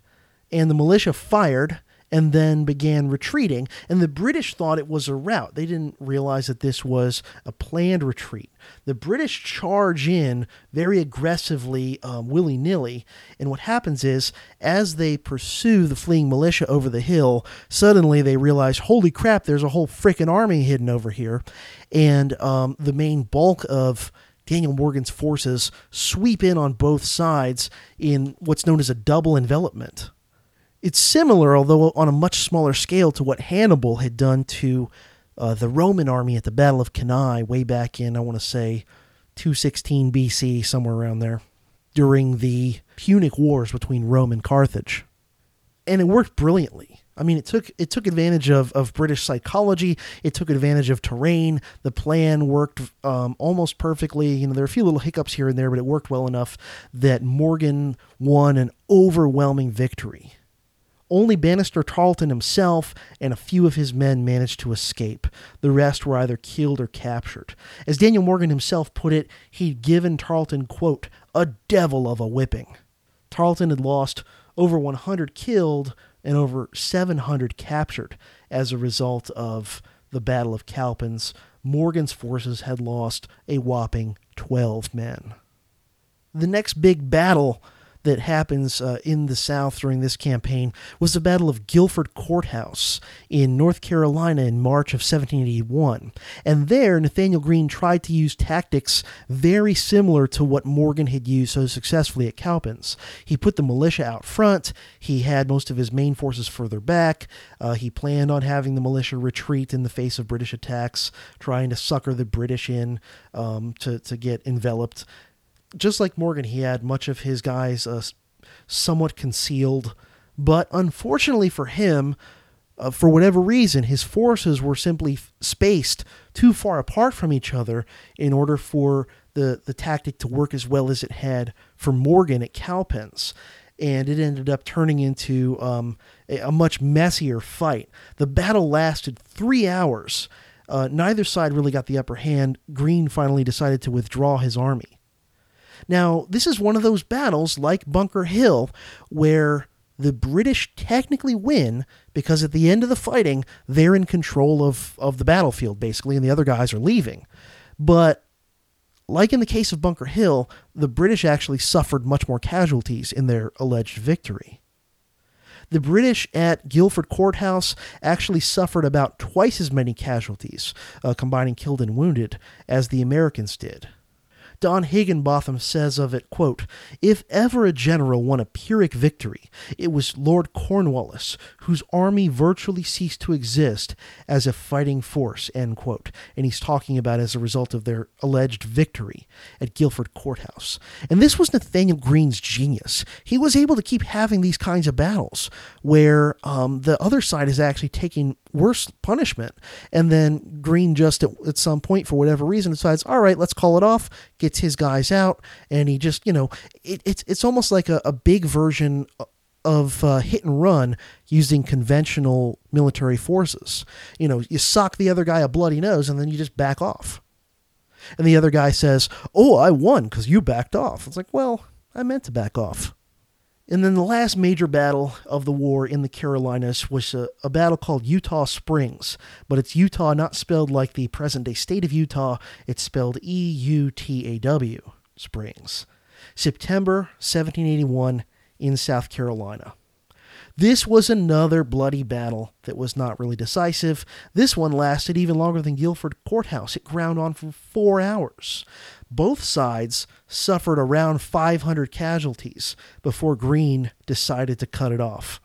A: and the militia fired, and then began retreating. And the British thought it was a rout. They didn't realize that this was a planned retreat. The British charge in very aggressively, um, willy nilly. And what happens is, as they pursue the fleeing militia over the hill, suddenly they realize, holy crap, there's a whole freaking army hidden over here. And um, the main bulk of Daniel Morgan's forces sweep in on both sides in what's known as a double envelopment. It's similar, although on a much smaller scale, to what Hannibal had done to uh, the Roman army at the Battle of Cannae way back in, I want to say, 216 BC, somewhere around there, during the Punic Wars between Rome and Carthage. And it worked brilliantly. I mean, it took it took advantage of, of British psychology. It took advantage of terrain. The plan worked um, almost perfectly. You know, there are a few little hiccups here and there, but it worked well enough that Morgan won an overwhelming victory. Only Banastre Tarleton himself and a few of his men managed to escape. The rest were either killed or captured. As Daniel Morgan himself put it, he'd given Tarleton, quote, a devil of a whipping. Tarleton had lost over 100 killed and over 700 captured as a result of the Battle of Cowpens. Morgan's forces had lost a whopping 12 men. The next big battle that happens uh, in the South during this campaign was the Battle of Guilford Courthouse in North Carolina in March of 1781. And there, Nathanael Greene tried to use tactics very similar to what Morgan had used so successfully at Cowpens. He put the militia out front, he had most of his main forces further back, uh, he planned on having the militia retreat in the face of British attacks, trying to sucker the British in um, to, to get enveloped just like Morgan, he had much of his guys uh, somewhat concealed But unfortunately for him, uh, for whatever reason, his forces were simply f- spaced too far apart from each other in order for the, the tactic to work as well as it had for Morgan at Cowpens. And it ended up turning into um, a, a, much messier fight. The battle lasted three hours. Uh, neither side really got the upper hand. Greene finally decided to withdraw his army. Now, this is one of those battles like Bunker Hill where the British technically win because at the end of the fighting, they're in control of, of the battlefield, basically, and the other guys are leaving. But like in the case of Bunker Hill, the British actually suffered much more casualties in their alleged victory. The British at Guilford Courthouse actually suffered about twice as many casualties, uh, combining killed and wounded, as the Americans did. Don Higginbotham says of it, quote, If ever a general won a Pyrrhic victory, it was Lord Cornwallis, whose army virtually ceased to exist as a fighting force, end quote. And he's talking about as a result of their alleged victory at Guilford Courthouse. And this was Nathanael Greene's genius. He was able to keep having these kinds of battles where um, the other side is actually taking worse punishment. And then Greene just at, at some point, for whatever reason, decides, all right, let's call it off, gets his guys out, and he just, you know, it, it's it's almost like a, a big version of uh, hit and run using conventional military forces. You know, you sock the other guy a bloody nose, and then you just back off. And the other guy says, "Oh, I won because you backed off." It's like, well, I meant to back off. And then the last major battle of the war in the Carolinas was a, a, battle called Eutaw Springs, but it's Eutaw not spelled like the present day state of Utah, it's spelled E U T A W, Springs. September 1781 in South Carolina. This was another bloody battle that was not really decisive. This one lasted even longer than Guilford Courthouse. It ground on for four hours. Both sides suffered around 500 casualties before Greene decided to cut it off.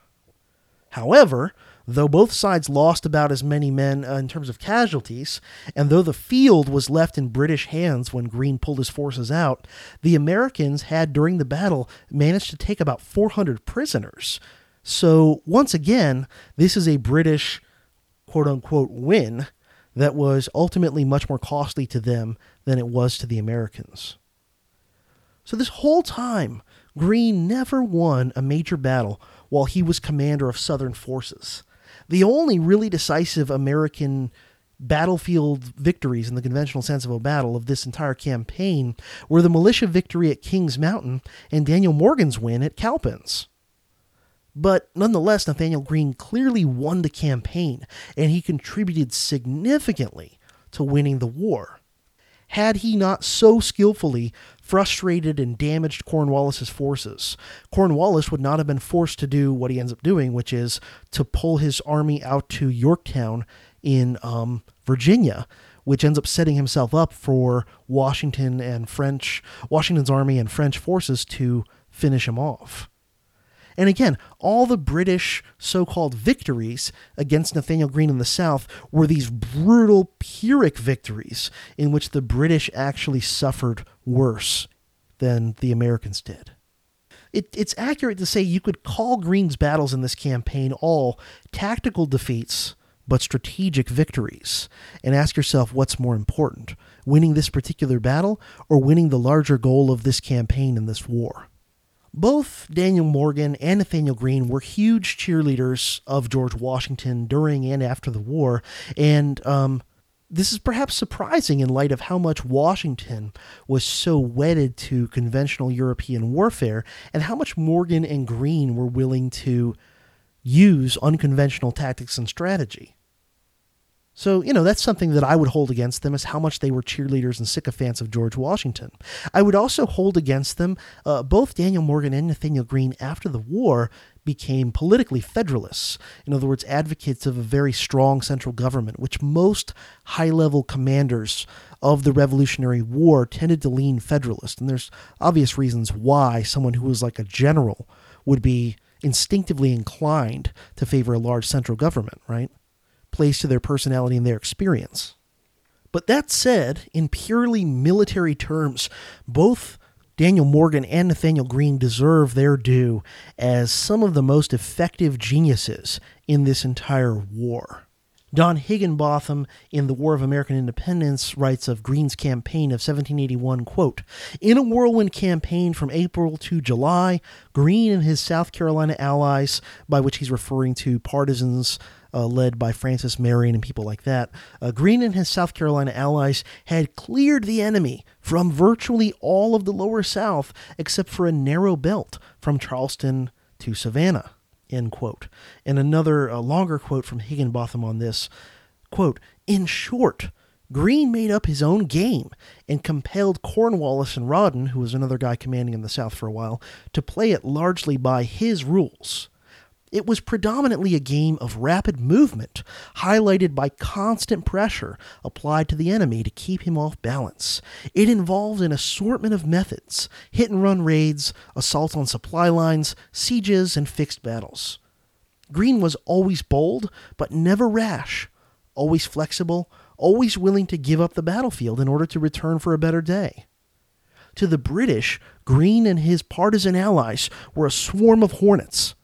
A: However, though both sides lost about as many men uh, in terms of casualties, and though the field was left in British hands when Greene pulled his forces out, the Americans had during the battle managed to take about 400 prisoners, so, once again, this is a British quote unquote win that was ultimately much more costly to them than it was to the Americans. So, this whole time, Greene never won a major battle while he was commander of Southern forces. The only really decisive American battlefield victories in the conventional sense of a battle of this entire campaign were the militia victory at Kings Mountain and Daniel Morgan's win at Cowpens. But nonetheless, Nathanael Greene clearly won the campaign, and he contributed significantly to winning the war. Had he not so skillfully frustrated and damaged Cornwallis's forces, Cornwallis would not have been forced to do what he ends up doing, which is to pull his army out to Yorktown in um, Virginia, which ends up setting himself up for Washington and French, Washington's army and French forces to finish him off. And again, all the British so called victories against Nathanael Greene in the South were these brutal Pyrrhic victories in which the British actually suffered worse than the Americans did. It, it's accurate to say you could call Greene's battles in this campaign all tactical defeats but strategic victories, and ask yourself what's more important winning this particular battle or winning the larger goal of this campaign in this war. Both Daniel Morgan and Nathanael Greene were huge cheerleaders of George Washington during and after the war, and um, this is perhaps surprising in light of how much Washington was so wedded to conventional European warfare and how much Morgan and Greene were willing to use unconventional tactics and strategy. So, you know, that's something that I would hold against them is how much they were cheerleaders and sycophants of George Washington. I would also hold against them, uh, both Daniel Morgan and Nathanael Greene after the war became politically federalists. In other words, advocates of a very strong central government, which most high level commanders of the Revolutionary War tended to lean federalist. And there's obvious reasons why someone who was like a general would be instinctively inclined to favor a large central government, right? Plays to their personality and their experience. But that said, in purely military terms, both Daniel Morgan and Nathanael Greene deserve their due as some of the most effective geniuses in this entire war. Don Higginbotham in The War of American Independence writes of Greene's campaign of 1781, quote, In a whirlwind campaign from April to July, Greene and his South Carolina allies, by which he's referring to partisans uh, led by Francis Marion and people like that, uh, Greene and his South Carolina allies had cleared the enemy from virtually all of the lower South except for a narrow belt from Charleston to Savannah. End quote. And another uh, longer quote from Higginbotham on this quote, In short, Greene made up his own game and compelled Cornwallis and Rawdon, who was another guy commanding in the South for a while, to play it largely by his rules. It was predominantly a game of rapid movement, highlighted by constant pressure applied to the enemy to keep him off balance. It involved an assortment of methods hit and run raids, assaults on supply lines, sieges, and fixed battles. Greene was always bold, but never rash, always flexible, always willing to give up the battlefield in order to return for a better day. To the British, Greene and his partisan allies were a swarm of hornets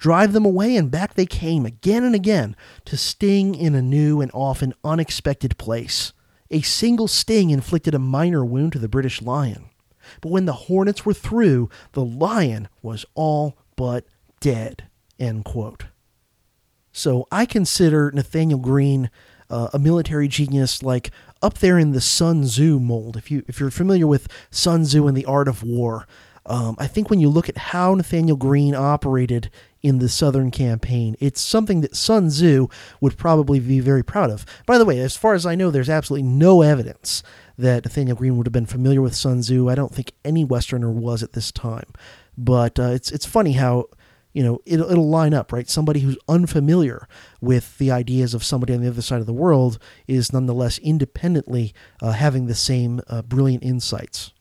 A: drive them away, and back they came again and again to sting in a new and often unexpected place. A single sting inflicted a minor wound to the British lion. But when the hornets were through, the lion was all but dead. End quote. So I consider Nathanael Greene uh, a military genius like up there in the Sun Tzu mold. If you if you're familiar with Sun Tzu and the Art of War, um, I think when you look at how Nathanael Greene operated in the Southern campaign. It's something that Sun Tzu would probably be very proud of. By the way, as far as I know, there's absolutely no evidence that Nathanael Greene would have been familiar with Sun Tzu. I don't think any Westerner was at this time. But uh, it's it's funny how you know it'll, it'll line up right somebody who's unfamiliar with the ideas of somebody on the other side of the world is nonetheless independently uh, having the same uh, brilliant insights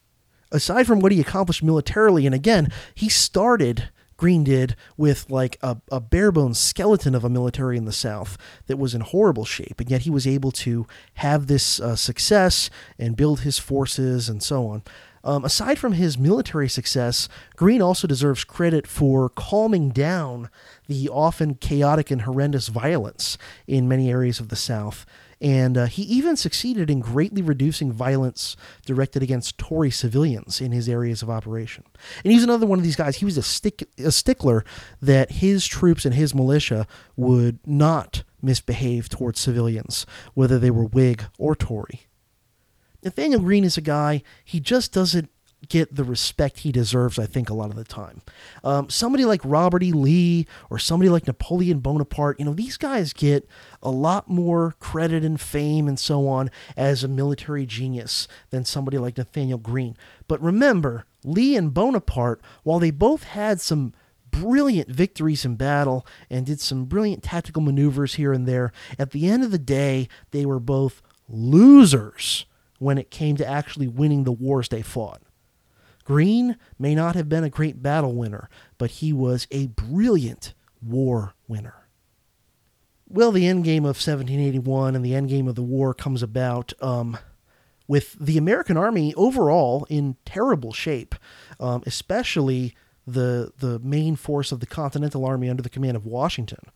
A: aside from what he accomplished militarily and again he started Greene did with like a, a bare bones skeleton of a military in the South that was in horrible shape. And yet he was able to have this uh, success and build his forces and so on. Um, aside from his military success, Greene also deserves credit for calming down the often chaotic and horrendous violence in many areas of the South and uh, he even succeeded in greatly reducing violence directed against Tory civilians in his areas of operation. And he's another one of these guys. He was a, stick, a stickler that his troops and his militia would not misbehave towards civilians, whether they were Whig or Tory. Nathanael Greene is a guy, he just doesn't get the respect he deserves, I think, a lot of the time. Um, somebody like Robert E. Lee or somebody like Napoleon Bonaparte, you know, these guys get a lot more credit and fame and so on as a military genius than somebody like Nathanael Greene. But remember, Lee and Bonaparte, while they both had some brilliant victories in battle and did some brilliant tactical maneuvers here and there, at the end of the day, they were both losers when it came to actually winning the wars they fought. Greene may not have been a great battle winner, but he was a brilliant war winner. Well, the end game of 1781 and the end game of the war comes about um, with the American army overall in terrible shape, um, especially the the main force of the Continental Army under the command of Washington.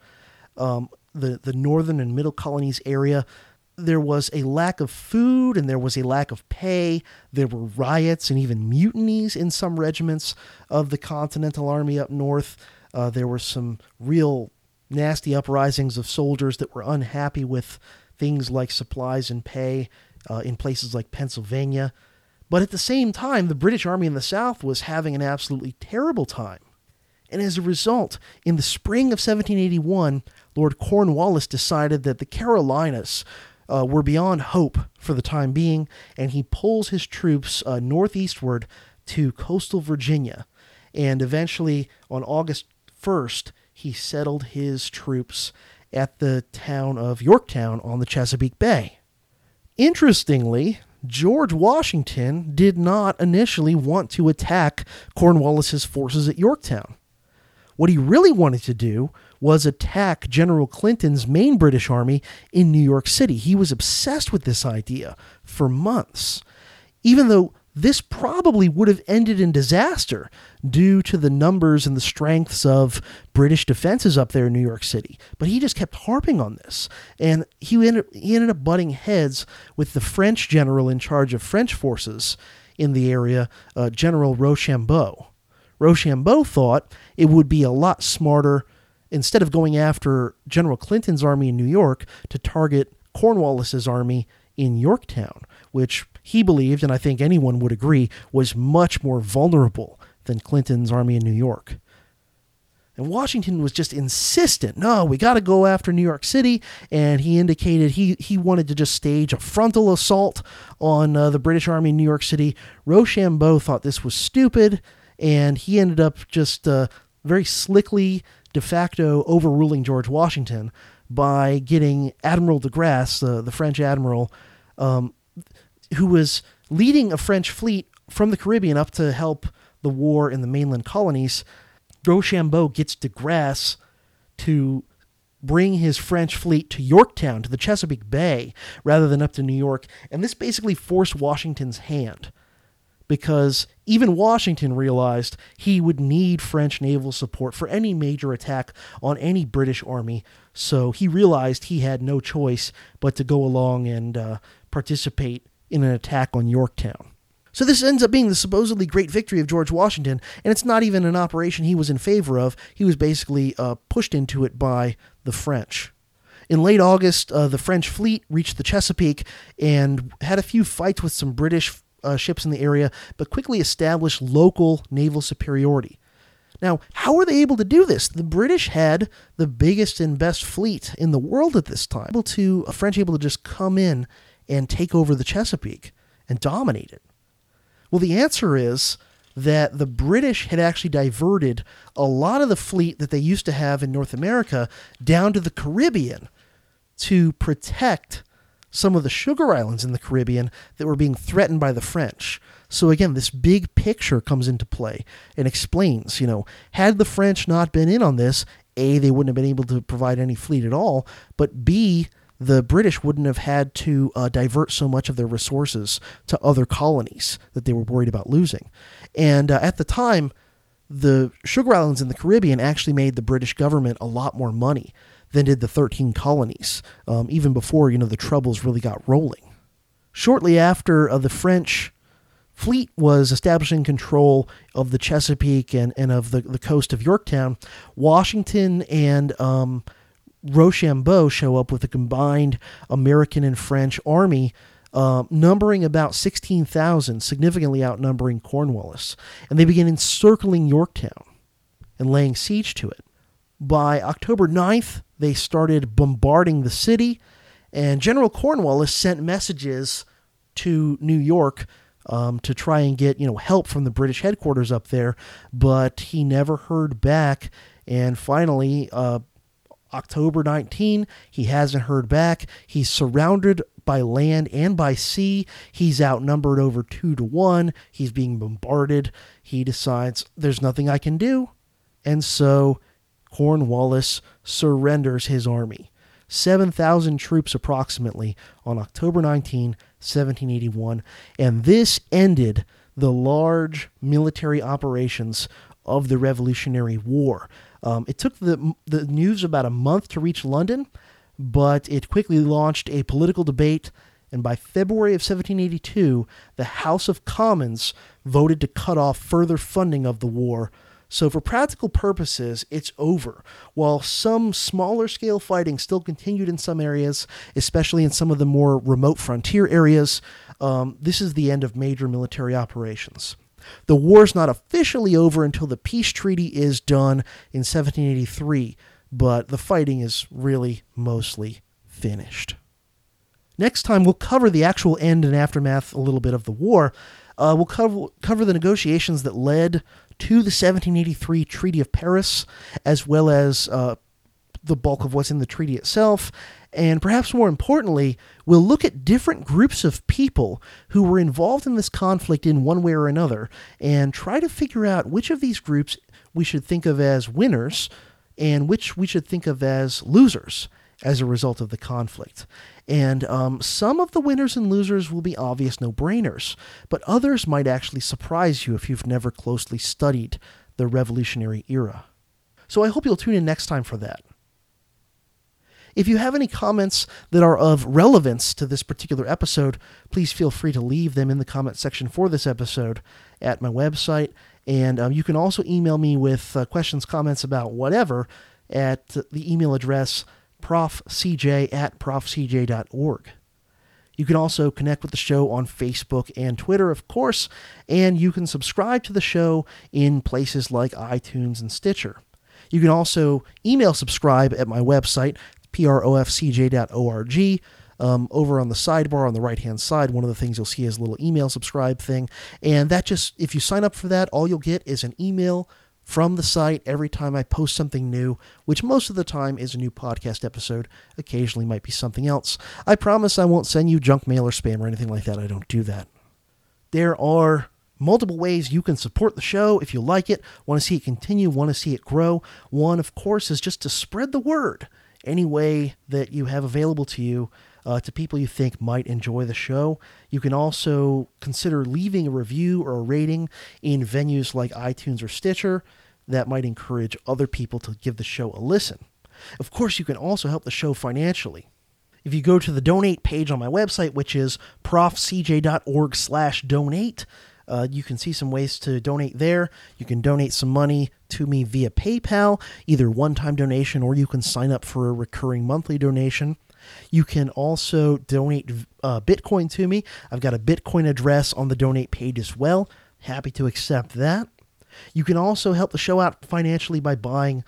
A: Um, the the northern and middle colonies area there was a lack of food and there was a lack of pay. There were riots and even mutinies in some regiments of the Continental Army up north. Uh, there were some real nasty uprisings of soldiers that were unhappy with things like supplies and pay uh, in places like Pennsylvania. But at the same time, the British Army in the South was having an absolutely terrible time. And as a result, in the spring of 1781, Lord Cornwallis decided that the Carolinas uh, were beyond hope for the time being, and he pulls his troops uh, northeastward to coastal Virginia. And eventually, on August 1st, he settled his troops at the town of Yorktown on the Chesapeake Bay. Interestingly, George Washington did not initially want to attack Cornwallis's forces at Yorktown. What he really wanted to do was attack General Clinton's main British army in New York City. He was obsessed with this idea for months. Even though this probably would have ended in disaster due to the numbers and the strengths of British defenses up there in New York City. But he just kept harping on this. And he ended, he ended up butting heads with the French general in charge of French forces in the area, uh, General Rochambeau. Rochambeau thought it would be a lot smarter, instead of going after General Clinton's army in New York, to target Cornwallis's army in Yorktown, which he believed, and I think anyone would agree, was much more vulnerable than Clinton's army in New York. And Washington was just insistent. No, we got to go after New York City. And he indicated he, he wanted to just stage a frontal assault on uh, the British Army in New York City. Rochambeau thought this was stupid, and he ended up just uh, very slickly de facto overruling George Washington by getting Admiral de Grasse, uh, the French admiral, um, who was leading a French fleet from the Caribbean up to help the war in the mainland colonies, Rochambeau gets de Grasse to bring his French fleet to Yorktown, to the Chesapeake Bay, rather than up to New York. And this basically forced Washington's hand because even Washington realized he would need French naval support for any major attack on any British army. So he realized he had no choice but to go along and uh, participate in an attack on Yorktown. So this ends up being the supposedly great victory of George Washington, and it's not even an operation he was in favor of. He was basically uh, pushed into it by the French. In late August, uh, the French fleet reached the Chesapeake and had a few fights with some British uh, ships in the area, but quickly established local naval superiority. Now, how were they able to do this? The British had the biggest and best fleet in the world at this time. Able to, a French able to just come in and take over the Chesapeake and dominate it? Well, the answer is that the British had actually diverted a lot of the fleet that they used to have in North America down to the Caribbean to protect some of the sugar islands in the Caribbean that were being threatened by the French. So again, this big picture comes into play and explains, you know, had the French not been in on this, A, they wouldn't have been able to provide any fleet at all, but B, the British wouldn't have had to uh, divert so much of their resources to other colonies that they were worried about losing. And uh, at the time, the sugar islands in the Caribbean actually made the British government a lot more money than did the 13 colonies, um, even before you know the troubles really got rolling. Shortly after uh, the French fleet was establishing control of the Chesapeake and, and of the, the coast of Yorktown, Washington and um, Rochambeau show up with a combined American and French army, uh, numbering about 16,000, significantly outnumbering Cornwallis. And they begin encircling Yorktown and laying siege to it. By October 9th, they started bombarding the city, and General Cornwallis sent messages to New York um, to try and get you know help from the British headquarters up there, but he never heard back. And finally, uh, October 19, he hasn't heard back. He's surrounded by land and by sea. He's outnumbered over two to one. He's being bombarded. He decides there's nothing I can do. And so Cornwallis surrenders his army. 7,000 troops approximately on October 19, 1781. And this ended the large military operations of the Revolutionary War. Um, it took the, the news about a month to reach London, but it quickly launched a political debate. And by February of 1782, the House of Commons voted to cut off further funding of the war. So, for practical purposes, it's over. While some smaller scale fighting still continued in some areas, especially in some of the more remote frontier areas, um, this is the end of major military operations. The war is not officially over until the peace treaty is done in 1783, but the fighting is really mostly finished. Next time, we'll cover the actual end and aftermath a little bit of the war. Uh, we'll cover, cover the negotiations that led to the 1783 Treaty of Paris, as well as uh, the bulk of what's in the treaty itself. And perhaps more importantly, we'll look at different groups of people who were involved in this conflict in one way or another and try to figure out which of these groups we should think of as winners and which we should think of as losers as a result of the conflict. And um, some of the winners and losers will be obvious no brainers, but others might actually surprise you if you've never closely studied the Revolutionary era. So I hope you'll tune in next time for that. If you have any comments that are of relevance to this particular episode, please feel free to leave them in the comment section for this episode at my website. And um, you can also email me with uh, questions, comments about whatever at the email address profcj at profcj.org. You can also connect with the show on Facebook and Twitter, of course, and you can subscribe to the show in places like iTunes and Stitcher. You can also email subscribe at my website, profcj.org. Um, over on the sidebar on the right hand side, one of the things you'll see is a little email subscribe thing. And that just, if you sign up for that, all you'll get is an email from the site every time I post something new, which most of the time is a new podcast episode. Occasionally might be something else. I promise I won't send you junk mail or spam or anything like that. I don't do that. There are multiple ways you can support the show if you like it, want to see it continue, want to see it grow. One, of course, is just to spread the word any way that you have available to you uh, to people you think might enjoy the show. You can also consider leaving a review or a rating in venues like iTunes or Stitcher that might encourage other people to give the show a listen. Of course, you can also help the show financially. If you go to the donate page on my website, which is profcj.org slash donate, uh, you can see some ways to donate there. You can donate some money to me via PayPal, either one time donation or you can sign up for a recurring monthly donation. You can also donate uh, Bitcoin to me. I've got a Bitcoin address on the donate page as well. Happy to accept that. You can also help the show out financially by buying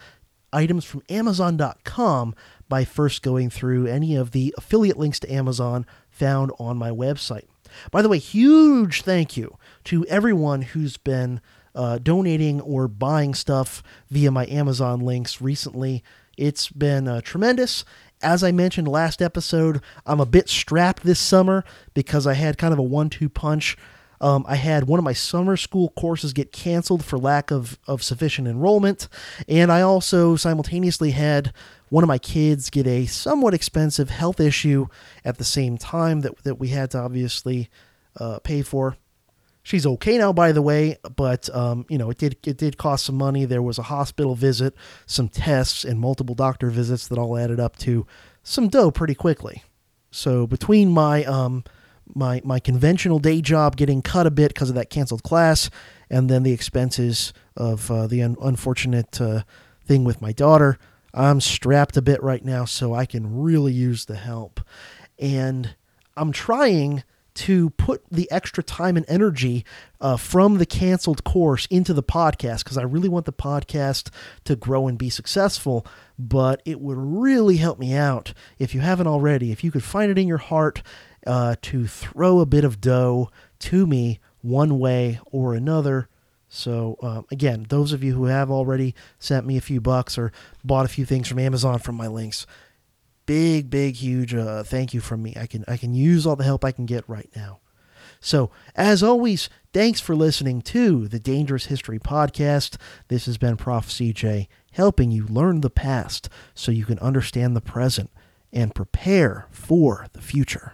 A: items from Amazon.com by first going through any of the affiliate links to Amazon found on my website. By the way, huge thank you to everyone who's been uh, donating or buying stuff via my Amazon links recently. It's been uh, tremendous. As I mentioned last episode, I'm a bit strapped this summer because I had kind of a one two punch. Um, I had one of my summer school courses get canceled for lack of, of sufficient enrollment, and I also simultaneously had one of my kids get a somewhat expensive health issue at the same time that, that we had to obviously uh, pay for. She's okay now, by the way, but um, you know it did it did cost some money. There was a hospital visit, some tests, and multiple doctor visits that all added up to some dough pretty quickly. So between my um, my my conventional day job getting cut a bit because of that canceled class, and then the expenses of uh, the un- unfortunate uh, thing with my daughter, I'm strapped a bit right now, so I can really use the help, and I'm trying to put the extra time and energy uh, from the canceled course into the podcast because I really want the podcast to grow and be successful. But it would really help me out if you haven't already, if you could find it in your heart uh, to throw a bit of dough to me one way or another. So, um, again, those of you who have already sent me a few bucks or bought a few things from Amazon from my links, big, big, huge uh, thank you from me. I can I can use all the help I can get right now. So, as always, thanks for listening to the Dangerous History Podcast. This has been Prof. CJ helping you learn the past so you can understand the present and prepare for the future.